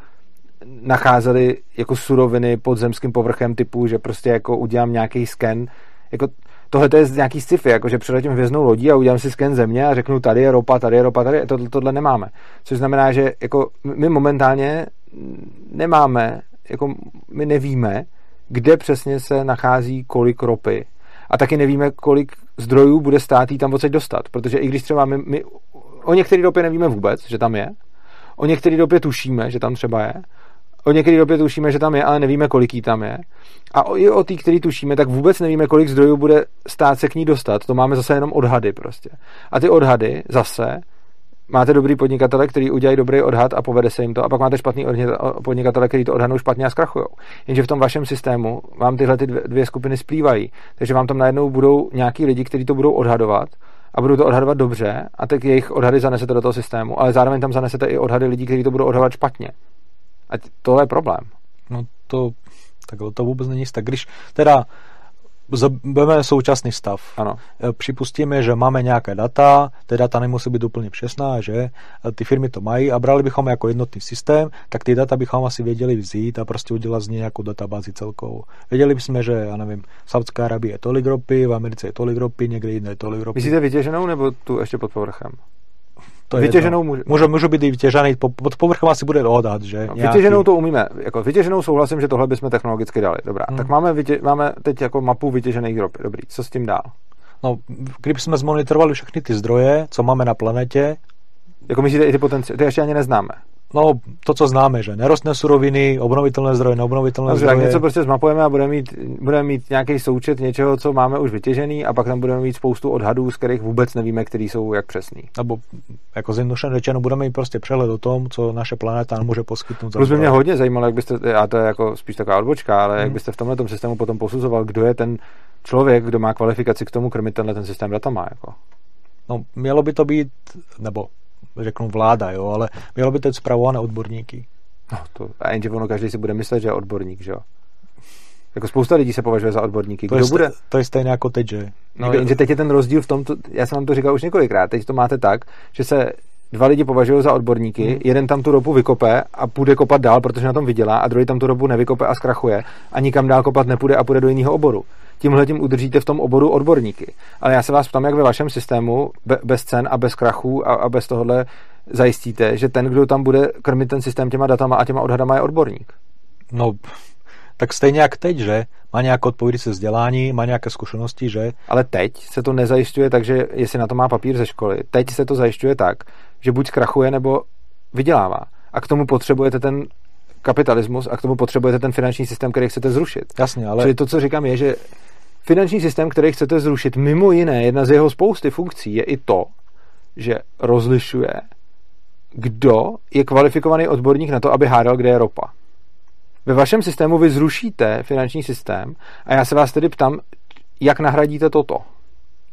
A: nacházeli jako suroviny pod zemským povrchem typu, že prostě jako udělám nějaký sken. Jako tohle to je nějaký sci-fi, jako že přiletím hvězdnou lodí a udělám si sken země a řeknu, tady je ropa, tady je ropa, tady je, to, tohle nemáme. Což znamená, že jako my momentálně nemáme, jako my nevíme, kde přesně se nachází kolik ropy. A taky nevíme, kolik zdrojů bude stát jí tam odsaď dostat. Protože i když třeba my, my o některé ropě nevíme vůbec, že tam je, o některé ropě tušíme, že tam třeba je, o některé ropě tušíme, že tam je, ale nevíme, kolik jí tam je. A i o té, který tušíme, tak vůbec nevíme, kolik zdrojů bude stát se k ní dostat. To máme zase jenom odhady prostě. A ty odhady zase máte dobrý podnikatele, který udělají dobrý odhad a povede se jim to, a pak máte špatný podnikatele, který to odhadnou špatně a zkrachují. Jenže v tom vašem systému vám tyhle ty dvě skupiny splývají. Takže vám tam najednou budou nějaký lidi, kteří to budou odhadovat a budou to odhadovat dobře a tak jejich odhady zanesete do toho systému, ale zároveň tam zanesete i odhady lidí, kteří to budou odhadovat špatně. A tohle je problém.
B: No to, tak to vůbec není tak. Když teda Budeme současný stav.
A: Ano.
B: E, připustíme, že máme nějaké data, ty data nemusí být úplně přesná, že e, ty firmy to mají a brali bychom jako jednotný systém, tak ty data bychom asi věděli vzít a prostě udělat z něj nějakou databázi celkovou. Věděli bychom, že, já nevím, v Saudské Arabii je tolik ropy, v Americe je tolik ropy, někde jinde je tolik ropy.
A: Myslíte vytěženou nebo tu ještě pod povrchem?
B: To
A: vytěženou
B: může, může, může být i vytěžený, pod povrchem asi bude odhad, že?
A: No, nějaký... Vytěženou to umíme, jako vytěženou souhlasím, že tohle bychom technologicky dali, dobrá. Hmm. Tak máme, vytě, máme teď jako mapu vytěžených ropy, dobrý, co s tím dál?
B: No, kdybychom zmonitorovali všechny ty zdroje, co máme na planetě,
A: jako myslíte i ty potenciály, ty ještě ani neznáme.
B: No, to, co známe, že nerostné suroviny, obnovitelné zdroje, neobnovitelné Dobře, zdroje.
A: Tak něco prostě zmapujeme a budeme mít, budeme mít nějaký součet něčeho, co máme už vytěžený a pak tam budeme mít spoustu odhadů, z kterých vůbec nevíme, který jsou jak přesný.
B: Nebo jako zjednodušeně řečeno, budeme mít prostě přehled o tom, co naše planeta může poskytnout.
A: Plus by mě hodně zajímalo, jak byste, a to je jako spíš taková odbočka, ale hmm. jak byste v tomhle systému potom posuzoval, kdo je ten člověk, kdo má kvalifikaci k tomu krmit tenhle ten systém datama. Jako.
B: No, mělo by to být, nebo řeknu vláda, jo, ale mělo by to být zpravované odborníky.
A: No to, a jenže ono každý si bude myslet, že je odborník, že jo. Jako spousta lidí se považuje za odborníky.
B: Kdo to, je bude? to je stejně jako teď, že?
A: No, jenže teď je ten rozdíl v tom, já jsem vám to říkal už několikrát, teď to máte tak, že se dva lidi považují za odborníky, hmm. jeden tam tu ropu vykope a půjde kopat dál, protože na tom vydělá, a druhý tam tu ropu nevykope a zkrachuje a nikam dál kopat nepůjde a půjde do jiného oboru. Tímhle tím udržíte v tom oboru odborníky. Ale já se vás ptám, jak ve vašem systému bez cen a bez krachů a, a bez tohohle zajistíte, že ten, kdo tam bude krmit ten systém těma datama a těma odhadama, je odborník.
B: No, tak stejně jak teď, že? Má nějaké odpovědící vzdělání, má nějaké zkušenosti, že?
A: Ale teď se to nezajišťuje tak, že jestli na to má papír ze školy, teď se to zajišťuje tak, že buď zkrachuje, nebo vydělává. A k tomu potřebujete ten kapitalismus a k tomu potřebujete ten finanční systém, který chcete zrušit.
B: Jasně, ale...
A: Čili to, co říkám, je, že finanční systém, který chcete zrušit, mimo jiné, jedna z jeho spousty funkcí je i to, že rozlišuje, kdo je kvalifikovaný odborník na to, aby hádal, kde je ropa. Ve vašem systému vy zrušíte finanční systém a já se vás tedy ptám, jak nahradíte toto?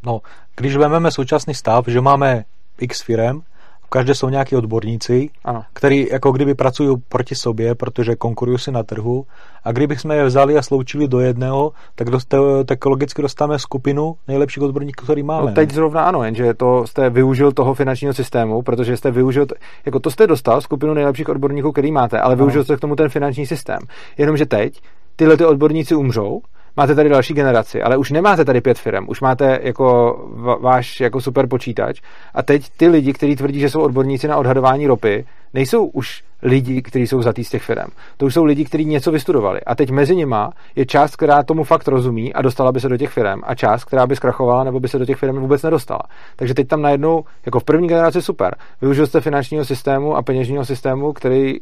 B: No, když vezmeme současný stav, že máme x firem, každé jsou nějaký odborníci,
A: ano.
B: který jako kdyby pracují proti sobě, protože konkurují si na trhu. A kdybychom je vzali a sloučili do jedného, tak, dost, tak logicky dostáváme skupinu nejlepších odborníků, který máme.
A: No teď zrovna ano, jenže to jste využil toho finančního systému, protože jste využil, jako to jste dostal skupinu nejlepších odborníků, který máte, ale využil jste k tomu ten finanční systém. Jenomže teď tyhle ty odborníci umřou máte tady další generaci, ale už nemáte tady pět firm, už máte jako váš jako super počítač a teď ty lidi, kteří tvrdí, že jsou odborníci na odhadování ropy, nejsou už lidi, kteří jsou zatý z těch firm. To už jsou lidi, kteří něco vystudovali. A teď mezi nima je část, která tomu fakt rozumí a dostala by se do těch firm a část, která by zkrachovala nebo by se do těch firm vůbec nedostala. Takže teď tam najednou, jako v první generaci super, využil jste finančního systému a peněžního systému, který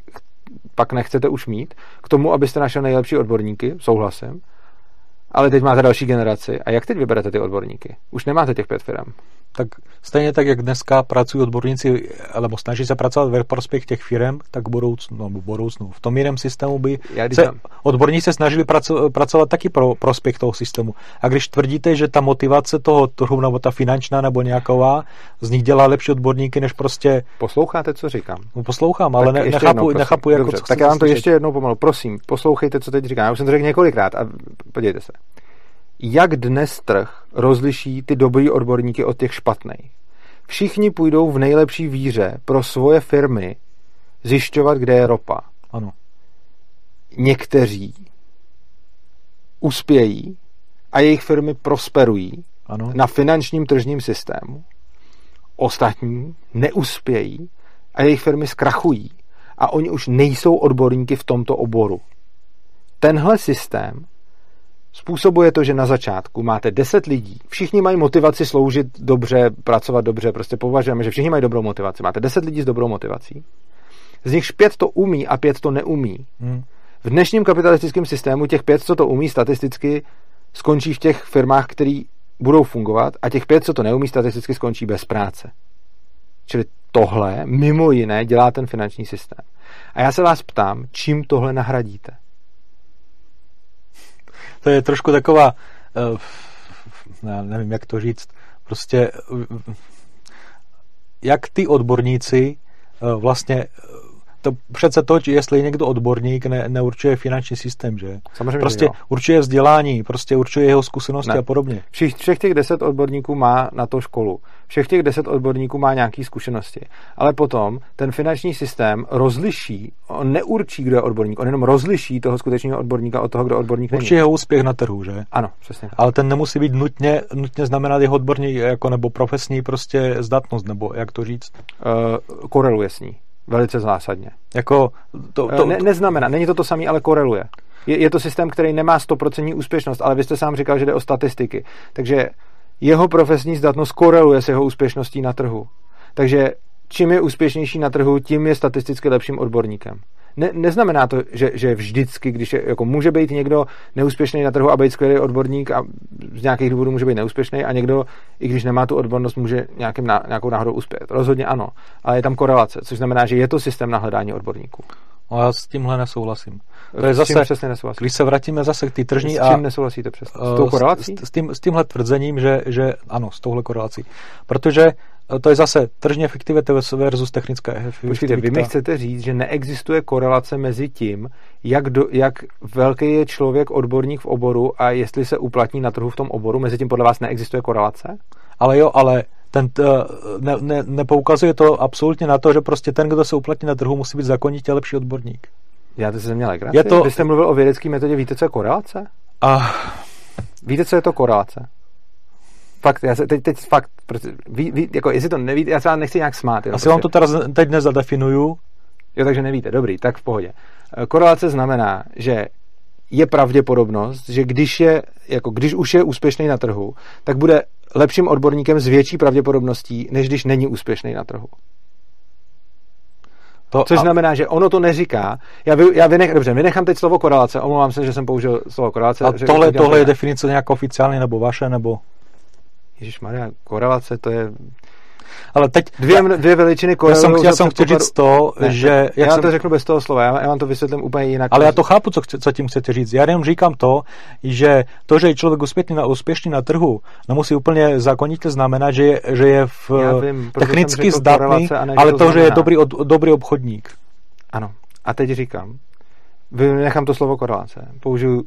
A: pak nechcete už mít, k tomu, abyste našel nejlepší odborníky, souhlasím, ale teď máte další generaci. A jak teď vyberete ty odborníky? Už nemáte těch pět firm
B: tak stejně tak, jak dneska pracují odborníci, alebo snaží se pracovat ve prospěch těch firm, tak v budoucnu, no, v budoucnu. V tom jiném systému by se odborníci se snažili praco, pracovat taky pro prospěch toho systému. A když tvrdíte, že ta motivace toho trhu, nebo ta finančná, nebo nějaková, z nich dělá lepší odborníky, než prostě...
A: Posloucháte, co říkám?
B: No, poslouchám, ale ne, nechápu, jednou, nechápu jako,
A: Dobře, co Tak já vám to ještě jednou pomalu, prosím, poslouchejte, co teď říkám. Já už jsem to řekl několikrát a podívejte se jak dnes trh rozliší ty dobrý odborníky od těch špatných. Všichni půjdou v nejlepší víře pro svoje firmy zjišťovat, kde je ropa.
B: Ano.
A: Někteří uspějí a jejich firmy prosperují
B: ano.
A: na finančním tržním systému. Ostatní neuspějí a jejich firmy zkrachují a oni už nejsou odborníky v tomto oboru. Tenhle systém způsobuje to, že na začátku máte 10 lidí, všichni mají motivaci sloužit dobře, pracovat dobře, prostě považujeme, že všichni mají dobrou motivaci. Máte 10 lidí s dobrou motivací. Z nichž pět to umí a pět to neumí.
B: Hmm.
A: V dnešním kapitalistickém systému těch pět, co to umí, statisticky skončí v těch firmách, které budou fungovat a těch pět, co to neumí, statisticky skončí bez práce. Čili tohle mimo jiné dělá ten finanční systém. A já se vás ptám, čím tohle nahradíte?
B: To je trošku taková, uh, já nevím, jak to říct, prostě uh, jak ty odborníci uh, vlastně to přece to, jestli je někdo odborník, ne, neurčuje finanční systém, že?
A: Samozřejmě,
B: prostě
A: jo.
B: určuje vzdělání, prostě určuje jeho zkušenosti ne. a podobně.
A: Všech, všech těch deset odborníků má na to školu. Všech těch deset odborníků má nějaké zkušenosti. Ale potom ten finanční systém rozliší, on neurčí, kdo je odborník, on jenom rozliší toho skutečného odborníka od toho, kdo odborník
B: Určitě jeho úspěch na trhu, že?
A: Ano, přesně.
B: Ale ten nemusí být nutně, nutně znamenat jeho odborní jako nebo profesní prostě zdatnost, nebo jak to říct?
A: Uh, koreluje s ní. Velice zásadně.
B: Jako to, to,
A: ne, neznamená, není to to samé, ale koreluje. Je, je to systém, který nemá 100% úspěšnost, ale vy jste sám říkal, že jde o statistiky. Takže jeho profesní zdatnost koreluje s jeho úspěšností na trhu. Takže čím je úspěšnější na trhu, tím je statisticky lepším odborníkem. Ne, neznamená to, že, že vždycky, když je, jako může být někdo neúspěšný na trhu a být skvělý odborník a z nějakých důvodů může být neúspěšný a někdo, i když nemá tu odbornost, může nějakým, nějakou náhodou uspět. Rozhodně ano, ale je tam korelace, což znamená, že je to systém na hledání odborníků.
B: No já s tímhle nesouhlasím. To je zase,
A: přesně nesouhlasím?
B: Když se vrátíme zase k té tržní
A: s čím a... nesouhlasíte přesně? S tou korelací?
B: S, s, tím, s tímhle tvrzením, že, že ano, s touhle korelací. Protože to je zase tržní efektivita versus technická efektivita.
A: Počkejte, vy mi chcete říct, že neexistuje korelace mezi tím, jak, do, jak velký je člověk odborník v oboru a jestli se uplatní na trhu v tom oboru, mezi tím podle vás neexistuje korelace?
B: Ale jo, ale ten, ne, ne, nepoukazuje to absolutně na to, že prostě ten, kdo se uplatní na trhu, musí být zakonitě lepší odborník.
A: Já to se měl Je to... Vy jste mluvil o vědecké metodě, víte, co je korelace?
B: A...
A: Víte, co je to korelace? Fakt, já se teď, teď fakt, protože ví, ví, jako jestli to nevíte, já se vám nechci nějak smát.
B: Jo, Asi prostě. vám to teraz teď nezadefinuju.
A: Jo, takže nevíte, dobrý, tak v pohodě. Eh, korelace znamená, že je pravděpodobnost, že když, je, jako když už je úspěšný na trhu, tak bude lepším odborníkem s větší pravděpodobností, než když není úspěšný na trhu. To, Což a... znamená, že ono to neříká. Já, vy, já vynech, dobře, vynechám teď slovo korelace, omlouvám se, že jsem použil slovo korelace.
B: A tohle, tohle je definice nějak oficiální nebo vaše, nebo?
A: Ježíš Maria, korelace to je
B: ale teď...
A: Dvě, dvě veličiny
B: korelují. Já jsem, já jsem chtěl říct to, ne, že...
A: Jak já
B: jsem...
A: to řeknu bez toho slova, já, já vám to vysvětlím úplně jinak.
B: Ale já to chápu, co, co tím chcete říct. Já jenom říkám to, že to, že je člověk úspěšný na, úspěšný na trhu, nemusí úplně zákonitě znamenat, že je, že je v vím, technicky zdatný, ale to, že je dobrý, od, dobrý obchodník.
A: Ano. A teď říkám, nechám to slovo korelace. Použiju,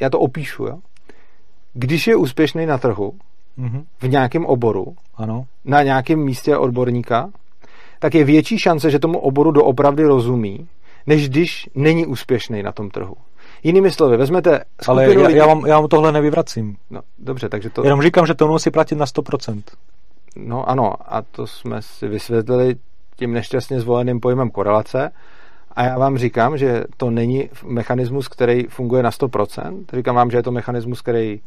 A: já to opíšu, jo? Když je úspěšný na trhu, mm-hmm. v nějakém oboru,
B: ano.
A: na nějakém místě odborníka, tak je větší šance, že tomu oboru doopravdy rozumí, než když není úspěšný na tom trhu. Jinými slovy, vezmete
B: Ale já, lidí... já, vám, já vám tohle nevyvracím.
A: No, dobře, takže to...
B: Jenom říkám, že to musí platit na 100%.
A: No ano, a to jsme si vysvětlili tím nešťastně zvoleným pojmem korelace. A já vám říkám, že to není mechanismus, který funguje na 100%. Říkám vám, že je to mechanismus, který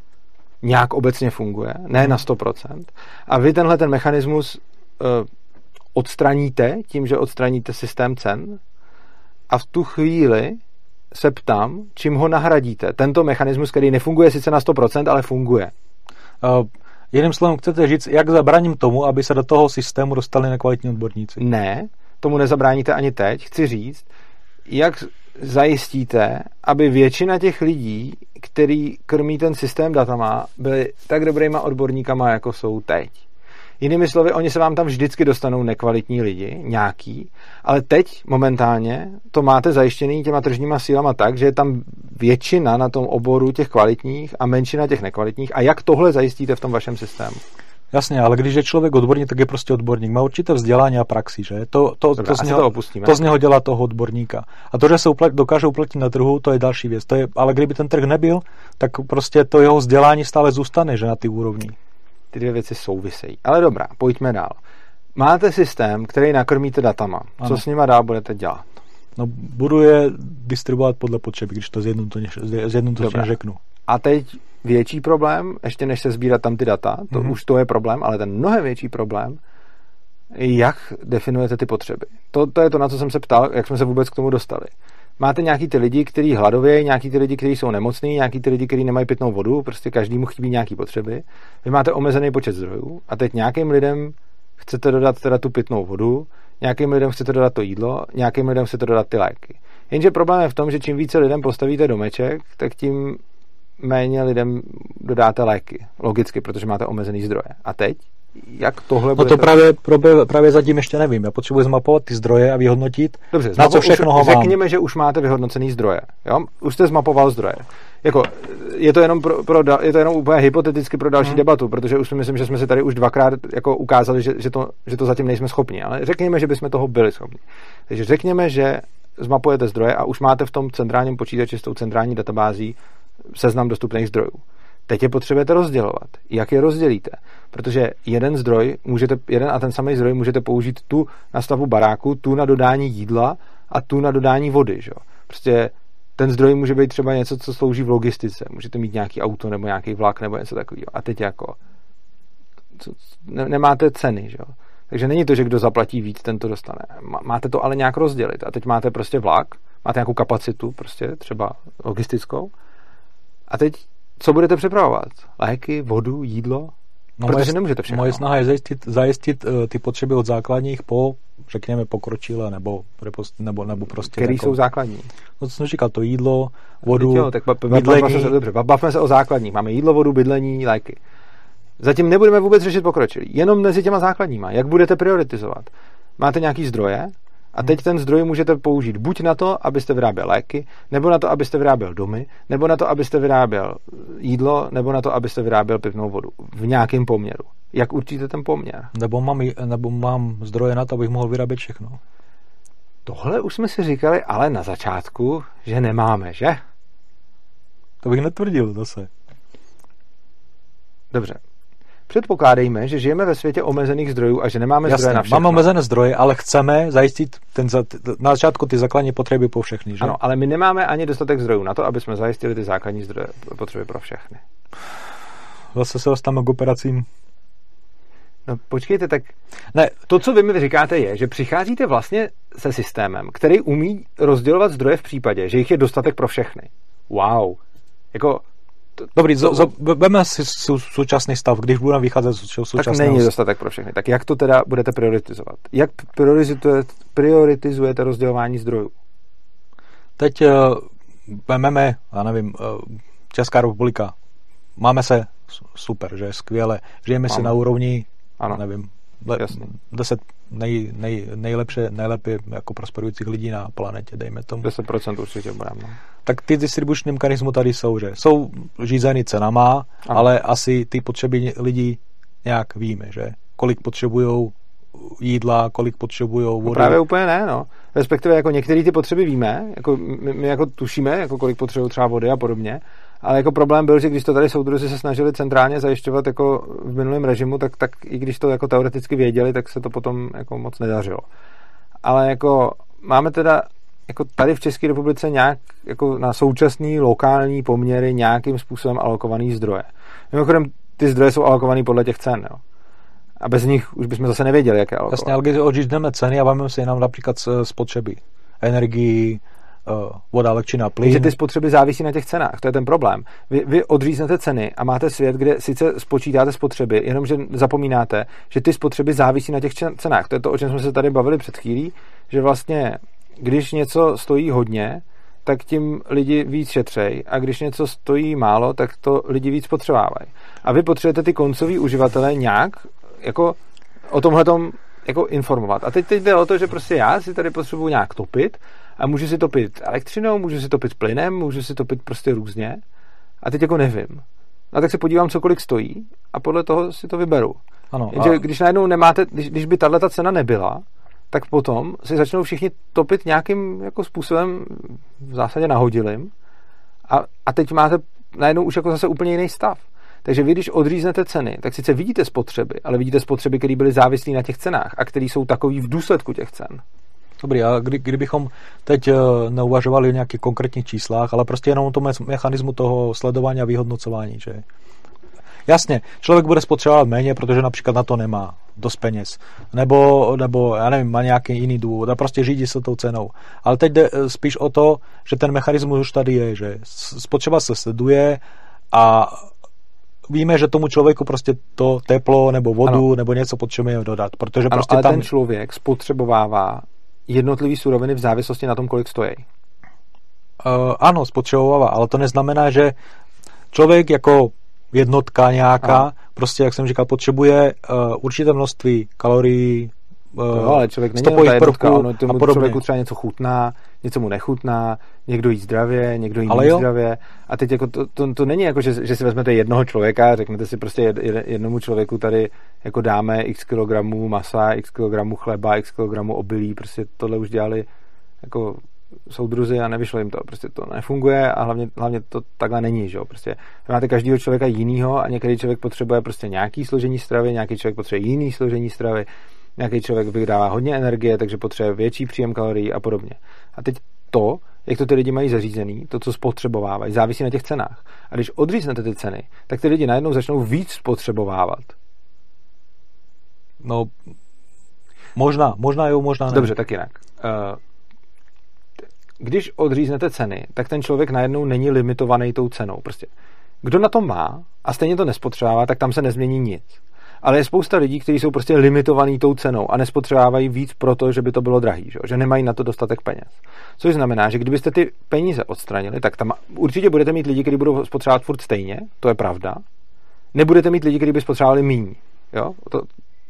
A: nějak obecně funguje, ne na 100%. A vy tenhle ten mechanismus uh, odstraníte tím, že odstraníte systém cen a v tu chvíli se ptám, čím ho nahradíte. Tento mechanismus, který nefunguje sice na 100%, ale funguje.
B: Uh, jiným slovem, chcete říct, jak zabraním tomu, aby se do toho systému dostali nekvalitní odborníci?
A: Ne, tomu nezabráníte ani teď. Chci říct, jak zajistíte, aby většina těch lidí, který krmí ten systém datama, byli tak dobrýma odborníkama, jako jsou teď. Jinými slovy, oni se vám tam vždycky dostanou nekvalitní lidi, nějaký, ale teď momentálně to máte zajištěný těma tržníma sílama tak, že je tam většina na tom oboru těch kvalitních a menšina těch nekvalitních. A jak tohle zajistíte v tom vašem systému?
B: Jasně, ale když je člověk odborník, tak je prostě odborník. Má určité vzdělání a praxi, že? To, to,
A: Dobře,
B: to, z něho,
A: to,
B: to z něho dělá toho odborníka. A to, že se uplat, dokáže uplatit na trhu, to je další věc. To je, ale kdyby ten trh nebyl, tak prostě to jeho vzdělání stále zůstane, že na ty úrovni.
A: Ty dvě věci souvisejí. Ale dobrá, pojďme dál. Máte systém, který nakrmíte datama. Ano. Co s nima dál budete dělat?
B: No, budu je distribuovat podle potřeby, když to zjednodušeně řeknu.
A: A teď větší problém, ještě než se sbírat tam ty data, to mm-hmm. už to je problém, ale ten mnohem větší problém, jak definujete ty potřeby. To, to je to, na co jsem se ptal, jak jsme se vůbec k tomu dostali. Máte nějaký ty lidi, kteří hladovějí, nějaký ty lidi, kteří jsou nemocní, nějaký ty lidi, kteří nemají pitnou vodu, prostě každému chybí nějaký potřeby. Vy máte omezený počet zdrojů a teď nějakým lidem chcete dodat teda tu pitnou vodu, nějakým lidem chcete dodat to jídlo, nějakým lidem chcete dodat ty léky. Jenže problém je v tom, že čím více lidem postavíte domeček, tak tím méně lidem dodáte léky. Logicky, protože máte omezený zdroje. A teď? jak tohle
B: No
A: bude...
B: to právě, právě, právě zatím ještě nevím. Já potřebuji zmapovat ty zdroje a vyhodnotit,
A: Dobře,
B: na co všechno ho mám.
A: Řekněme, že už máte vyhodnocený zdroje. Jo? Už jste zmapoval zdroje. Jako, je to jenom, pro, pro, je to jenom úplně hypoteticky pro další hmm. debatu, protože už si myslím, že jsme si tady už dvakrát jako ukázali, že, že, to, že to zatím nejsme schopni. Ale řekněme, že bychom toho byli schopni. Takže řekněme, že zmapujete zdroje a už máte v tom centrálním počítači s tou centrální databází seznam dostupných zdrojů. Teď je potřebujete rozdělovat. Jak je rozdělíte? Protože jeden zdroj, můžete, jeden a ten samý zdroj můžete použít tu na stavbu baráku, tu na dodání jídla a tu na dodání vody. Že? Prostě ten zdroj může být třeba něco, co slouží v logistice. Můžete mít nějaký auto nebo nějaký vlak nebo něco takového. A teď jako co, ne, nemáte ceny, že? Takže není to, že kdo zaplatí víc, ten to dostane. Máte to ale nějak rozdělit. A teď máte prostě vlak, máte nějakou kapacitu, prostě třeba logistickou. A teď co budete připravovat? Léky, vodu, jídlo? No Protože moje, nemůžete všechno.
B: Moje snaha je zajistit, zajistit uh, ty potřeby od základních po, řekněme, pokročilé nebo, nebo, nebo prostě...
A: Který jako, jsou základní?
B: No, co jsem říkal, to jídlo, vodu,
A: jo, tak bavme se, dobře, bavme se o základních. Máme jídlo, vodu, bydlení, léky. Zatím nebudeme vůbec řešit pokročilý. Jenom mezi těma základníma. Jak budete prioritizovat? Máte nějaký zdroje? A teď ten zdroj můžete použít buď na to, abyste vyráběl léky, nebo na to, abyste vyráběl domy, nebo na to, abyste vyráběl jídlo, nebo na to, abyste vyráběl pivnou vodu. V nějakém poměru. Jak určíte ten poměr?
B: Nebo mám, nebo mám zdroje na to, abych mohl vyrábět všechno.
A: Tohle už jsme si říkali, ale na začátku, že nemáme, že?
B: To bych netvrdil zase.
A: Dobře, Předpokládejme, že žijeme ve světě omezených zdrojů a že nemáme Jasně, zdroje na všechno.
B: Máme omezené zdroje, ale chceme zajistit ten, na začátku ty základní potřeby pro všechny. Že?
A: Ano, ale my nemáme ani dostatek zdrojů na to, aby jsme zajistili ty základní zdroje, potřeby pro všechny.
B: Zase se dostaneme k operacím.
A: No počkejte, tak ne, to, co vy mi říkáte, je, že přicházíte vlastně se systémem, který umí rozdělovat zdroje v případě, že jich je dostatek pro všechny. Wow. Jako
B: Dobrý, to, veme si současný stav, když budeme vycházet z současného
A: Tak není dostatek pro všechny. Tak jak to teda budete prioritizovat? Jak prioritizujete, prioritizujete rozdělování zdrojů?
B: Teď uh, vememe, já nevím, uh, Česká republika. Máme se super, že skvěle. Žijeme Máme. si na úrovni, ano. nevím, le, Jasný. 10 nej, nej, nejlepší, nejlepší jako prosperujících lidí na planetě, dejme tomu.
A: 10% určitě budeme. No.
B: Tak ty distribuční mechanismy tady jsou, že jsou řízeny cenama, ano. ale asi ty potřeby lidí nějak víme, že kolik potřebují jídla, kolik potřebují vody. No
A: právě úplně ne, no. Respektive jako některé ty potřeby víme, jako my, my jako tušíme, jako kolik potřebují třeba vody a podobně, ale jako problém byl, že když to tady soudruzi se snažili centrálně zajišťovat jako v minulém režimu, tak, tak i když to jako teoreticky věděli, tak se to potom jako moc nedařilo. Ale jako máme teda jako tady v České republice nějak jako na současný lokální poměry nějakým způsobem alokovaný zdroje. Mimochodem, ty zdroje jsou alokovaný podle těch cen. Jo. A bez nich už bychom zase nevěděli, jaké alokovat.
B: Jasně, ale když odřízneme ceny a bavíme se jenom například spotřeby energii, voda, elektřina, plyn.
A: Že ty spotřeby závisí na těch cenách, to je ten problém. Vy, vy odříznete ceny a máte svět, kde sice spočítáte spotřeby, jenomže zapomínáte, že ty spotřeby závisí na těch cenách. To je to, o čem jsme se tady bavili před chvílí, že vlastně, když něco stojí hodně, tak tím lidi víc šetřej a když něco stojí málo, tak to lidi víc potřebávají. A vy potřebujete ty koncový uživatele nějak jako o tomhle jako informovat. A teď, teď jde o to, že prostě já si tady potřebuji nějak topit a můžu si topit elektřinou, můžu si topit plynem, můžu si topit prostě různě a teď jako nevím. A tak se podívám, co kolik stojí a podle toho si to vyberu. Ano, Jenže a... když najednou nemáte, když, když by tahle cena nebyla, tak potom si začnou všichni topit nějakým jako způsobem v zásadě nahodilým a, a teď máte najednou už jako zase úplně jiný stav. Takže vy, když odříznete ceny, tak sice vidíte spotřeby, ale vidíte spotřeby, které byly závislé na těch cenách a které jsou takový v důsledku těch cen.
B: Dobrý, a kdy, kdybychom teď eh, neuvažovali o nějakých konkrétních číslách, ale prostě jenom o tom mechanismu toho sledování a vyhodnocování, že Jasně, člověk bude spotřebovat méně, protože například na to nemá dost peněz. Nebo, nebo já nevím, má nějaký jiný důvod a prostě řídí se tou cenou. Ale teď jde eh, spíš o to, že ten mechanismus už tady je, že spotřeba se sleduje a víme, že tomu člověku prostě to teplo nebo vodu ano. nebo něco potřebuje dodat, protože ano, prostě
A: ale
B: tam...
A: ten člověk spotřebovává jednotlivý suroviny v závislosti na tom, kolik stojí.
B: Uh, ano, spotřebovává, ale to neznamená, že člověk jako jednotka nějaká ano. prostě, jak jsem říkal, potřebuje uh, určité množství kalorií,
A: No, ale člověk není jednotka, ono tomu člověku třeba něco chutná, něco mu nechutná, někdo jí zdravě, někdo jí ale zdravě. A teď jako to, to, to, není jako, že, že si vezmete jednoho člověka a řeknete si prostě jed, jednomu člověku tady jako dáme x kilogramů masa, x kilogramů chleba, x kilogramů obilí, prostě tohle už dělali jako soudruzi a nevyšlo jim to. Prostě to nefunguje a hlavně, hlavně to takhle není. Že? Prostě máte každého člověka jinýho a některý člověk potřebuje prostě nějaký složení stravy, nějaký člověk potřebuje jiný složení stravy, nějaký člověk vydává hodně energie, takže potřebuje větší příjem kalorií a podobně. A teď to, jak to ty lidi mají zařízený, to, co spotřebovávají, závisí na těch cenách. A když odříznete ty ceny, tak ty lidi najednou začnou víc spotřebovávat.
B: No, možná, možná jo, možná ne.
A: Dobře, tak jinak. Uh, když odříznete ceny, tak ten člověk najednou není limitovaný tou cenou. Prostě kdo na tom má a stejně to nespotřebává, tak tam se nezmění nic. Ale je spousta lidí, kteří jsou prostě limitovaní tou cenou a nespotřebávají víc proto, že by to bylo drahý, že, že nemají na to dostatek peněz. Což znamená, že kdybyste ty peníze odstranili, tak tam určitě budete mít lidi, kteří budou spotřebovat furt stejně, to je pravda. Nebudete mít lidi, kteří by spotřebovali méně. Jo? To,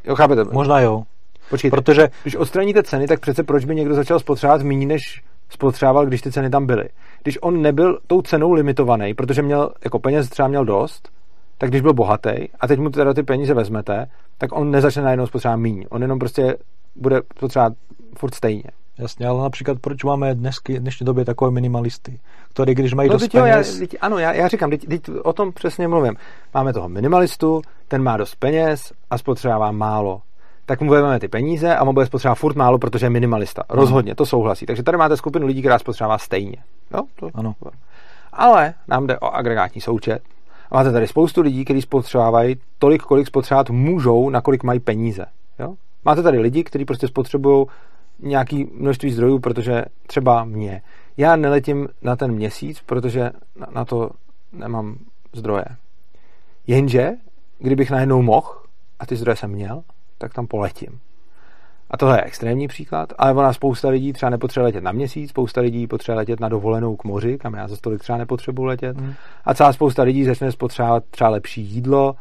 A: jo, chápete?
B: Možná jo.
A: Počkejte, protože když odstraníte ceny, tak přece proč by někdo začal spotřebovat méně, než spotřeboval, když ty ceny tam byly. Když on nebyl tou cenou limitovaný, protože měl jako peněz třeba měl dost, tak když byl bohatý a teď mu teda ty peníze vezmete, tak on nezačne najednou spotřebovat míň. On jenom prostě bude spotřebovat furt stejně.
B: Jasně, ale například proč máme dnesky, dnešní době takové minimalisty, který když mají no, dost
A: peněz... Jo, já, ano, já, já říkám, teď, teď o tom přesně mluvím. Máme toho minimalistu, ten má dost peněz a spotřebává málo tak mu vezmeme ty peníze a on bude spotřebovat furt málo, protože je minimalista. Rozhodně, to souhlasí. Takže tady máte skupinu lidí, která spotřebává stejně. Jo? To,
B: ano.
A: Ale nám jde o agregátní součet. A máte tady spoustu lidí, kteří spotřebávají tolik, kolik spotřebovat můžou, na kolik mají peníze. Jo? Máte tady lidi, kteří prostě spotřebují nějaký množství zdrojů, protože třeba mě. Já neletím na ten měsíc, protože na to nemám zdroje. Jenže, kdybych najednou mohl, a ty zdroje jsem měl, tak tam poletím. A tohle je extrémní příklad, ale ona spousta lidí třeba nepotřebuje letět na měsíc, spousta lidí potřebuje letět na dovolenou k moři, kam já za stolik třeba nepotřebuji letět. Mm. A celá spousta lidí začne spotřebovat třeba lepší jídlo,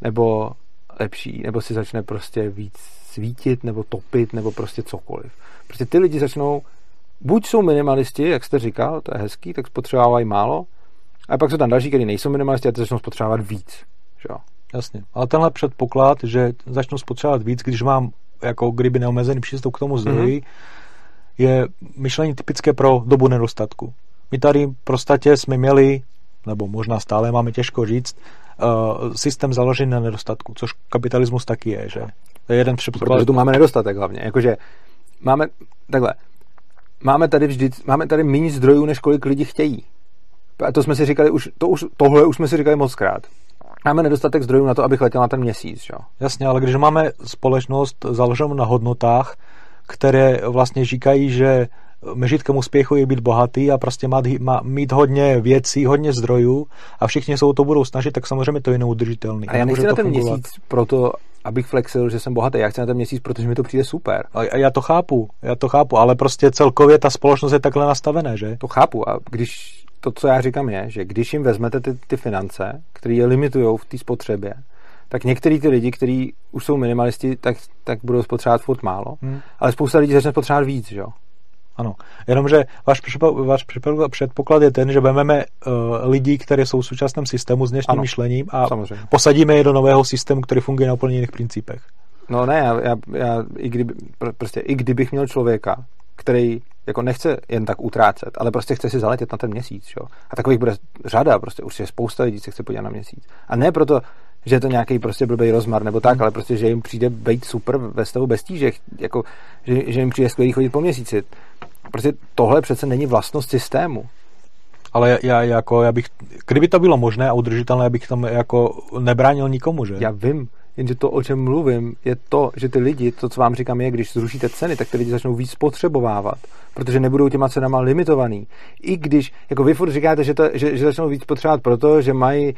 A: nebo lepší, nebo si začne prostě víc svítit, nebo topit, nebo prostě cokoliv. Prostě ty lidi začnou, buď jsou minimalisti, jak jste říkal, to je hezký, tak spotřebovávají málo, a pak jsou tam další, kteří nejsou minimalisti a ty začnou spotřebovat víc. Že?
B: Jasně. Ale tenhle předpoklad, že začnu spotřebovat víc, když mám jako kdyby neomezený přístup k tomu zdroji, mm-hmm. je myšlení typické pro dobu nedostatku. My tady v prostatě jsme měli, nebo možná stále máme těžko říct, uh, systém založený na nedostatku, což kapitalismus taky je, že? To je jeden předpoklad.
A: Protože tu máme nedostatek hlavně. Jakože máme, takhle, máme tady vždy, máme tady méně zdrojů, než kolik lidi chtějí. A to jsme si říkali už, to už, tohle už jsme si říkali moc krát máme nedostatek zdrojů na to, abych letěl na ten měsíc. Jo?
B: Jasně, ale když máme společnost založenou na hodnotách, které vlastně říkají, že mežitkem úspěchu je být bohatý a prostě mít, má, mít hodně věcí, hodně zdrojů a všichni se o to budou snažit, tak samozřejmě to je neudržitelný.
A: A já nechci na ten fungovat. měsíc proto, abych flexil, že jsem bohatý. Já chci na ten měsíc, protože mi to přijde super.
B: A já to chápu, já to chápu, ale prostě celkově ta společnost je takhle nastavená, že?
A: To chápu a když to, co já říkám, je, že když jim vezmete ty, ty finance, které je limitují v té spotřebě, tak některý ty lidi, kteří už jsou minimalisti, tak, tak budou spotřebovat furt málo, hmm. ale spousta lidí začne spotřebovat víc, jo?
B: Ano, jenomže váš, váš předpoklad je ten, že vezmeme uh, lidi, kteří jsou v současném systému s dnešním ano, myšlením a samozřejmě. posadíme je do nového systému, který funguje na úplně jiných principech.
A: No ne, já, já, já i, kdyby, prostě, i kdybych měl člověka, který jako nechce jen tak utrácet, ale prostě chce si zaletět na ten měsíc. Jo? A takových bude řada, prostě už je spousta lidí, se chce podívat na měsíc. A ne proto, že je to nějaký prostě blbý rozmar nebo tak, hmm. ale prostě, že jim přijde být super ve stavu bez tíže, jako, že, že jim přijde skvělý chodit po měsíci. Prostě tohle přece není vlastnost systému.
B: Ale já, jako, já bych, kdyby to bylo možné a udržitelné, já bych tam jako nebránil nikomu, že?
A: Já vím, Jenže to, o čem mluvím, je to, že ty lidi, to, co vám říkám, je, když zrušíte ceny, tak ty lidi začnou víc spotřebovávat, protože nebudou těma cenama limitovaný. I když, jako vy furt říkáte, že, to, že, že začnou víc potřebovat proto, že mají e,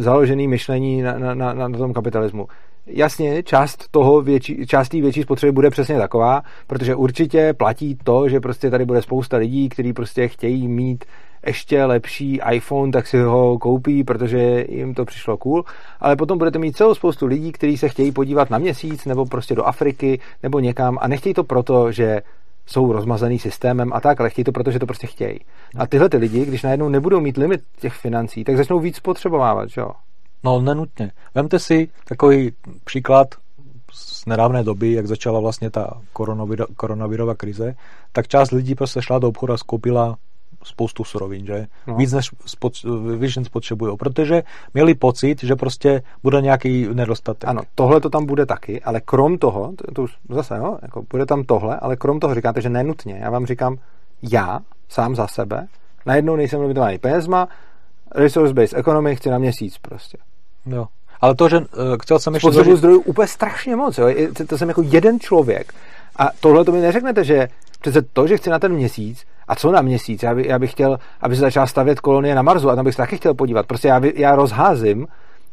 A: založený myšlení na, na, na, na tom kapitalismu. Jasně, část toho větší, část té větší spotřeby bude přesně taková, protože určitě platí to, že prostě tady bude spousta lidí, kteří prostě chtějí mít ještě lepší iPhone, tak si ho koupí, protože jim to přišlo cool, ale potom budete mít celou spoustu lidí, kteří se chtějí podívat na měsíc nebo prostě do Afriky nebo někam a nechtějí to proto, že jsou rozmazaný systémem a tak, ale chtějí to, protože to prostě chtějí. A tyhle ty lidi, když najednou nebudou mít limit těch financí, tak začnou víc potřebovávat, jo?
B: No, nenutně. Vemte si takový příklad z nedávné doby, jak začala vlastně ta koronavirová krize, tak část lidí prostě šla do obchodu a skoupila spoustu surovin, že? No. Víc, než spoč, víc, než spotřebují, protože měli pocit, že prostě bude nějaký nedostatek.
A: Ano, tohle to tam bude taky, ale krom toho, to, to zase, no, jako bude tam tohle, ale krom toho říkáte, že nenutně. Já vám říkám, já sám za sebe, najednou nejsem limitovaný penězma, resource-based economy chci na měsíc prostě.
B: Jo. Ale to, že uh, chtěl jsem ještě...
A: Potřebuji zdrojů úplně strašně moc, jo. To, to jsem jako jeden člověk. A tohle to mi neřeknete, že přece to, že chci na ten měsíc, a co na měsíc? Já, by, já bych chtěl, aby se začala stavět kolonie na Marsu a tam bych se taky chtěl podívat. Prostě já, já rozházím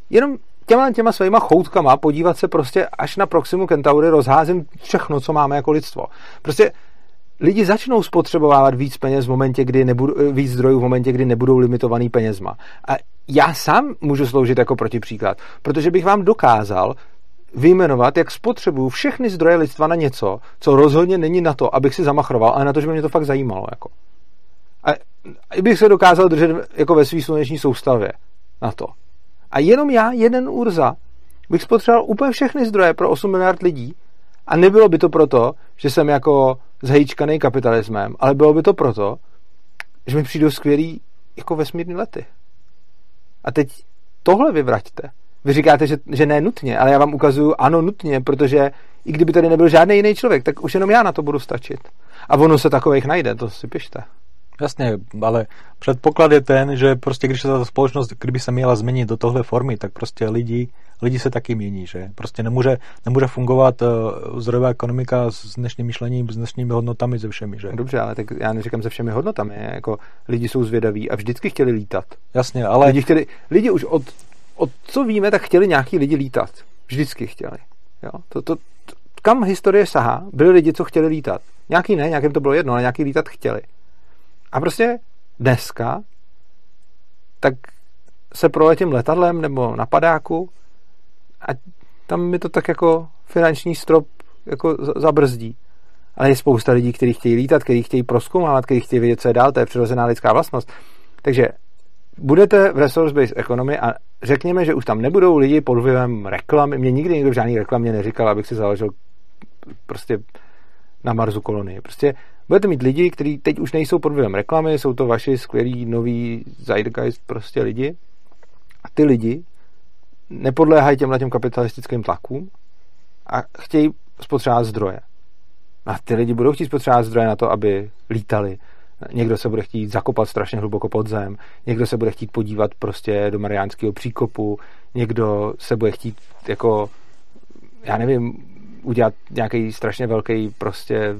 A: jenom těma, těma svýma choutkama podívat se prostě až na Proximu Centauri rozházím všechno, co máme jako lidstvo. Prostě lidi začnou spotřebovávat víc peněz v momentě, kdy nebudou, víc zdrojů v momentě, kdy nebudou limitovaný penězma. A já sám můžu sloužit jako protipříklad, protože bych vám dokázal vyjmenovat, jak spotřebuju všechny zdroje lidstva na něco, co rozhodně není na to, abych si zamachroval, ale na to, že by mě to fakt zajímalo. Jako. A bych se dokázal držet jako ve své sluneční soustavě na to. A jenom já, jeden Urza, bych spotřeboval úplně všechny zdroje pro 8 miliard lidí a nebylo by to proto, že jsem jako zhejčkaný kapitalismem, ale bylo by to proto, že mi přijdou skvělý jako vesmírný lety. A teď tohle vyvraťte. Vy říkáte, že, že ne nutně, ale já vám ukazuju ano nutně, protože i kdyby tady nebyl žádný jiný člověk, tak už jenom já na to budu stačit. A ono se takových najde, to si pište.
B: Jasně, ale předpoklad je ten, že prostě když se ta společnost, kdyby se měla změnit do tohle formy, tak prostě lidi, lidi se taky mění, že? Prostě nemůže, nemůže fungovat uh, zdrojová ekonomika s dnešním myšlením, s dnešními hodnotami, se všemi, že?
A: Dobře, ale tak já neříkám se všemi hodnotami, jako lidi jsou zvědaví a vždycky chtěli lítat.
B: Jasně, ale...
A: Lidi, chtěli, lidi už od, od co víme, tak chtěli nějaký lidi lítat. Vždycky chtěli. Jo? To, to, to, kam historie sahá, byli lidi, co chtěli lítat. Nějaký ne, nějakým to bylo jedno, ale nějaký lítat chtěli. A prostě dneska tak se proletím letadlem nebo na padáku a tam mi to tak jako finanční strop jako zabrzdí. Ale je spousta lidí, kteří chtějí lítat, kteří chtějí proskoumávat, kteří chtějí vědět, co je dál, to je přirozená lidská vlastnost. Takže budete v resource-based economy a řekněme, že už tam nebudou lidi pod vlivem reklamy. Mě nikdy nikdo v žádný reklamě neříkal, abych si založil prostě na Marsu kolonii. Prostě budete mít lidi, kteří teď už nejsou pod vlivem reklamy, jsou to vaši skvělí noví zeitgeist prostě lidi. A ty lidi nepodléhají těmhle těm kapitalistickým tlakům a chtějí spotřebovat zdroje. A ty lidi budou chtít spotřebovat zdroje na to, aby lítali, někdo se bude chtít zakopat strašně hluboko pod zem, někdo se bude chtít podívat prostě do Mariánského příkopu, někdo se bude chtít jako, já nevím, udělat nějaký strašně velký prostě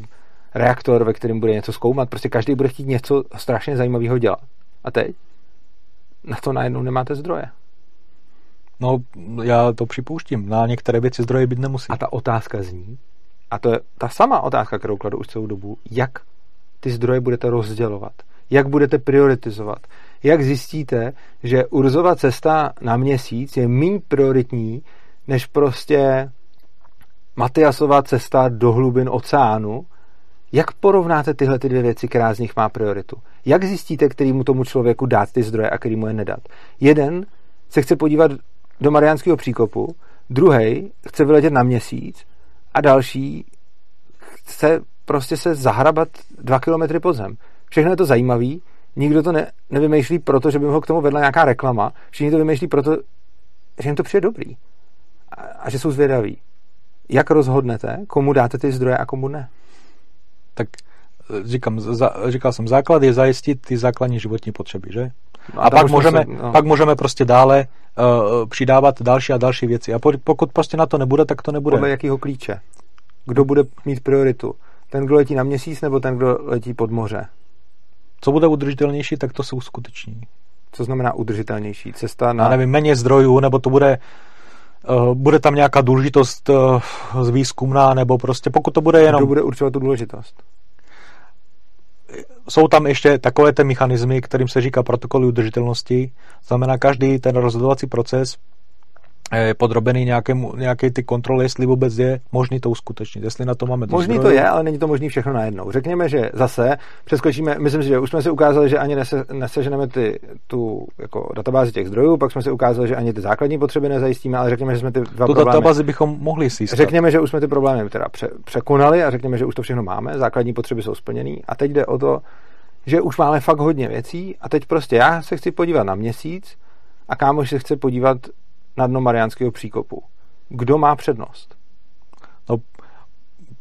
A: reaktor, ve kterém bude něco zkoumat. Prostě každý bude chtít něco strašně zajímavého dělat. A teď na to najednou nemáte zdroje.
B: No, já to připouštím. Na některé věci zdroje být nemusí.
A: A ta otázka zní, a to je ta sama otázka, kterou kladu už celou dobu, jak ty zdroje budete rozdělovat, jak budete prioritizovat, jak zjistíte, že Urzova cesta na měsíc je méně prioritní, než prostě Matiasová cesta do hlubin oceánu, jak porovnáte tyhle ty dvě věci, která z nich má prioritu? Jak zjistíte, kterýmu tomu člověku dát ty zdroje a kterýmu je nedat? Jeden se chce podívat do Mariánského příkopu, druhý chce vyletět na měsíc a další chce prostě se zahrabat dva kilometry pod zem. Všechno je to zajímavý, nikdo to ne, nevymýšlí proto, že by ho k tomu vedla nějaká reklama, všichni to vymýšlí proto, že jim to přijde dobrý a, a že jsou zvědaví. Jak rozhodnete, komu dáte ty zdroje a komu ne?
B: Tak eh, říkám, za, říkal jsem, základ je zajistit ty základní životní potřeby, že? No a, a pak, můžeme, se, no. pak můžeme prostě dále uh, přidávat další a další věci. A pokud prostě na to nebude, tak to nebude.
A: Podle jakého klíče? Kdo bude mít prioritu? Ten, kdo letí na měsíc, nebo ten, kdo letí pod moře?
B: Co bude udržitelnější, tak to se uskuteční.
A: Co znamená udržitelnější? Cesta na...
B: Já nevím, méně zdrojů, nebo to bude uh, bude tam nějaká důležitost uh, výzkumná, nebo prostě pokud to bude jenom...
A: Kdo bude určovat tu důležitost?
B: jsou tam ještě takové ty mechanismy, kterým se říká protokoly udržitelnosti. Znamená, každý ten rozhodovací proces je podrobený nějakému, nějaké ty kontroly, jestli vůbec je možný to uskutečnit, jestli na to máme
A: to Možný zdroje. to je, ale není to možný všechno najednou. Řekněme, že zase přeskočíme, myslím si, že už jsme si ukázali, že ani nese, neseženeme ty, tu jako databázi těch zdrojů, pak jsme si ukázali, že ani ty základní potřeby nezajistíme, ale řekněme, že jsme ty dva
B: tu
A: problémy...
B: databázi bychom mohli si
A: Řekněme, že už jsme ty problémy teda pře, překonali a řekněme, že už to všechno máme, základní potřeby jsou splněné a teď jde o to, že už máme fakt hodně věcí a teď prostě já se chci podívat na měsíc a kámoš se chce podívat na dno Mariánského příkopu. Kdo má přednost?
B: No,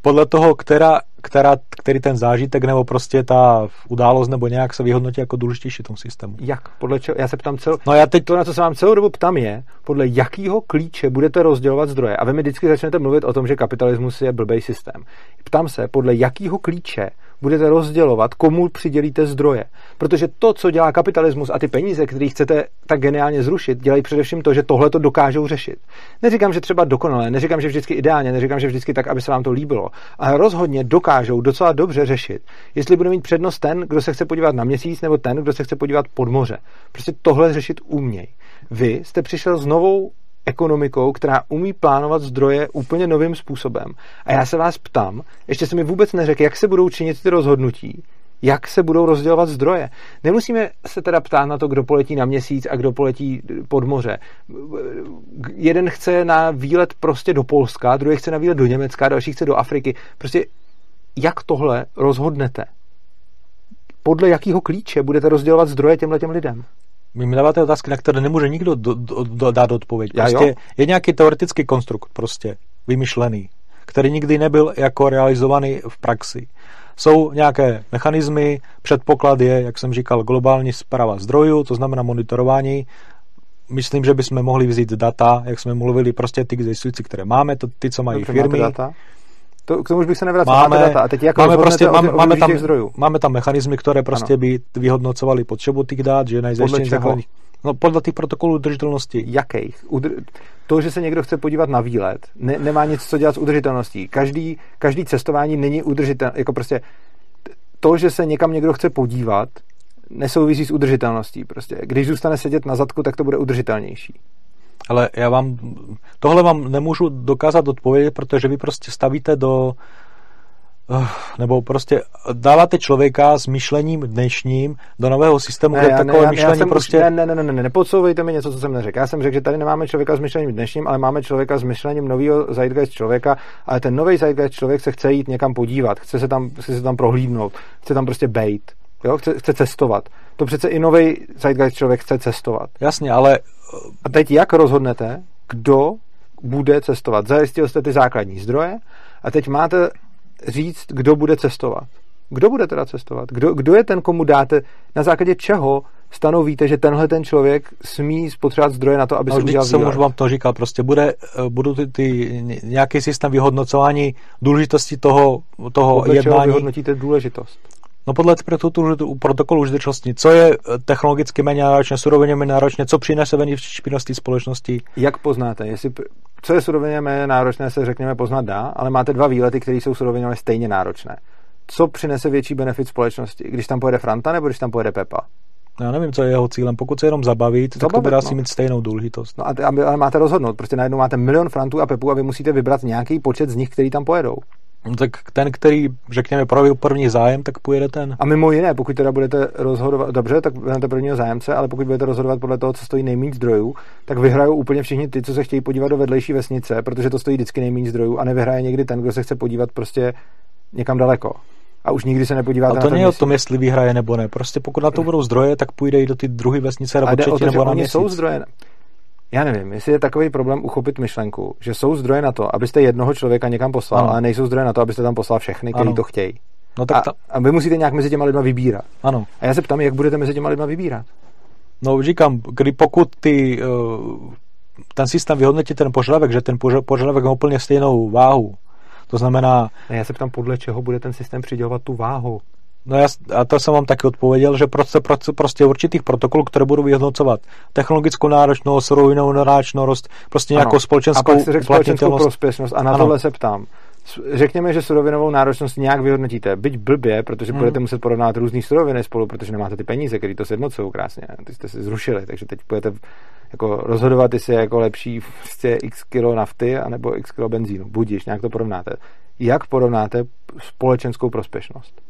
B: podle toho, která, která, který ten zážitek nebo prostě ta událost nebo nějak se vyhodnotí jako důležitější tom systému.
A: Jak? Podle čeho? Já se ptám celou... No já teď... To, na co se vám celou dobu ptám, je, podle jakého klíče budete rozdělovat zdroje. A vy mi vždycky začnete mluvit o tom, že kapitalismus je blbej systém. Ptám se, podle jakého klíče budete rozdělovat, komu přidělíte zdroje. Protože to, co dělá kapitalismus a ty peníze, které chcete tak geniálně zrušit, dělají především to, že tohle to dokážou řešit. Neříkám, že třeba dokonale, neříkám, že vždycky ideálně, neříkám, že vždycky tak, aby se vám to líbilo, ale rozhodně dokážou docela dobře řešit, jestli bude mít přednost ten, kdo se chce podívat na měsíc, nebo ten, kdo se chce podívat pod moře. Prostě tohle řešit uměj. Vy jste přišel s novou ekonomikou, která umí plánovat zdroje úplně novým způsobem. A já se vás ptám, ještě se mi vůbec neřekl, jak se budou činit ty rozhodnutí, jak se budou rozdělovat zdroje. Nemusíme se teda ptát na to, kdo poletí na měsíc a kdo poletí pod moře. Jeden chce na výlet prostě do Polska, druhý chce na výlet do Německa, další chce do Afriky. Prostě jak tohle rozhodnete? Podle jakého klíče budete rozdělovat zdroje těmhle těm lidem?
B: Vy mi dáváte otázky, na které nemůže nikdo do, do, do, dát odpověď. Prostě je nějaký teoretický konstrukt, prostě vymyšlený, který nikdy nebyl jako realizovaný v praxi. Jsou nějaké mechanismy, předpoklad je, jak jsem říkal, globální zpráva zdrojů, to znamená monitorování. Myslím, že bychom mohli vzít data, jak jsme mluvili, prostě ty existující, které máme, to ty, co mají firmy. Data?
A: To, k tomu už bych se nevracel. Máme, máte data. A teď jak máme, prostě, máme,
B: máme, tam, zdrojů? máme tam mechanizmy, které prostě ano. by vyhodnocovaly potřebu těch dát, že
A: nejzajištění
B: základních. No podle těch protokolů udržitelnosti.
A: Jakých? Udr- to, že se někdo chce podívat na výlet, ne, nemá nic co dělat s udržitelností. Každý, každý cestování není udržitelné. Jako prostě to, že se někam někdo chce podívat, nesouvisí s udržitelností. Prostě. Když zůstane sedět na zadku, tak to bude udržitelnější.
B: Ale já vám, tohle vám nemůžu dokázat odpovědět, protože vy prostě stavíte do, eh, nebo prostě dáváte člověka s myšlením dnešním do nového systému, ne, kde takové ne, myšlení já prostě...
A: Už, ne, ne, ne, ne, ne, nepodsouvejte mi něco, co jsem neřekl. Já jsem řekl, že tady nemáme člověka s myšlením dnešním, ale máme člověka s myšlením nového zeitgeist člověka, ale ten nový zeitgeist člověk se chce jít někam podívat, chce se tam, chce se tam prohlídnout, chce tam prostě bejt. Jo, chce, chce cestovat. To přece i nový zeitgeist člověk chce cestovat.
B: Jasně, ale...
A: A teď jak rozhodnete, kdo bude cestovat? Zajistil jste ty základní zdroje a teď máte říct, kdo bude cestovat. Kdo bude teda cestovat? Kdo, kdo je ten, komu dáte, na základě čeho stanovíte, že tenhle ten člověk smí spotřebovat zdroje na to, aby no, se udělal
B: jsem už vám to říkal, prostě bude, eh, budou ty, ty nějaký systém vyhodnocování důležitosti toho, toho
A: Podle jednání. Čeho vyhodnotíte důležitost?
B: No podle protokolu užitečnosti, co je eh, technologicky méně náročné, surovině méně náročné, co přinese v činnosti společnosti?
A: Jak poznáte? Jestli, co je surovině méně náročné, se řekněme poznat dá, ale máte dva výlety, které jsou surovině stejně náročné. Co přinese větší benefit společnosti? Když tam pojede Franta nebo když tam pojede Pepa?
B: Já nevím, co je jeho cílem. Pokud se jenom zabavit, Zabavit, tak to bude no. asi mít stejnou důležitost.
A: No a, ale máte rozhodnout. Prostě najednou máte milion Frantů a Pepů a vy musíte vybrat nějaký počet z nich, který tam pojedou.
B: No, tak ten, který, řekněme, projevil první zájem, tak pojede ten.
A: A mimo jiné, pokud teda budete rozhodovat, dobře, tak vezmete prvního zájemce, ale pokud budete rozhodovat podle toho, co stojí nejméně zdrojů, tak vyhrajou úplně všichni ty, co se chtějí podívat do vedlejší vesnice, protože to stojí vždycky nejméně zdrojů a nevyhraje někdy ten, kdo se chce podívat prostě někam daleko. A už nikdy se nepodívá
B: na to není o tom, jestli vyhraje nebo ne. Prostě pokud na to budou zdroje, tak půjde i do ty druhé vesnice nebo třetí nebo na měsíc.
A: jsou zdroje já nevím, jestli je takový problém uchopit myšlenku, že jsou zdroje na to, abyste jednoho člověka někam poslal, ano. ale nejsou zdroje na to, abyste tam poslal všechny, kteří to chtějí. No tak ta... a, a vy musíte nějak mezi těma lidma vybírat.
B: Ano.
A: A já se ptám, jak budete mezi těma lidma vybírat?
B: No říkám, kdy pokud ty, uh, ten systém vyhodnotí ten požadavek, že ten požadavek má úplně stejnou váhu, to znamená...
A: A já se ptám, podle čeho bude ten systém přidělovat tu váhu?
B: No já, a to jsem vám taky odpověděl, že prostě, prostě, prostě určitých protokolů, které budou vyhodnocovat technologickou náročnost, surovinou náročnost, prostě nějakou ano. společenskou
A: a pak si řekl společenskou prospěšnost a na ano. tohle se ptám. řekněme, že surovinovou náročnost nějak vyhodnotíte, byť blbě, protože hmm. budete muset porovnat různé suroviny spolu, protože nemáte ty peníze, které to sjednocují krásně. Ty jste si zrušili, takže teď budete jako rozhodovat, jestli je jako lepší prostě x kilo nafty anebo x kilo benzínu. Budíš, nějak to porovnáte. Jak porovnáte společenskou prospěšnost?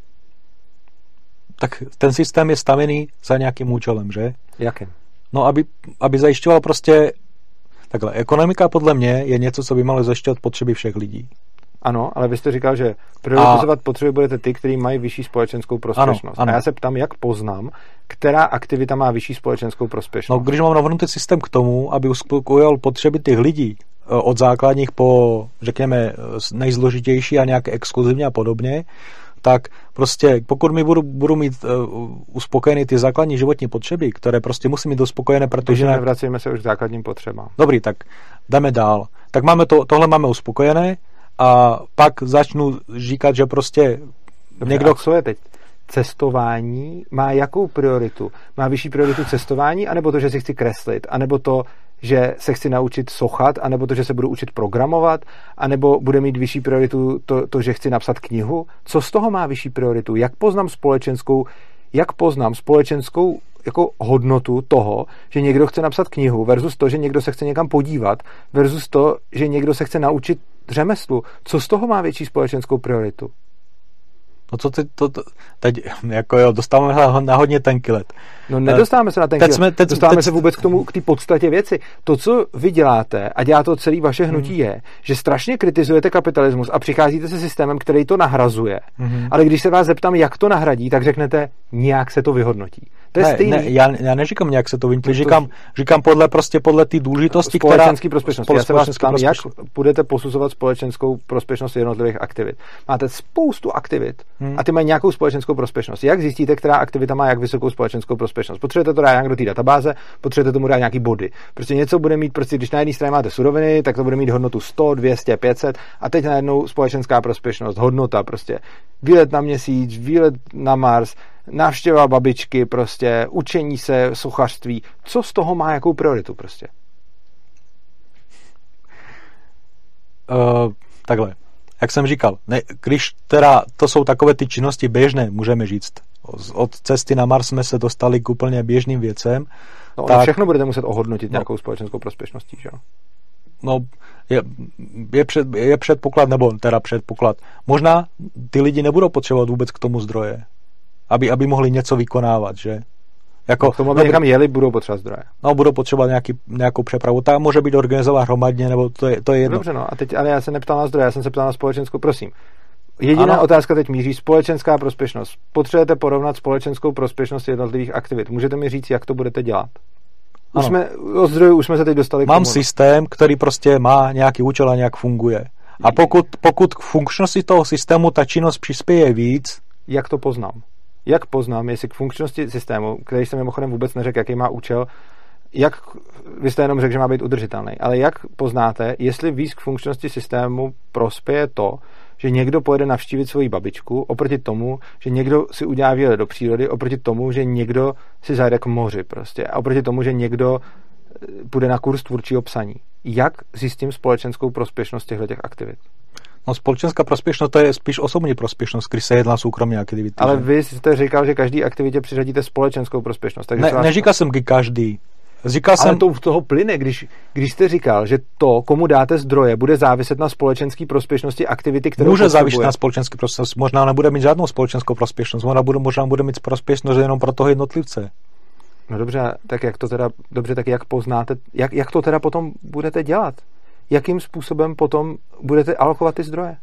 B: Tak ten systém je stavený za nějakým účelem, že?
A: Jakým?
B: No, aby, aby zajišťoval prostě takhle. Ekonomika podle mě je něco, co by malo zajišťovat potřeby všech lidí.
A: Ano, ale vy jste říkal, že prioritizovat a... potřeby budete ty, kteří mají vyšší společenskou prospěšnost. Ano, ano. A já se ptám, jak poznám, která aktivita má vyšší společenskou prospěšnost.
B: No, když mám navrhnutý systém k tomu, aby uspokojil potřeby těch lidí, eh, od základních po, řekněme, eh, nejzložitější a nějak exkluzivně a podobně, tak prostě pokud mi budu, budu mít uh, uspokojeny ty základní životní potřeby, které prostě musí mít uspokojené, protože...
A: Ne... Nevracíme se už k základním potřebám.
B: Dobrý, tak jdeme dál. Tak máme to, tohle máme uspokojené, a pak začnu říkat, že prostě
A: Dobře, někdo... co je teď? Cestování má jakou prioritu? Má vyšší prioritu cestování, anebo to, že si chci kreslit, anebo to, že se chci naučit sochat, anebo to, že se budu učit programovat, anebo bude mít vyšší prioritu to, to, že chci napsat knihu? Co z toho má vyšší prioritu? Jak poznám společenskou, jak poznám společenskou jako hodnotu toho, že někdo chce napsat knihu versus to, že někdo se chce někam podívat versus to, že někdo se chce naučit řemeslu. Co z toho má větší společenskou prioritu?
B: No co ty, to, to, teď, jako jo, dostáváme na hodně tenký let.
A: No nedostáváme se na tenký let, teď, dostáváme teď, se vůbec k tomu, k té podstatě věci. To, co vy děláte a dělá to celý vaše hnutí hmm. je, že strašně kritizujete kapitalismus a přicházíte se systémem, který to nahrazuje. Hmm. Ale když se vás zeptám, jak to nahradí, tak řeknete, nějak se to vyhodnotí. To je
B: ne, stejný. Ne, já, já neříkám nějak se to vyhodnotí, říkám, říkám podle prostě podle té důležitosti,
A: která... Společenský prospěšnost. Já se vás ptám, jak budete posuzovat společenskou prospěšnost jednotlivých aktivit. Máte spoustu aktivit, hmm. a ty mají nějakou společenskou prospěšnost. Jak zjistíte, která aktivita má jak vysokou společenskou prospěšnost? Potřebujete to dát nějak do té databáze, potřebujete tomu dát nějaký body. Prostě něco bude mít, prostě když na jedné straně máte suroviny, tak to bude mít hodnotu 100, 200, 500 a teď najednou společenská prospěšnost, hodnota prostě. Výlet na měsíc, výlet na Mars, návštěva babičky, prostě učení se, sochařství. Co z toho má jakou prioritu prostě?
B: Uh, takhle jak jsem říkal, ne, když teda to jsou takové ty činnosti běžné, můžeme říct, od cesty na Mars jsme se dostali k úplně běžným věcem.
A: No, tak, všechno budete muset ohodnotit no, nějakou společenskou prospěšností, že jo?
B: No, je, je, před, je předpoklad, nebo teda předpoklad. Možná ty lidi nebudou potřebovat vůbec k tomu zdroje, aby, aby mohli něco vykonávat, že?
A: Jako, no, k tomu, aby no, někam jeli, budou potřebovat zdroje.
B: No, budou potřebovat nějaký, nějakou přepravu. Ta může být organizovaná hromadně, nebo to je, to je jedno.
A: Dobře, no, a teď, ale já se neptal na zdroje, já jsem se ptal na společenskou, prosím. Jediná ano. otázka teď míří společenská prospěšnost. Potřebujete porovnat společenskou prospěšnost jednotlivých aktivit. Můžete mi říct, jak to budete dělat? Už jsme, o zdrojů už jsme se teď dostali
B: Mám k tomu. systém, který prostě má nějaký účel a nějak funguje. A pokud, pokud k funkčnosti toho systému ta činnost přispěje víc...
A: Jak to poznám? Jak poznám, jestli k funkčnosti systému, který jsem mimochodem vůbec neřekl, jaký má účel, jak, vy jste jenom řekl, že má být udržitelný, ale jak poznáte, jestli víc k funkčnosti systému prospěje to, že někdo pojede navštívit svoji babičku, oproti tomu, že někdo si udělá výlet do přírody, oproti tomu, že někdo si zajde k moři prostě, a oproti tomu, že někdo eh, půjde na kurz tvůrčího psaní. Jak zjistím společenskou prospěšnost těchto těch aktivit?
B: No společenská prospěšnost to je spíš osobní prospěšnost, když se jedná soukromé aktivity.
A: Ale vy jste říkal, že každý aktivitě přiřadíte společenskou prospěšnost.
B: Takže ne, vás... neříkal jsem každý. Říkal
A: Ale jsem... to toho plyne, když, když jste říkal, že to, komu dáte zdroje, bude záviset na společenské prospěšnosti aktivity, kterou
B: Může záviset na společenské prospěšnosti. Možná nebude mít žádnou společenskou prospěšnost. Možná bude, možná bude mít prospěšnost jenom pro toho jednotlivce.
A: No dobře, tak jak to teda, dobře, tak jak poznáte, jak, jak to teda potom budete dělat? jakým způsobem potom budete alokovat ty zdroje.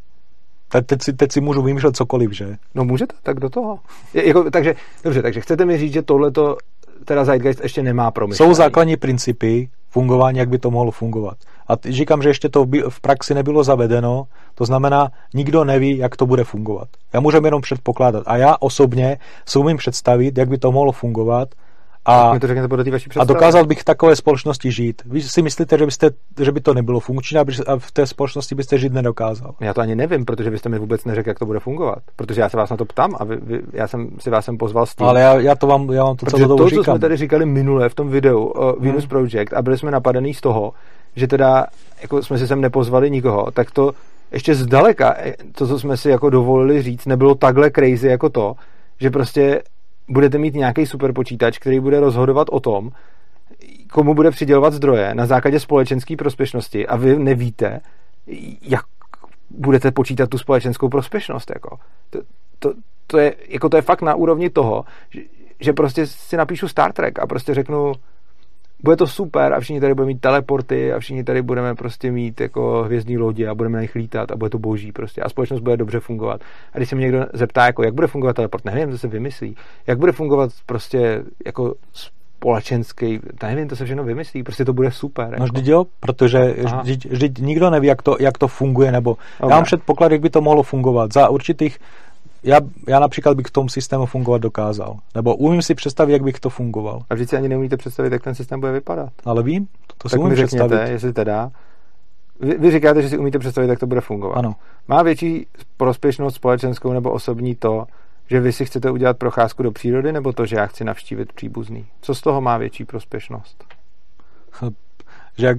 B: Tak teď si, teď si můžu vymýšlet cokoliv, že?
A: No můžete, tak do toho. Je, jako, takže, dobře, takže chcete mi říct, že tohle to teda Zeitgeist ještě nemá promyšlení.
B: Jsou základní principy fungování, jak by to mohlo fungovat. A říkám, že ještě to v praxi nebylo zavedeno, to znamená, nikdo neví, jak to bude fungovat. Já můžeme jenom předpokládat. A já osobně si umím představit, jak by to mohlo fungovat,
A: a, to řekněte podle vaší
B: a dokázal bych v takové společnosti žít. Vy si myslíte, že, byste, že by to nebylo funkční a v té společnosti byste žít nedokázal?
A: Já to ani nevím, protože byste mi vůbec neřekl, jak to bude fungovat. Protože já se vás na to ptám a vy, vy, já jsem si vás sem pozval s tím.
B: Ale já, já to vám, já vám to
A: protože to, říkám. co jsme tady říkali minule v tom videu uh, Venus hmm. Project a byli jsme napadení z toho, že teda jako jsme si sem nepozvali nikoho, tak to ještě zdaleka eh, to, co jsme si jako dovolili říct, nebylo takhle crazy jako to, že prostě budete mít nějaký superpočítač, který bude rozhodovat o tom, komu bude přidělovat zdroje na základě společenské prospěšnosti a vy nevíte, jak budete počítat tu společenskou prospěšnost. Jako. To, to, to, je, jako to je fakt na úrovni toho, že, že prostě si napíšu Star Trek a prostě řeknu, bude to super a všichni tady budeme mít teleporty a všichni tady budeme prostě mít jako hvězdní lodi a budeme na nich lítat a bude to boží prostě a společnost bude dobře fungovat. A když se mě někdo zeptá, jako jak bude fungovat teleport, nevím, to se vymyslí. Jak bude fungovat prostě jako společenský, nevím, to se všechno vymyslí, prostě to bude super.
B: No vždyť jo, protože vždyť, vždyť nikdo neví, jak to, jak to funguje, nebo okay. já mám předpoklad, jak by to mohlo fungovat. Za určitých já, já například bych v tom systému fungovat dokázal. Nebo umím si představit, jak bych to fungoval.
A: A vždyť si ani neumíte představit, jak ten systém bude vypadat.
B: Ale vím, to, to
A: tak
B: si umím
A: mi řekněte,
B: představit.
A: jestli teda vy, vy říkáte, že si umíte představit, jak to bude fungovat.
B: Ano.
A: Má větší prospěšnost společenskou nebo osobní to, že vy si chcete udělat procházku do přírody, nebo to, že já chci navštívit příbuzný? Co z toho má větší prospěšnost?
B: Že jak,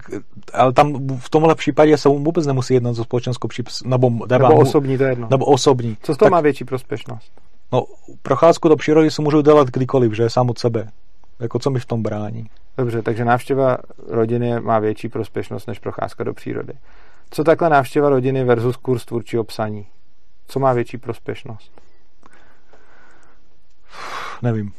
B: ale tam v tomhle případě se vůbec nemusí jednat o společenskou příps, nebo, nebo,
A: Nebo osobní, to je jedno.
B: nebo osobní.
A: Co z toho
B: tak,
A: má větší prospěšnost?
B: No, procházku do přírody si můžu dělat kdykoliv, že sám od sebe. Jako co mi v tom brání.
A: Dobře, takže návštěva rodiny má větší prospěšnost než procházka do přírody. Co takhle návštěva rodiny versus kurz tvůrčího psaní? Co má větší prospěšnost?
B: Nevím.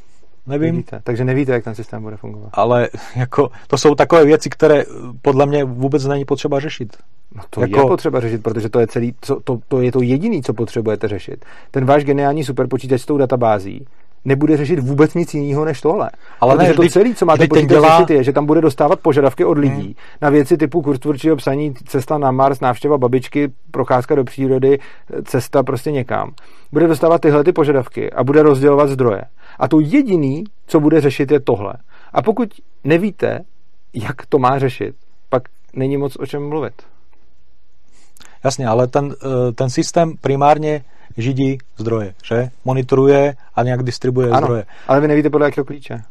B: Nevím,
A: Nevíte. Takže nevíte, jak ten systém bude fungovat.
B: ale jako, to jsou takové věci, které podle mě vůbec není potřeba řešit.
A: No to
B: Jako-
A: je potřeba řešit, protože to je celý, co, to, to je to jediný, co potřebujete řešit. Ten váš geniální superpočítač s tou databází nebude řešit vůbec nic jiného než tohle.
B: Ale
A: Protože
B: ne,
A: to celé, co máte počítač
B: dělá-
A: řešit, je, že tam bude dostávat požadavky od lidí hmm. na věci typu kurz tvůrčího psaní, cesta na Mars, návštěva babičky, procházka do přírody, cesta prostě někam. Bude dostávat tyhle ty požadavky a bude rozdělovat zdroje. A to jediný, co bude řešit, je tohle. A pokud nevíte, jak to má řešit, pak není moc o čem mluvit.
B: Jasně, ale ten, eh, ten systém primárně židí zdroje, že? Monitoruje a nějak distribuje
A: Ano,
B: zdroje.
A: ale vy nevíte podle jakého klíče.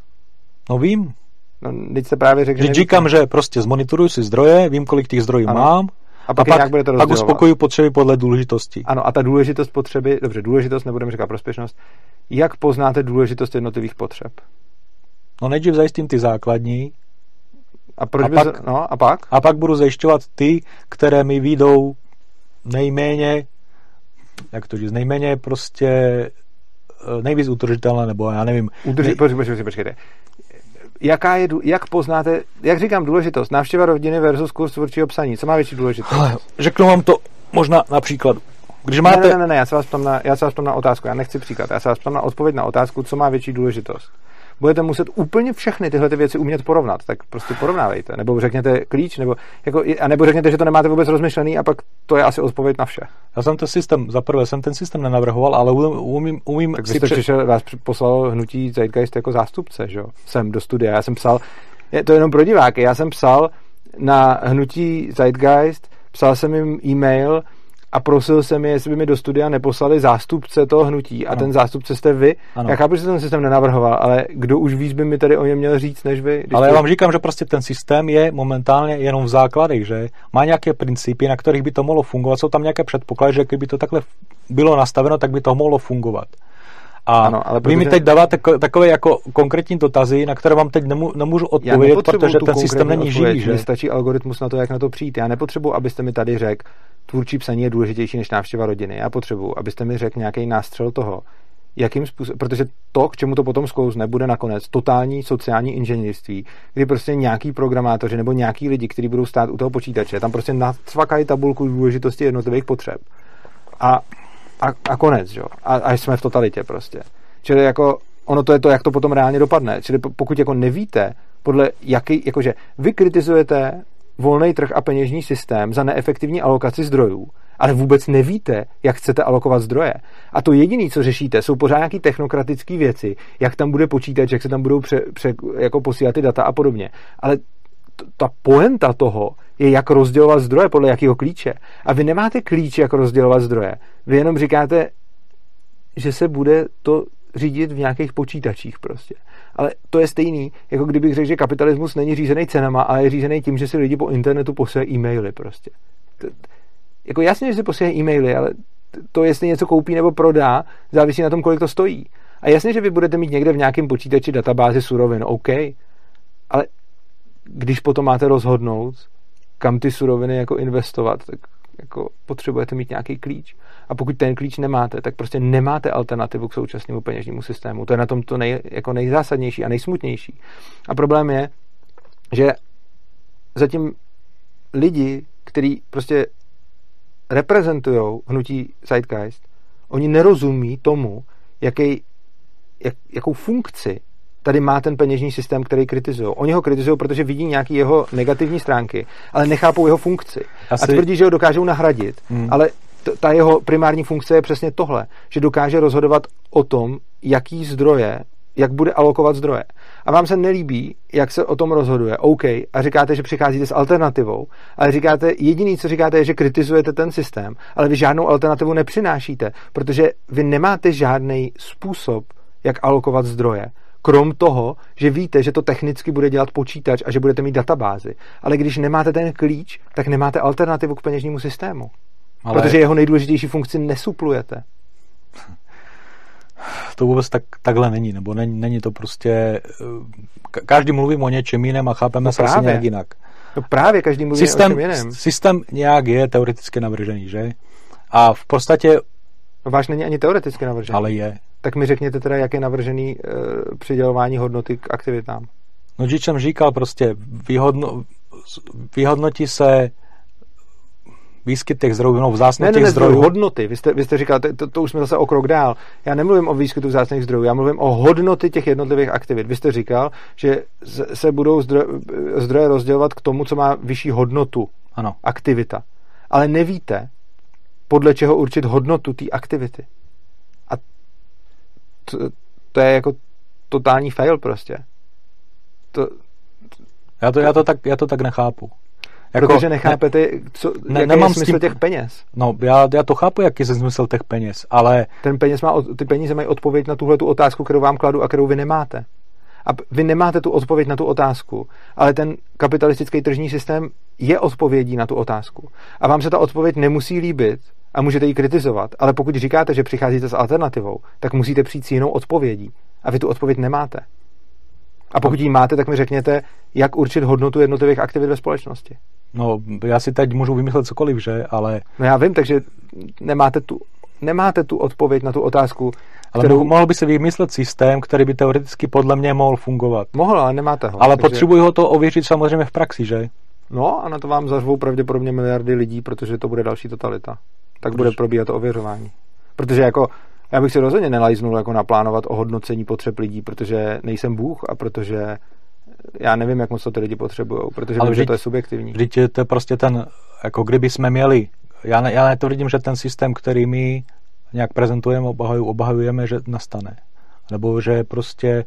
B: No vím.
A: No, teď jste právě řekl, že
B: říkám, že prostě zmonitoruju si zdroje, vím, kolik těch zdrojů
A: Ano.
B: mám
A: A
B: a
A: pak, je
B: pak,
A: nějak budete
B: pak uspokoju potřeby podle důležitosti.
A: Ano, a ta důležitost potřeby, dobře, důležitost, nebudeme říkat prospěšnost, jak poznáte důležitost jednotlivých potřeb?
B: No nejdřív zajistím ty základní
A: A proč
B: A
A: by
B: pak-
A: se, no, a pak?
B: a pak budu zajišťovat ty, které mi výjdou nejméně, jak to říct, nejméně prostě eh, nejvíc udržitelné, nebo já nevím.
A: Udrži,
B: nej-
A: počkejte, počkejte, počkejte. Jaká je, jak poznáte, jak říkám důležitost, návštěva rodiny versus kurz tvůrčího psaní, co má větší důležitost?
B: Hele, Řeknu vám to možná na příkladu. Když
A: Ne,
B: máte...
A: ne, ne, ne, já se vás ptám na, já se vás ptám na otázku, já nechci příklad, já se vás ptám na odpověď na otázku, co má větší důležitost. Budete muset úplně všechny tyhle ty věci umět porovnat, tak prostě porovnávejte. Nebo řekněte klíč, nebo, jako, a nebo řekněte, že to nemáte vůbec rozmyšlený a pak to je asi odpověď na vše.
B: Já jsem ten systém, za prvé jsem ten systém nenavrhoval, ale umím, umím, umím
A: Tak
B: si
A: přišel, vás při- poslal hnutí Zeitgeist jako zástupce, že jo? Sem do studia. Já jsem psal, je to jenom pro diváky, já jsem psal na hnutí Zeitgeist, psal jsem jim e-mail a prosil jsem je, jestli by mi do studia neposlali zástupce toho hnutí a
B: Ano.
A: ten zástupce jste vy.
B: Ano.
A: Já chápu, že ten systém nenavrhoval, ale kdo už víc by mi tady o něm měl říct, než vy?
B: Ale já vám říkám, že prostě ten systém je momentálně jenom v základech, že má nějaké principy, na kterých by to mohlo fungovat. Jsou tam nějaké předpoklady, že kdyby to takhle bylo nastaveno, tak by to mohlo fungovat. A
A: Ano, ale
B: vy mi
A: protože-
B: teď dáváte ko- takové jako konkrétní dotazy, na které vám teď nemů- nemůžu odpovědět, protože ten systém není živý. Že?
A: Mně stačí algoritmus na to, jak na to přijít. Já nepotřebuji, abyste mi tady řekl, tvůrčí psaní je důležitější než návštěva rodiny. Já potřebuji, abyste mi řekl nějaký nástřel toho, jakým způsobem, protože to, k čemu to potom sklouzne, bude nakonec totální sociální inženýrství, kdy prostě nějaký programátoři nebo nějaký lidi, kteří budou stát u toho počítače, tam prostě nacvakají tabulku důležitosti jednotlivých potřeb. A, a, a konec, jo. A, a jsme v totalitě prostě. Čili jako ono to je to, jak to potom reálně dopadne. Čili po- pokud jako nevíte, podle jaký, jakože vy kritizujete volný trh a peněžní systém za neefektivní alokaci zdrojů, ale vůbec nevíte, jak chcete alokovat zdroje. A to jediné, co řešíte, jsou pořád nějaké technokratické věci, jak tam bude počítač, jak se tam budou pře, pře, jako posílat ty data a podobně. Ale t- ta poenta toho je, jak rozdělovat zdroje, podle jakého klíče. A vy nemáte klíč, jak rozdělovat zdroje. Vy jenom říkáte, že se bude to řídit v nějakých počítačích prostě. Ale to je stejný, jako kdybych řekl, že kapitalismus není řízený cenama, ale je řízený tím, že si lidi po internetu posílají e-maily prostě. To, jako jasně, že si posílají e-maily, ale to, jestli něco koupí nebo prodá, závisí na tom, kolik to stojí. A jasně, že vy budete mít někde v nějakém počítači databázi surovin, OK, ale když potom máte rozhodnout, kam ty suroviny jako investovat, tak jako potřebujete mít nějaký klíč. A pokud ten klíč nemáte, tak prostě nemáte alternativu k současnému peněžnímu systému. To je na tom to nej, jako nejzásadnější a nejsmutnější. A problém je, že zatím lidi, kteří prostě reprezentují hnutí Zeitgeist, oni nerozumí tomu, jaký, jak, jakou funkci tady má ten peněžní systém, který kritizují. Oni ho kritizují, protože vidí nějaké jeho negativní stránky, ale nechápou jeho funkci. Asi... A tvrdí, že ho dokážou nahradit, hmm. ale ta jeho primární funkce je přesně tohle, že dokáže rozhodovat o tom, jaký zdroje, jak bude alokovat zdroje. A vám se nelíbí, jak se o tom rozhoduje, OK, a říkáte, že přicházíte s alternativou, ale říkáte, jediný, co říkáte, je, že kritizujete ten systém, ale vy žádnou alternativu nepřinášíte, protože vy nemáte žádný způsob, jak alokovat zdroje. Krom toho, že víte, že to technicky bude dělat počítač a že budete mít databázy. Ale když nemáte ten klíč, tak nemáte alternativu k peněžnímu systému. Ale... Protože jeho nejdůležitější funkci nesuplujete.
B: To vůbec tak, takhle není, nebo není, není to prostě... Eh, každý mluví o něčem jiném a chápeme no se asi nějak jinak.
A: No právě, každý mluví systém, o něčem jiném.
B: Systém nějak je teoreticky navržený, že? A v podstatě...
A: No váš není ani teoreticky navržený.
B: Ale je.
A: Tak mi řekněte teda, jak je navržený e, přidělování hodnoty k aktivitám.
B: No, že jsem říkal, prostě vyhodno, vyhodnotí se výskyt těch zdrojů, no vzácných ne, ne, těch ne, zdrojů.
A: hodnoty. Vy jste, vy jste říkal, to, to, už jsme zase o krok dál. Já nemluvím o výskytu vzácných zdrojů, já mluvím o hodnoty těch jednotlivých aktivit. Vy jste říkal, že se budou zdroje, zdroje rozdělovat k tomu, co má vyšší hodnotu.
B: Ano.
A: Aktivita. Ale nevíte, podle čeho určit hodnotu té aktivity. A to, to je jako totální fail prostě. To,
B: já to, já to, tak, já to tak nechápu.
A: Jako, Protože nechápete, co, ne, jaký nemám je smysl tím, těch peněz.
B: No, já, já to chápu, jaký je smysl těch peněz, ale...
A: Ten peněz má, ty peníze mají odpověď na tuhle tu otázku, kterou vám kladu a kterou vy nemáte. A vy nemáte tu odpověď na tu otázku, ale ten kapitalistický tržní systém je odpovědí na tu otázku. A vám se ta odpověď nemusí líbit a můžete ji kritizovat, ale pokud říkáte, že přicházíte s alternativou, tak musíte přijít s jinou odpovědí. A vy tu odpověď nemáte. A pokud ji máte, tak mi řekněte, jak určit hodnotu jednotlivých aktivit ve společnosti.
B: No, já si teď můžu vymyslet cokoliv, že, ale...
A: No já vím, takže nemáte tu, nemáte tu odpověď na tu otázku,
B: ale kterou... mohl by se vymyslet systém, který by teoreticky podle mě mohl fungovat.
A: Mohl, ale nemáte ho.
B: Ale takže... potřebuji ho to ověřit samozřejmě v praxi, že?
A: No a na to vám zařvou pravděpodobně miliardy lidí, protože to bude další totalita. Tak Proč? bude probíhat to ověřování. Protože jako já bych si rozhodně nelajznul jako naplánovat ohodnocení potřeb lidí, protože nejsem Bůh a protože já nevím, jak moc to ty lidi potřebují, protože Ale vím, vždyť, že to je subjektivní.
B: Vždyť to je prostě ten, jako kdyby jsme měli, já, ne, já vidím, že ten systém, který my nějak prezentujeme, obhajujeme, že nastane. Nebo že prostě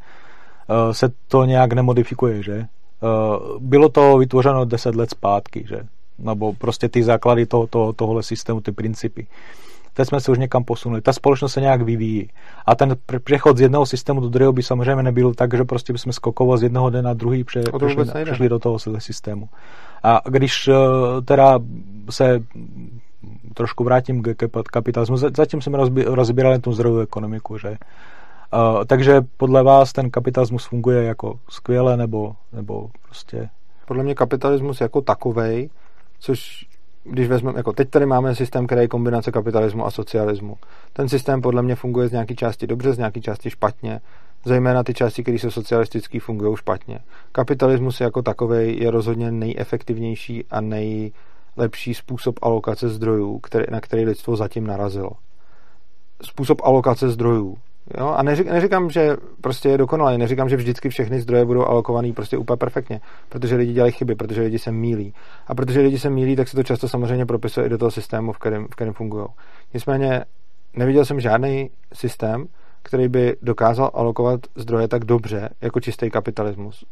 B: uh, se to nějak nemodifikuje, že? Uh, bylo to vytvořeno 10 let zpátky, že? Nebo prostě ty základy toho, toho, tohohle systému, ty principy teď jsme se už někam posunuli. Ta společnost se nějak vyvíjí. A ten přechod z jednoho systému do druhého by samozřejmě nebyl tak, že prostě bychom skokovo z jednoho dne na druhý pře, přešli, přešli do toho systému. A když eh, teda se trošku vrátím k kapitalismu, zatím jsem rozbíral tu zdrojovou ekonomiku, že Uh, takže podle vás ten kapitalismus funguje jako skvěle nebo, nebo prostě...
A: Podle mě kapitalismus jako takovej, což když vezmeme, jako teď tady máme systém, který je kombinace kapitalismu a socialismu. Ten systém podle mě funguje z nějaké části dobře, z nějaké části špatně. Zejména ty části, které jsou socialistické, fungují špatně. Kapitalismus jako takový je rozhodně nejefektivnější a nejlepší způsob alokace zdrojů, který, na který lidstvo zatím narazilo. Způsob alokace zdrojů Jo? A neřík, neříkám, že prostě je dokonalý, neříkám, že vždycky všechny zdroje budou alokovaný prostě úplně perfektně, protože lidi dělají chyby, protože lidi se mílí. A protože lidi se mílí, tak se to často samozřejmě propisuje i do toho systému, v kterém, v kterém fungují. Nicméně neviděl jsem žádný systém, který by dokázal alokovat zdroje tak dobře jako čistý kapitalismus.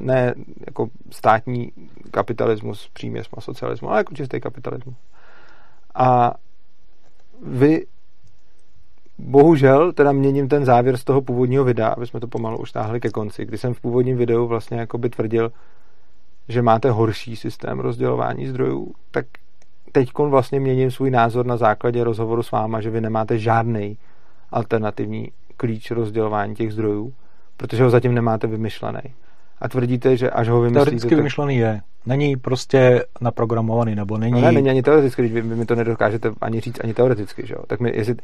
A: Ne jako státní kapitalismus, příměs socialismu, ale jako čistý kapitalismus. A vy bohužel teda měním ten závěr z toho původního videa, aby jsme to pomalu už táhli ke konci, kdy jsem v původním videu vlastně jakoby tvrdil, že máte horší systém rozdělování zdrojů, tak teď vlastně měním svůj názor na základě rozhovoru s váma, že vy nemáte žádný alternativní klíč rozdělování těch zdrojů, protože ho zatím nemáte vymyšlený. A tvrdíte, že až ho vymyslíte...
B: Teoreticky tak... vymyšlený je. Není prostě naprogramovaný, nebo není...
A: No ne, není ani teoreticky, když vy, vy mi to nedokážete ani říct ani teoreticky, že jo? Tak mi, jestli,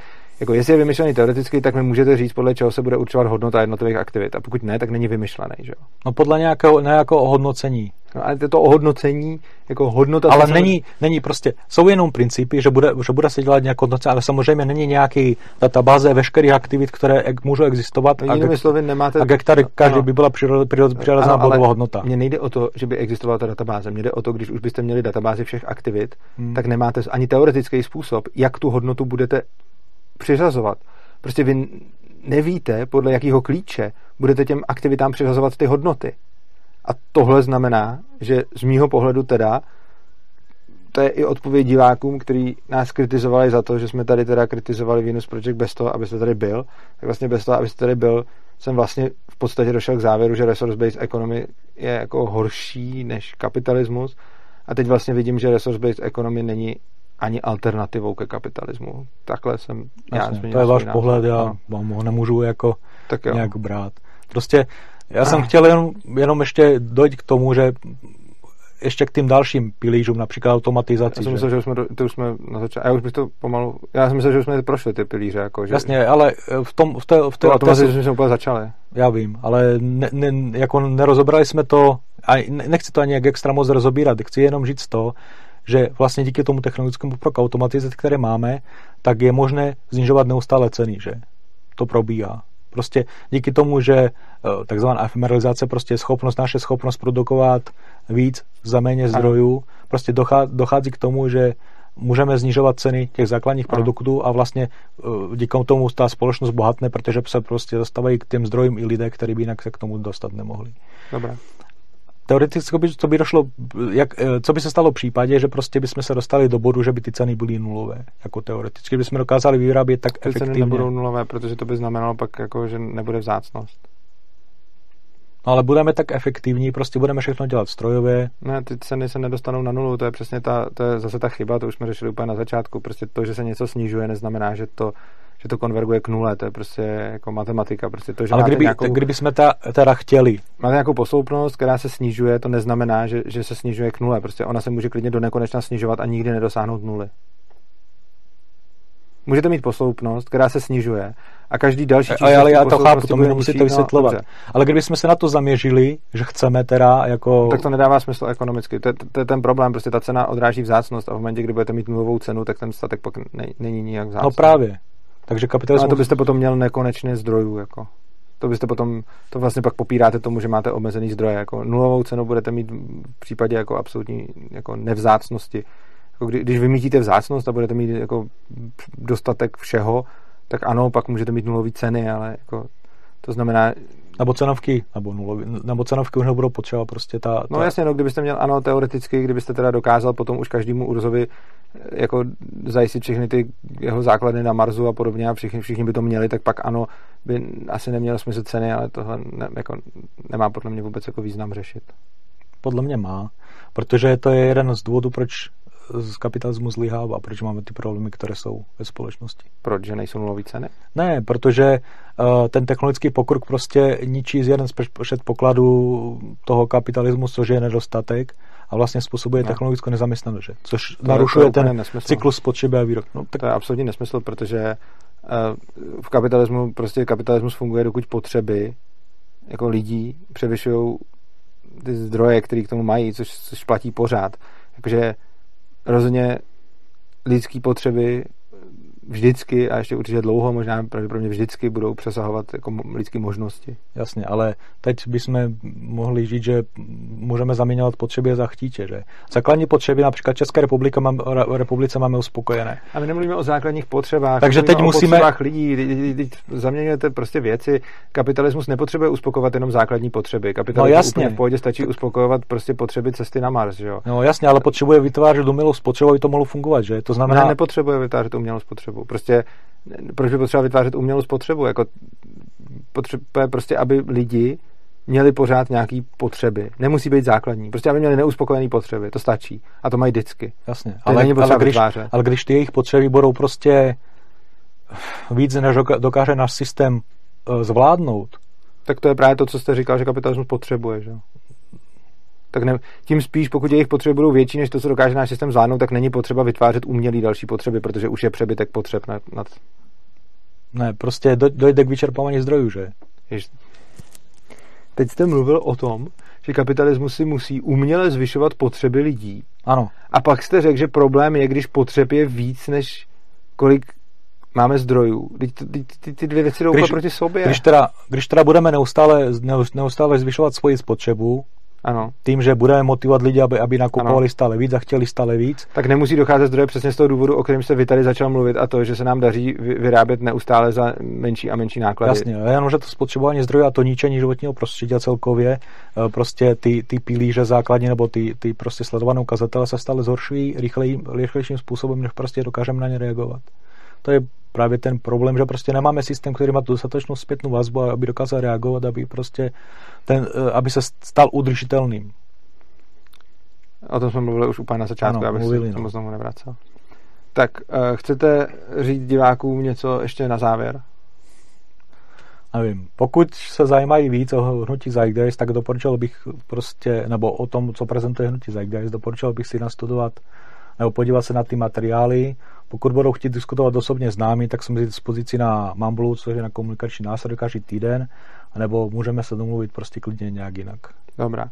A: jako jestli je vymyšlený teoreticky, tak mi můžete říct, podle čeho se bude určovat hodnota jednotlivých aktivit. A pokud ne, tak není vymyšlený, že jo?
B: No podle nějakého, nějakého ohodnocení.
A: No, ale to ohodnocení, jako hodnota...
B: Ale není, není prostě, jsou jenom principy, že bude, že bude se dělat nějaké hodnocení, ale samozřejmě není nějaký databáze veškerých aktivit, které můžou existovat
A: no, a, slovy nemáte,
B: a ge, tady každý no, by byla přirozená bodová hodnota.
A: Mně nejde o to, že by existovala ta databáze. Mně jde o to, když už byste měli databázi všech aktivit, hmm. tak nemáte ani teoretický způsob, jak tu hodnotu budete přiřazovat. Prostě vy nevíte, podle jakého klíče budete těm aktivitám přiřazovat ty hodnoty. A tohle znamená, že z mýho pohledu teda, to je i odpověď divákům, kteří nás kritizovali za to, že jsme tady teda kritizovali Venus Project bez toho, abyste tady byl, tak vlastně bez toho, abyste tady byl, jsem vlastně v podstatě došel k závěru, že resource-based economy je jako horší než kapitalismus a teď vlastně vidím, že resource-based economy není ani alternativou ke kapitalismu. Takhle jsem
B: Jasně, já To je váš pohled, já no. vám ho nemůžu jako tak nějak brát. Prostě já jsem chtěl jenom, jenom ještě dojít k tomu, že ještě k tým dalším pilířům, například automatizaci.
A: Já jsem myslel, že už jsme, to už jsme na začátku, já už bych to pomalu, já jsem myslel, že už jsme prošli ty pilíře. Jako, že...
B: Jasně, ale v tom, v té, v té,
A: to automatizaci jsme úplně začali.
B: Já vím, ale ne, ne, jako nerozobrali jsme to, a nechci to ani jak extra moc rozobírat, chci jenom říct to, že vlastně díky tomu technologickému pokroku automatizace, které máme, tak je možné znižovat neustále ceny, že? To probíhá. Prostě díky tomu, že eh, takzvaná efemeralizace prostě je schopnost, naše schopnost produkovat víc za méně zdrojů, prostě dochází k tomu, že můžeme znižovat ceny těch základních Aha. produktů a vlastně eh, díky tomu ta společnost bohatne, protože se prostě dostávají k těm zdrojům i lidé, kteří by jinak se k tomu dostat nemohli.
A: Dobré
B: teoreticky by, co by došlo, jak, eh, co by se stalo v případě, že prostě bychom se dostali do bodu, že by ty ceny byly nulové, jako teoreticky bychom dokázali vyrábět tak ty efektivně. Ceny
A: nebudou nulové, protože to by znamenalo pak, jako, že nebude vzácnost.
B: No ale budeme tak efektivní, prostě budeme všechno dělat strojově.
A: Ne, ty ceny se nedostanou na nulu, to je přesně ta, to je zase ta chyba, to už jsme řešili úplně na začátku. Prostě to, že se něco snižuje, neznamená, že to že to konverguje k nule, to je prostě jako matematika. Prostě to, že
B: Ale kdyby, nějakou, kdyby jsme ta, teda chtěli.
A: Máte nějakou posloupnost, která se snižuje, to neznamená, že, že se snižuje k nule. Prostě ona se může klidně do nekonečna snižovat a nikdy nedosáhnout nuly. Můžete mít posloupnost, která se snižuje a každý další
B: číslo... Ale já to chápu, to mi nemusíte no, vysvětlovat. No, ale kdybychom se na to zaměřili, že chceme teda jako...
A: Tak to nedává smysl ekonomicky. To, to, to je ten problém, prostě ta cena odráží vzácnost a v momentě, kdy budete mít nulovou cenu, tak ten statek pak ne, není nijak vzácný.
B: No právě. Takže kapitalismus...
A: Ale to byste potom měl nekonečně zdrojů, jako. To byste potom, to vlastně pak popíráte tomu, že máte omezený zdroje, jako nulovou cenu budete mít v případě jako absolutní jako nevzácnosti. Jako kdy, když vymítíte vzácnost a budete mít jako dostatek všeho, tak ano, pak můžete mít nulové ceny, ale jako to znamená,
B: nebo cenovky, nebo, nulový, nebo cenovky už nebudou potřeba prostě ta, ta...
A: No jasně, no, kdybyste měl, ano, teoreticky, kdybyste teda dokázal potom už každému Urzovi eh, jako zajistit všechny ty jeho základy na Marsu a podobně a všichni, všichni by to měli, tak pak ano, by asi nemělo smysl ceny, ale tohle ne, jako nemá podle mě vůbec jako význam řešit.
B: Podle mě má, protože to je jeden z důvodů, proč z kapitalismu zlyhává, proč máme ty problémy, které jsou ve společnosti.
A: Proč, že nejsou nulové ceny?
B: Ne, protože uh, ten technologický pokrok prostě ničí z jeden z předpokladů toho kapitalismu, což je nedostatek a vlastně způsobuje no. technologickou nezaměstnanost, což to narušuje je, to ten nesmysl. cyklus spotřeby a výrob.
A: No, tak... To je absolutní nesmysl, protože uh, v kapitalismu prostě kapitalismus funguje, dokud potřeby jako lidí převyšují ty zdroje, které k tomu mají, což, což platí pořád. Takže rozhodně lidské potřeby vždycky a ještě určitě dlouho, možná pravděpodobně vždycky budou přesahovat jako lidské možnosti.
B: Jasně, ale teď bychom mohli říct, že můžeme zaměňovat potřeby za chtíče, že? Základní potřeby například České republika mám, republice máme uspokojené.
A: A my nemluvíme o základních potřebách.
B: Takže teď
A: o
B: musíme...
A: potřebách lidí, zaměňujete prostě věci. Kapitalismus nepotřebuje uspokovat jenom základní potřeby. Kapitalismus no, jasně. v pohodě stačí uspokojovat prostě potřeby cesty na Mars, že jo?
B: No jasně, ale potřebuje vytvářet umělou spotřebu, aby to mohlo fungovat, že? To znamená...
A: Ne, nepotřebuje vytvářet umělou spotřebu spotřebu. Prostě proč by potřeba vytvářet umělou spotřebu? Jako potřebuje prostě, aby lidi měli pořád nějaký potřeby. Nemusí být základní. Prostě aby měli neuspokojené potřeby. To stačí. A to mají vždycky.
B: Jasně.
A: To ale, ale, když,
B: ale když ty jejich potřeby budou prostě víc, než dokáže náš systém eh, zvládnout.
A: Tak to je právě to, co jste říkal, že kapitalismus potřebuje. Že? Tak ne, tím spíš, pokud jejich potřeby budou větší než to, co dokáže náš systém zvládnout, tak není potřeba vytvářet umělý další potřeby, protože už je přebytek potřeb nad. nad...
B: Ne, prostě dojde k vyčerpávání zdrojů, že? Jež...
A: Teď jste mluvil o tom, že kapitalismus si musí uměle zvyšovat potřeby lidí.
B: Ano.
A: A pak jste řekl, že problém je, když potřeb je víc, než kolik máme zdrojů. Ty, ty, ty, ty dvě věci jdou když, proti sobě.
B: Když teda, když teda budeme neustále, neustále zvyšovat svoji spotřebu,
A: ano.
B: Tím, že budeme motivovat lidi, aby, aby nakupovali ano. stále víc a chtěli stále víc.
A: Tak nemusí docházet zdroje přesně z toho důvodu, o kterém se vy tady začal mluvit, a to, že se nám daří vyrábět neustále za menší a menší náklady.
B: Jasně, jenom, že to spotřebování zdrojů a to ničení životního prostředí a celkově eh, prostě ty, ty pilíře základní nebo ty, ty prostě sledované ukazatele se stále zhoršují rychlej, rychlejším způsobem, než prostě dokážeme na ně reagovat. To je právě ten problém, že prostě nemáme systém, který má dostatečnou zpětnou vazbu, aby dokázal reagovat, aby prostě ten, eh, aby se stal udržitelným.
A: O tom jsme mluvili už úplně na začátku, ano, abych mluvili, se tomu no. znovu nevracel. Tak, uh, chcete říct divákům něco ještě na závěr?
B: Nevím. Pokud se zajímají víc o hnutí Zeitgeist, tak doporučil bych prostě, nebo o tom, co prezentuje hnutí Zeitgeist, doporučil bych si nastudovat nebo podívat se na ty materiály. Pokud budou chtít diskutovat osobně s námi, tak jsme k dispozici na Mamblu, což je na komunikační nástroj každý týden, nebo můžeme se domluvit prostě klidně nějak jinak.
A: Dobrá.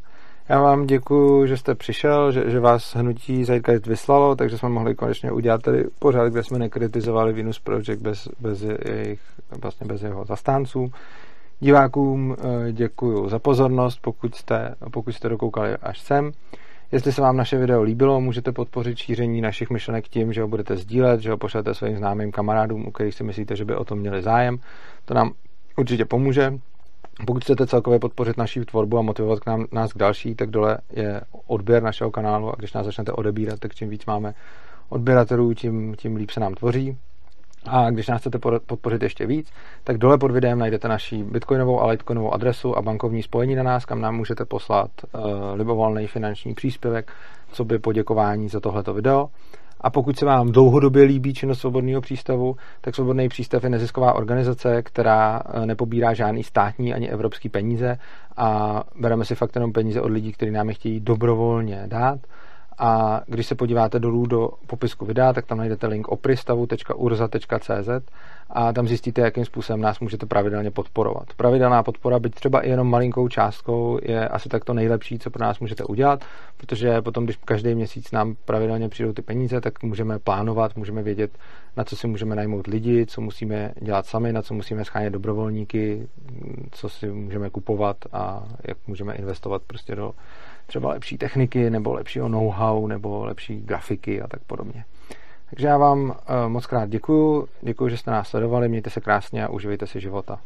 A: Já vám děkuji, že jste přišel, že, že vás hnutí Zeitgeist vyslalo, takže jsme mohli konečně udělat tady pořád, kde jsme nekritizovali Venus Project bez, bez, jejich, vlastně bez jeho zastánců. Divákům eh, děkuji za pozornost, pokud jste, pokud jste dokoukali až sem. Jestli se vám naše video líbilo, můžete podpořit šíření našich myšlenek tím, že ho budete sdílet, že ho pošlete svým známým kamarádům, u kterých si myslíte, že by o tom měli zájem. To nám určitě pomůže. Pokud chcete celkově podpořit naši tvorbu a motivovat k nám, nás k další, tak dole je odběr našeho kanálu a když nás začnete odebírat, tak čím víc máme odběratelů, tím, tím líp se nám tvoří. A když nás chcete podpořit ještě víc, tak dole pod videem najdete naši bitcoinovou a litecoinovou adresu a bankovní spojení na nás, kam nám můžete poslat uh, libovolný finanční příspěvek, co by poděkování za tohleto video. A pokud se vám dlouhodobě líbí činnost Svobodného přístavu, tak Svobodný přístav je nezisková organizace, která eh, nepobírá žádný státní ani evropský peníze a bereme si fakt jenom peníze od lidí, kteří nám je chtějí dobrovolně dát a když se podíváte dolů do popisku videa, tak tam najdete link opristavu.urza.cz a tam zjistíte, jakým způsobem nás můžete pravidelně podporovat. Pravidelná podpora, byť třeba i jenom malinkou částkou, je asi tak to nejlepší, co pro nás můžete udělat, protože potom, když každý měsíc nám pravidelně přijdou ty peníze, tak můžeme plánovat, můžeme vědět, na co si můžeme najmout lidi, co musíme dělat sami, na co musíme schánět dobrovolníky, co si můžeme kupovat a jak můžeme investovat prostě do třeba lepší techniky, nebo lepšího know-how, nebo lepší grafiky a tak podobně. Takže já vám eh, moc krát děkuju, děkuji, že jste nás sledovali, mějte se krásně a uživejte si života.